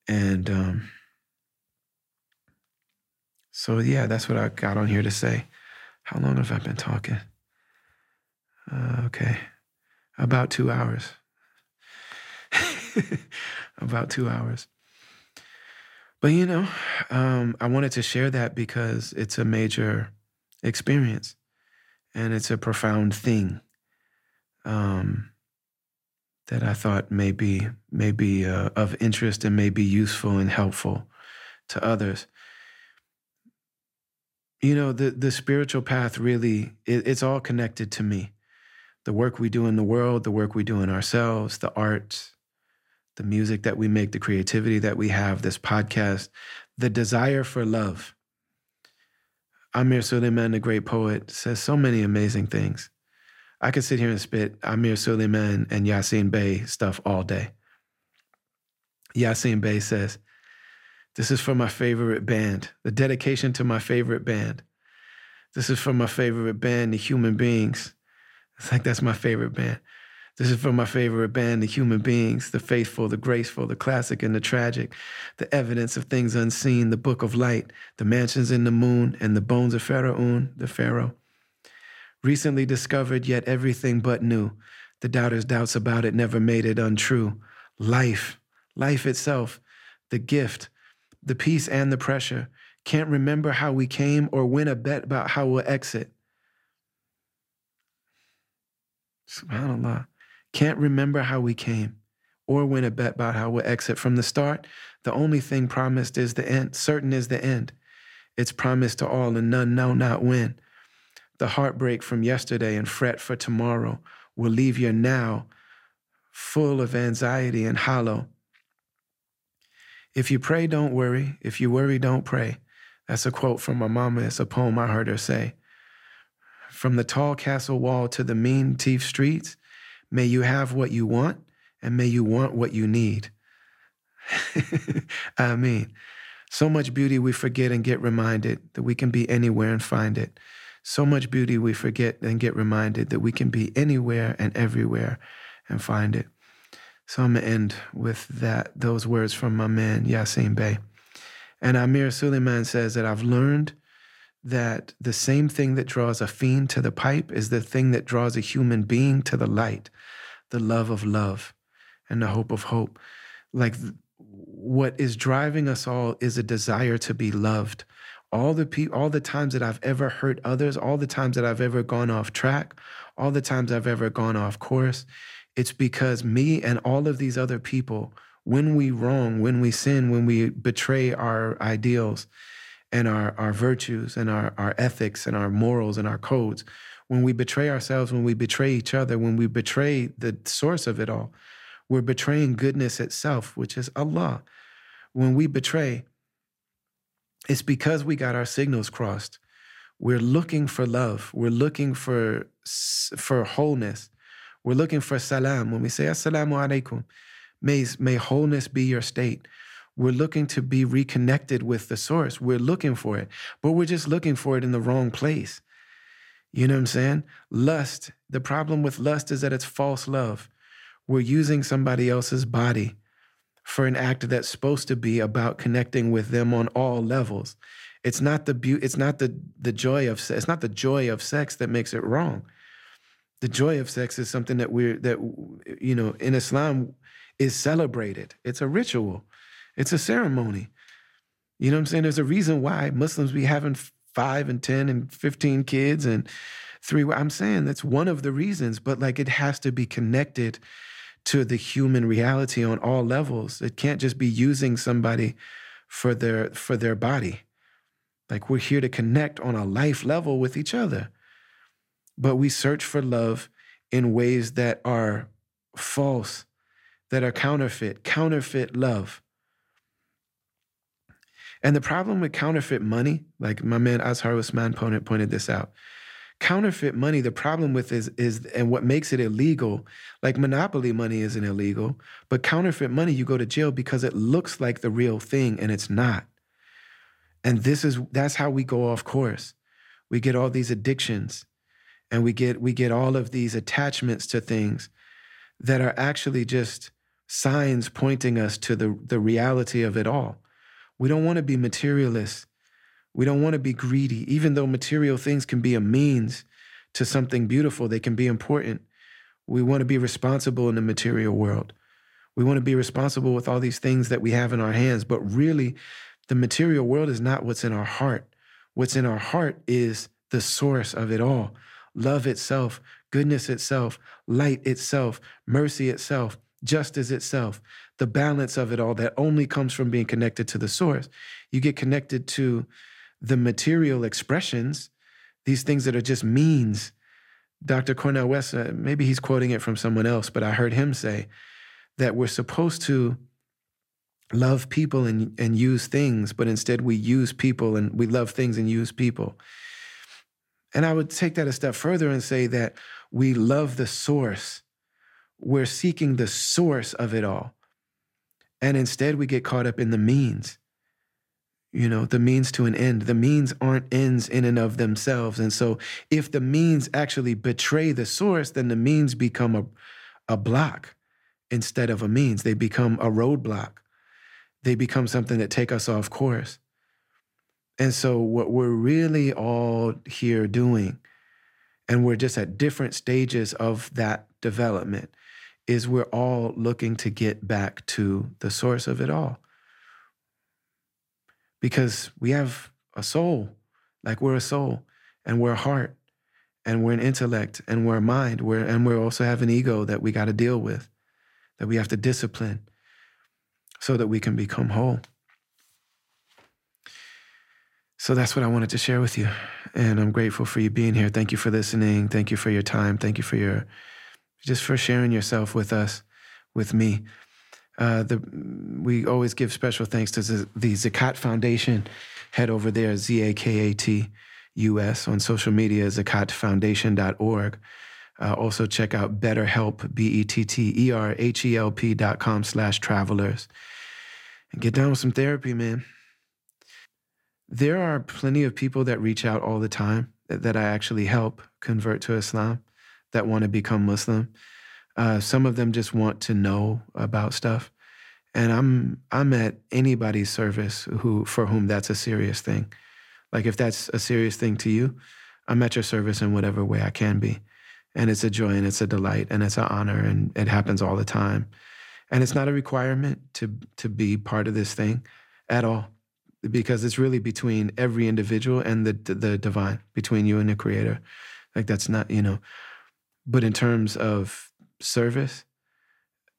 And um, so, yeah, that's what I got on here to say. How long have I been talking? Uh, okay, about two hours. about two hours. But you know, um, I wanted to share that because it's a major experience and it's a profound thing um, that I thought may be, may be uh, of interest and may be useful and helpful to others. You know, the, the spiritual path really, it, it's all connected to me. The work we do in the world, the work we do in ourselves, the arts, the music that we make, the creativity that we have, this podcast, the desire for love. Amir Sulaiman, the great poet, says so many amazing things. I could sit here and spit Amir Sulaiman and Yasin Bey stuff all day. Yasin Bey says, This is for my favorite band, the dedication to my favorite band. This is for my favorite band, the human beings. It's like that's my favorite band. This is from my favorite band, The Human Beings, The Faithful, The Graceful, The Classic, and The Tragic, The Evidence of Things Unseen, The Book of Light, The Mansions in the Moon, and The Bones of Pharaoh, The Pharaoh. Recently discovered, yet everything but new. The doubter's doubts about it never made it untrue. Life, life itself, the gift, the peace and the pressure. Can't remember how we came or win a bet about how we'll exit. SubhanAllah. Can't remember how we came or win a bet about how we'll exit. From the start, the only thing promised is the end, certain is the end. It's promised to all, and none know not when. The heartbreak from yesterday and fret for tomorrow will leave your now full of anxiety and hollow. If you pray, don't worry. If you worry, don't pray. That's a quote from my mama. It's a poem I heard her say. From the tall castle wall to the mean teeth streets, may you have what you want and may you want what you need. I mean, so much beauty we forget and get reminded that we can be anywhere and find it. So much beauty we forget and get reminded that we can be anywhere and everywhere and find it. So I'm gonna end with that those words from my man Yasin Bey. And Amir Sulaiman says that I've learned that the same thing that draws a fiend to the pipe is the thing that draws a human being to the light, the love of love and the hope of hope. Like what is driving us all is a desire to be loved all the pe- all the times that I've ever hurt others, all the times that I've ever gone off track, all the times I've ever gone off course, it's because me and all of these other people, when we wrong, when we sin, when we betray our ideals and our, our virtues and our, our ethics and our morals and our codes, when we betray ourselves, when we betray each other, when we betray the source of it all, we're betraying goodness itself, which is Allah. When we betray, it's because we got our signals crossed. We're looking for love. We're looking for for wholeness. We're looking for salam. When we say assalamu alaikum, may, may wholeness be your state. We're looking to be reconnected with the source. We're looking for it, but we're just looking for it in the wrong place. You know what I'm saying? Lust, the problem with lust is that it's false love. We're using somebody else's body for an act that's supposed to be about connecting with them on all levels. It's not the be- it's not the the joy of it's not the joy of sex that makes it wrong. The joy of sex is something that we're that you know in Islam is celebrated. It's a ritual. It's a ceremony. You know what I'm saying? There's a reason why Muslims be having five and 10 and 15 kids and three. I'm saying that's one of the reasons, but like it has to be connected to the human reality on all levels. It can't just be using somebody for their for their body. Like we're here to connect on a life level with each other. But we search for love in ways that are false, that are counterfeit, counterfeit love. And the problem with counterfeit money, like my man Azhar Usman pointed this out, counterfeit money the problem with is is and what makes it illegal like monopoly money isn't illegal but counterfeit money you go to jail because it looks like the real thing and it's not. And this is that's how we go off course. We get all these addictions and we get we get all of these attachments to things that are actually just signs pointing us to the the reality of it all we don't want to be materialists we don't want to be greedy, even though material things can be a means to something beautiful, they can be important. We want to be responsible in the material world. We want to be responsible with all these things that we have in our hands, but really, the material world is not what's in our heart. What's in our heart is the source of it all love itself, goodness itself, light itself, mercy itself, justice itself, the balance of it all that only comes from being connected to the source. You get connected to the material expressions, these things that are just means. Dr. Cornel West, uh, maybe he's quoting it from someone else, but I heard him say that we're supposed to love people and, and use things, but instead we use people and we love things and use people. And I would take that a step further and say that we love the source. We're seeking the source of it all. And instead we get caught up in the means. you know, the means to an end. The means aren't ends in and of themselves. And so if the means actually betray the source, then the means become a, a block instead of a means. They become a roadblock. They become something that take us off course. And so what we're really all here doing, and we're just at different stages of that development, is we're all looking to get back to the source of it all because we have a soul, like we're a soul, and we're a heart, and we're an intellect, and we're a mind, we're, and we also have an ego that we got to deal with, that we have to discipline so that we can become whole. So that's what I wanted to share with you. And I'm grateful for you being here. Thank you for listening. Thank you for your time. Thank you for your just for sharing yourself with us, with me. Uh, the, we always give special thanks to the, Zakat Foundation. Head over there, Z A K A T U S, on social media, zakatfoundation.org. Uh, also check out BetterHelp, B E T T E R H E L P dot com slash travelers. And get down with some therapy, man. There are plenty of people that reach out all the time that, that I actually help convert to Islam that want to become Muslim. Uh, some of them just want to know about stuff, and I'm I'm at anybody's service who for whom that's a serious thing. Like if that's a serious thing to you, I'm at your service in whatever way I can be, and it's a joy and it's a delight and it's an honor and it happens all the time, and it's not a requirement to to be part of this thing at all, because it's really between every individual and the the divine, between you and the Creator. Like that's not you know, but in terms of service,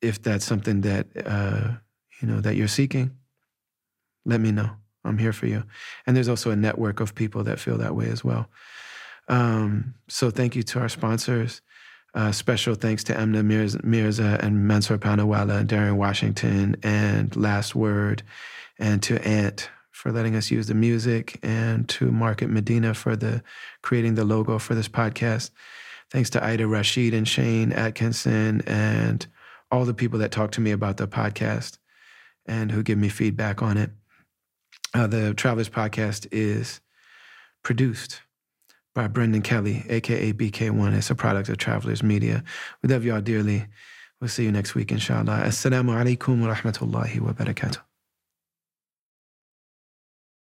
if that's something that uh, you know that you're seeking, let me know. I'm here for you. And there's also a network of people that feel that way as well. Um, so thank you to our sponsors. Uh, special thanks to Emna Mirza, Mirza and Mansour Panawala and Darren Washington and Last Word, and to Ant for letting us use the music, and to Market Medina for the creating the logo for this podcast. Thanks to Ida Rashid and Shane Atkinson and all the people that talk to me about the podcast and who give me feedback on it. Uh, the Travelers Podcast is produced by Brendan Kelly, aka BK1. It's a product of Travelers Media. We love y'all dearly. We'll see you next week, inshallah. Assalamu alaikum wa rahmatullahi wa barakatuh.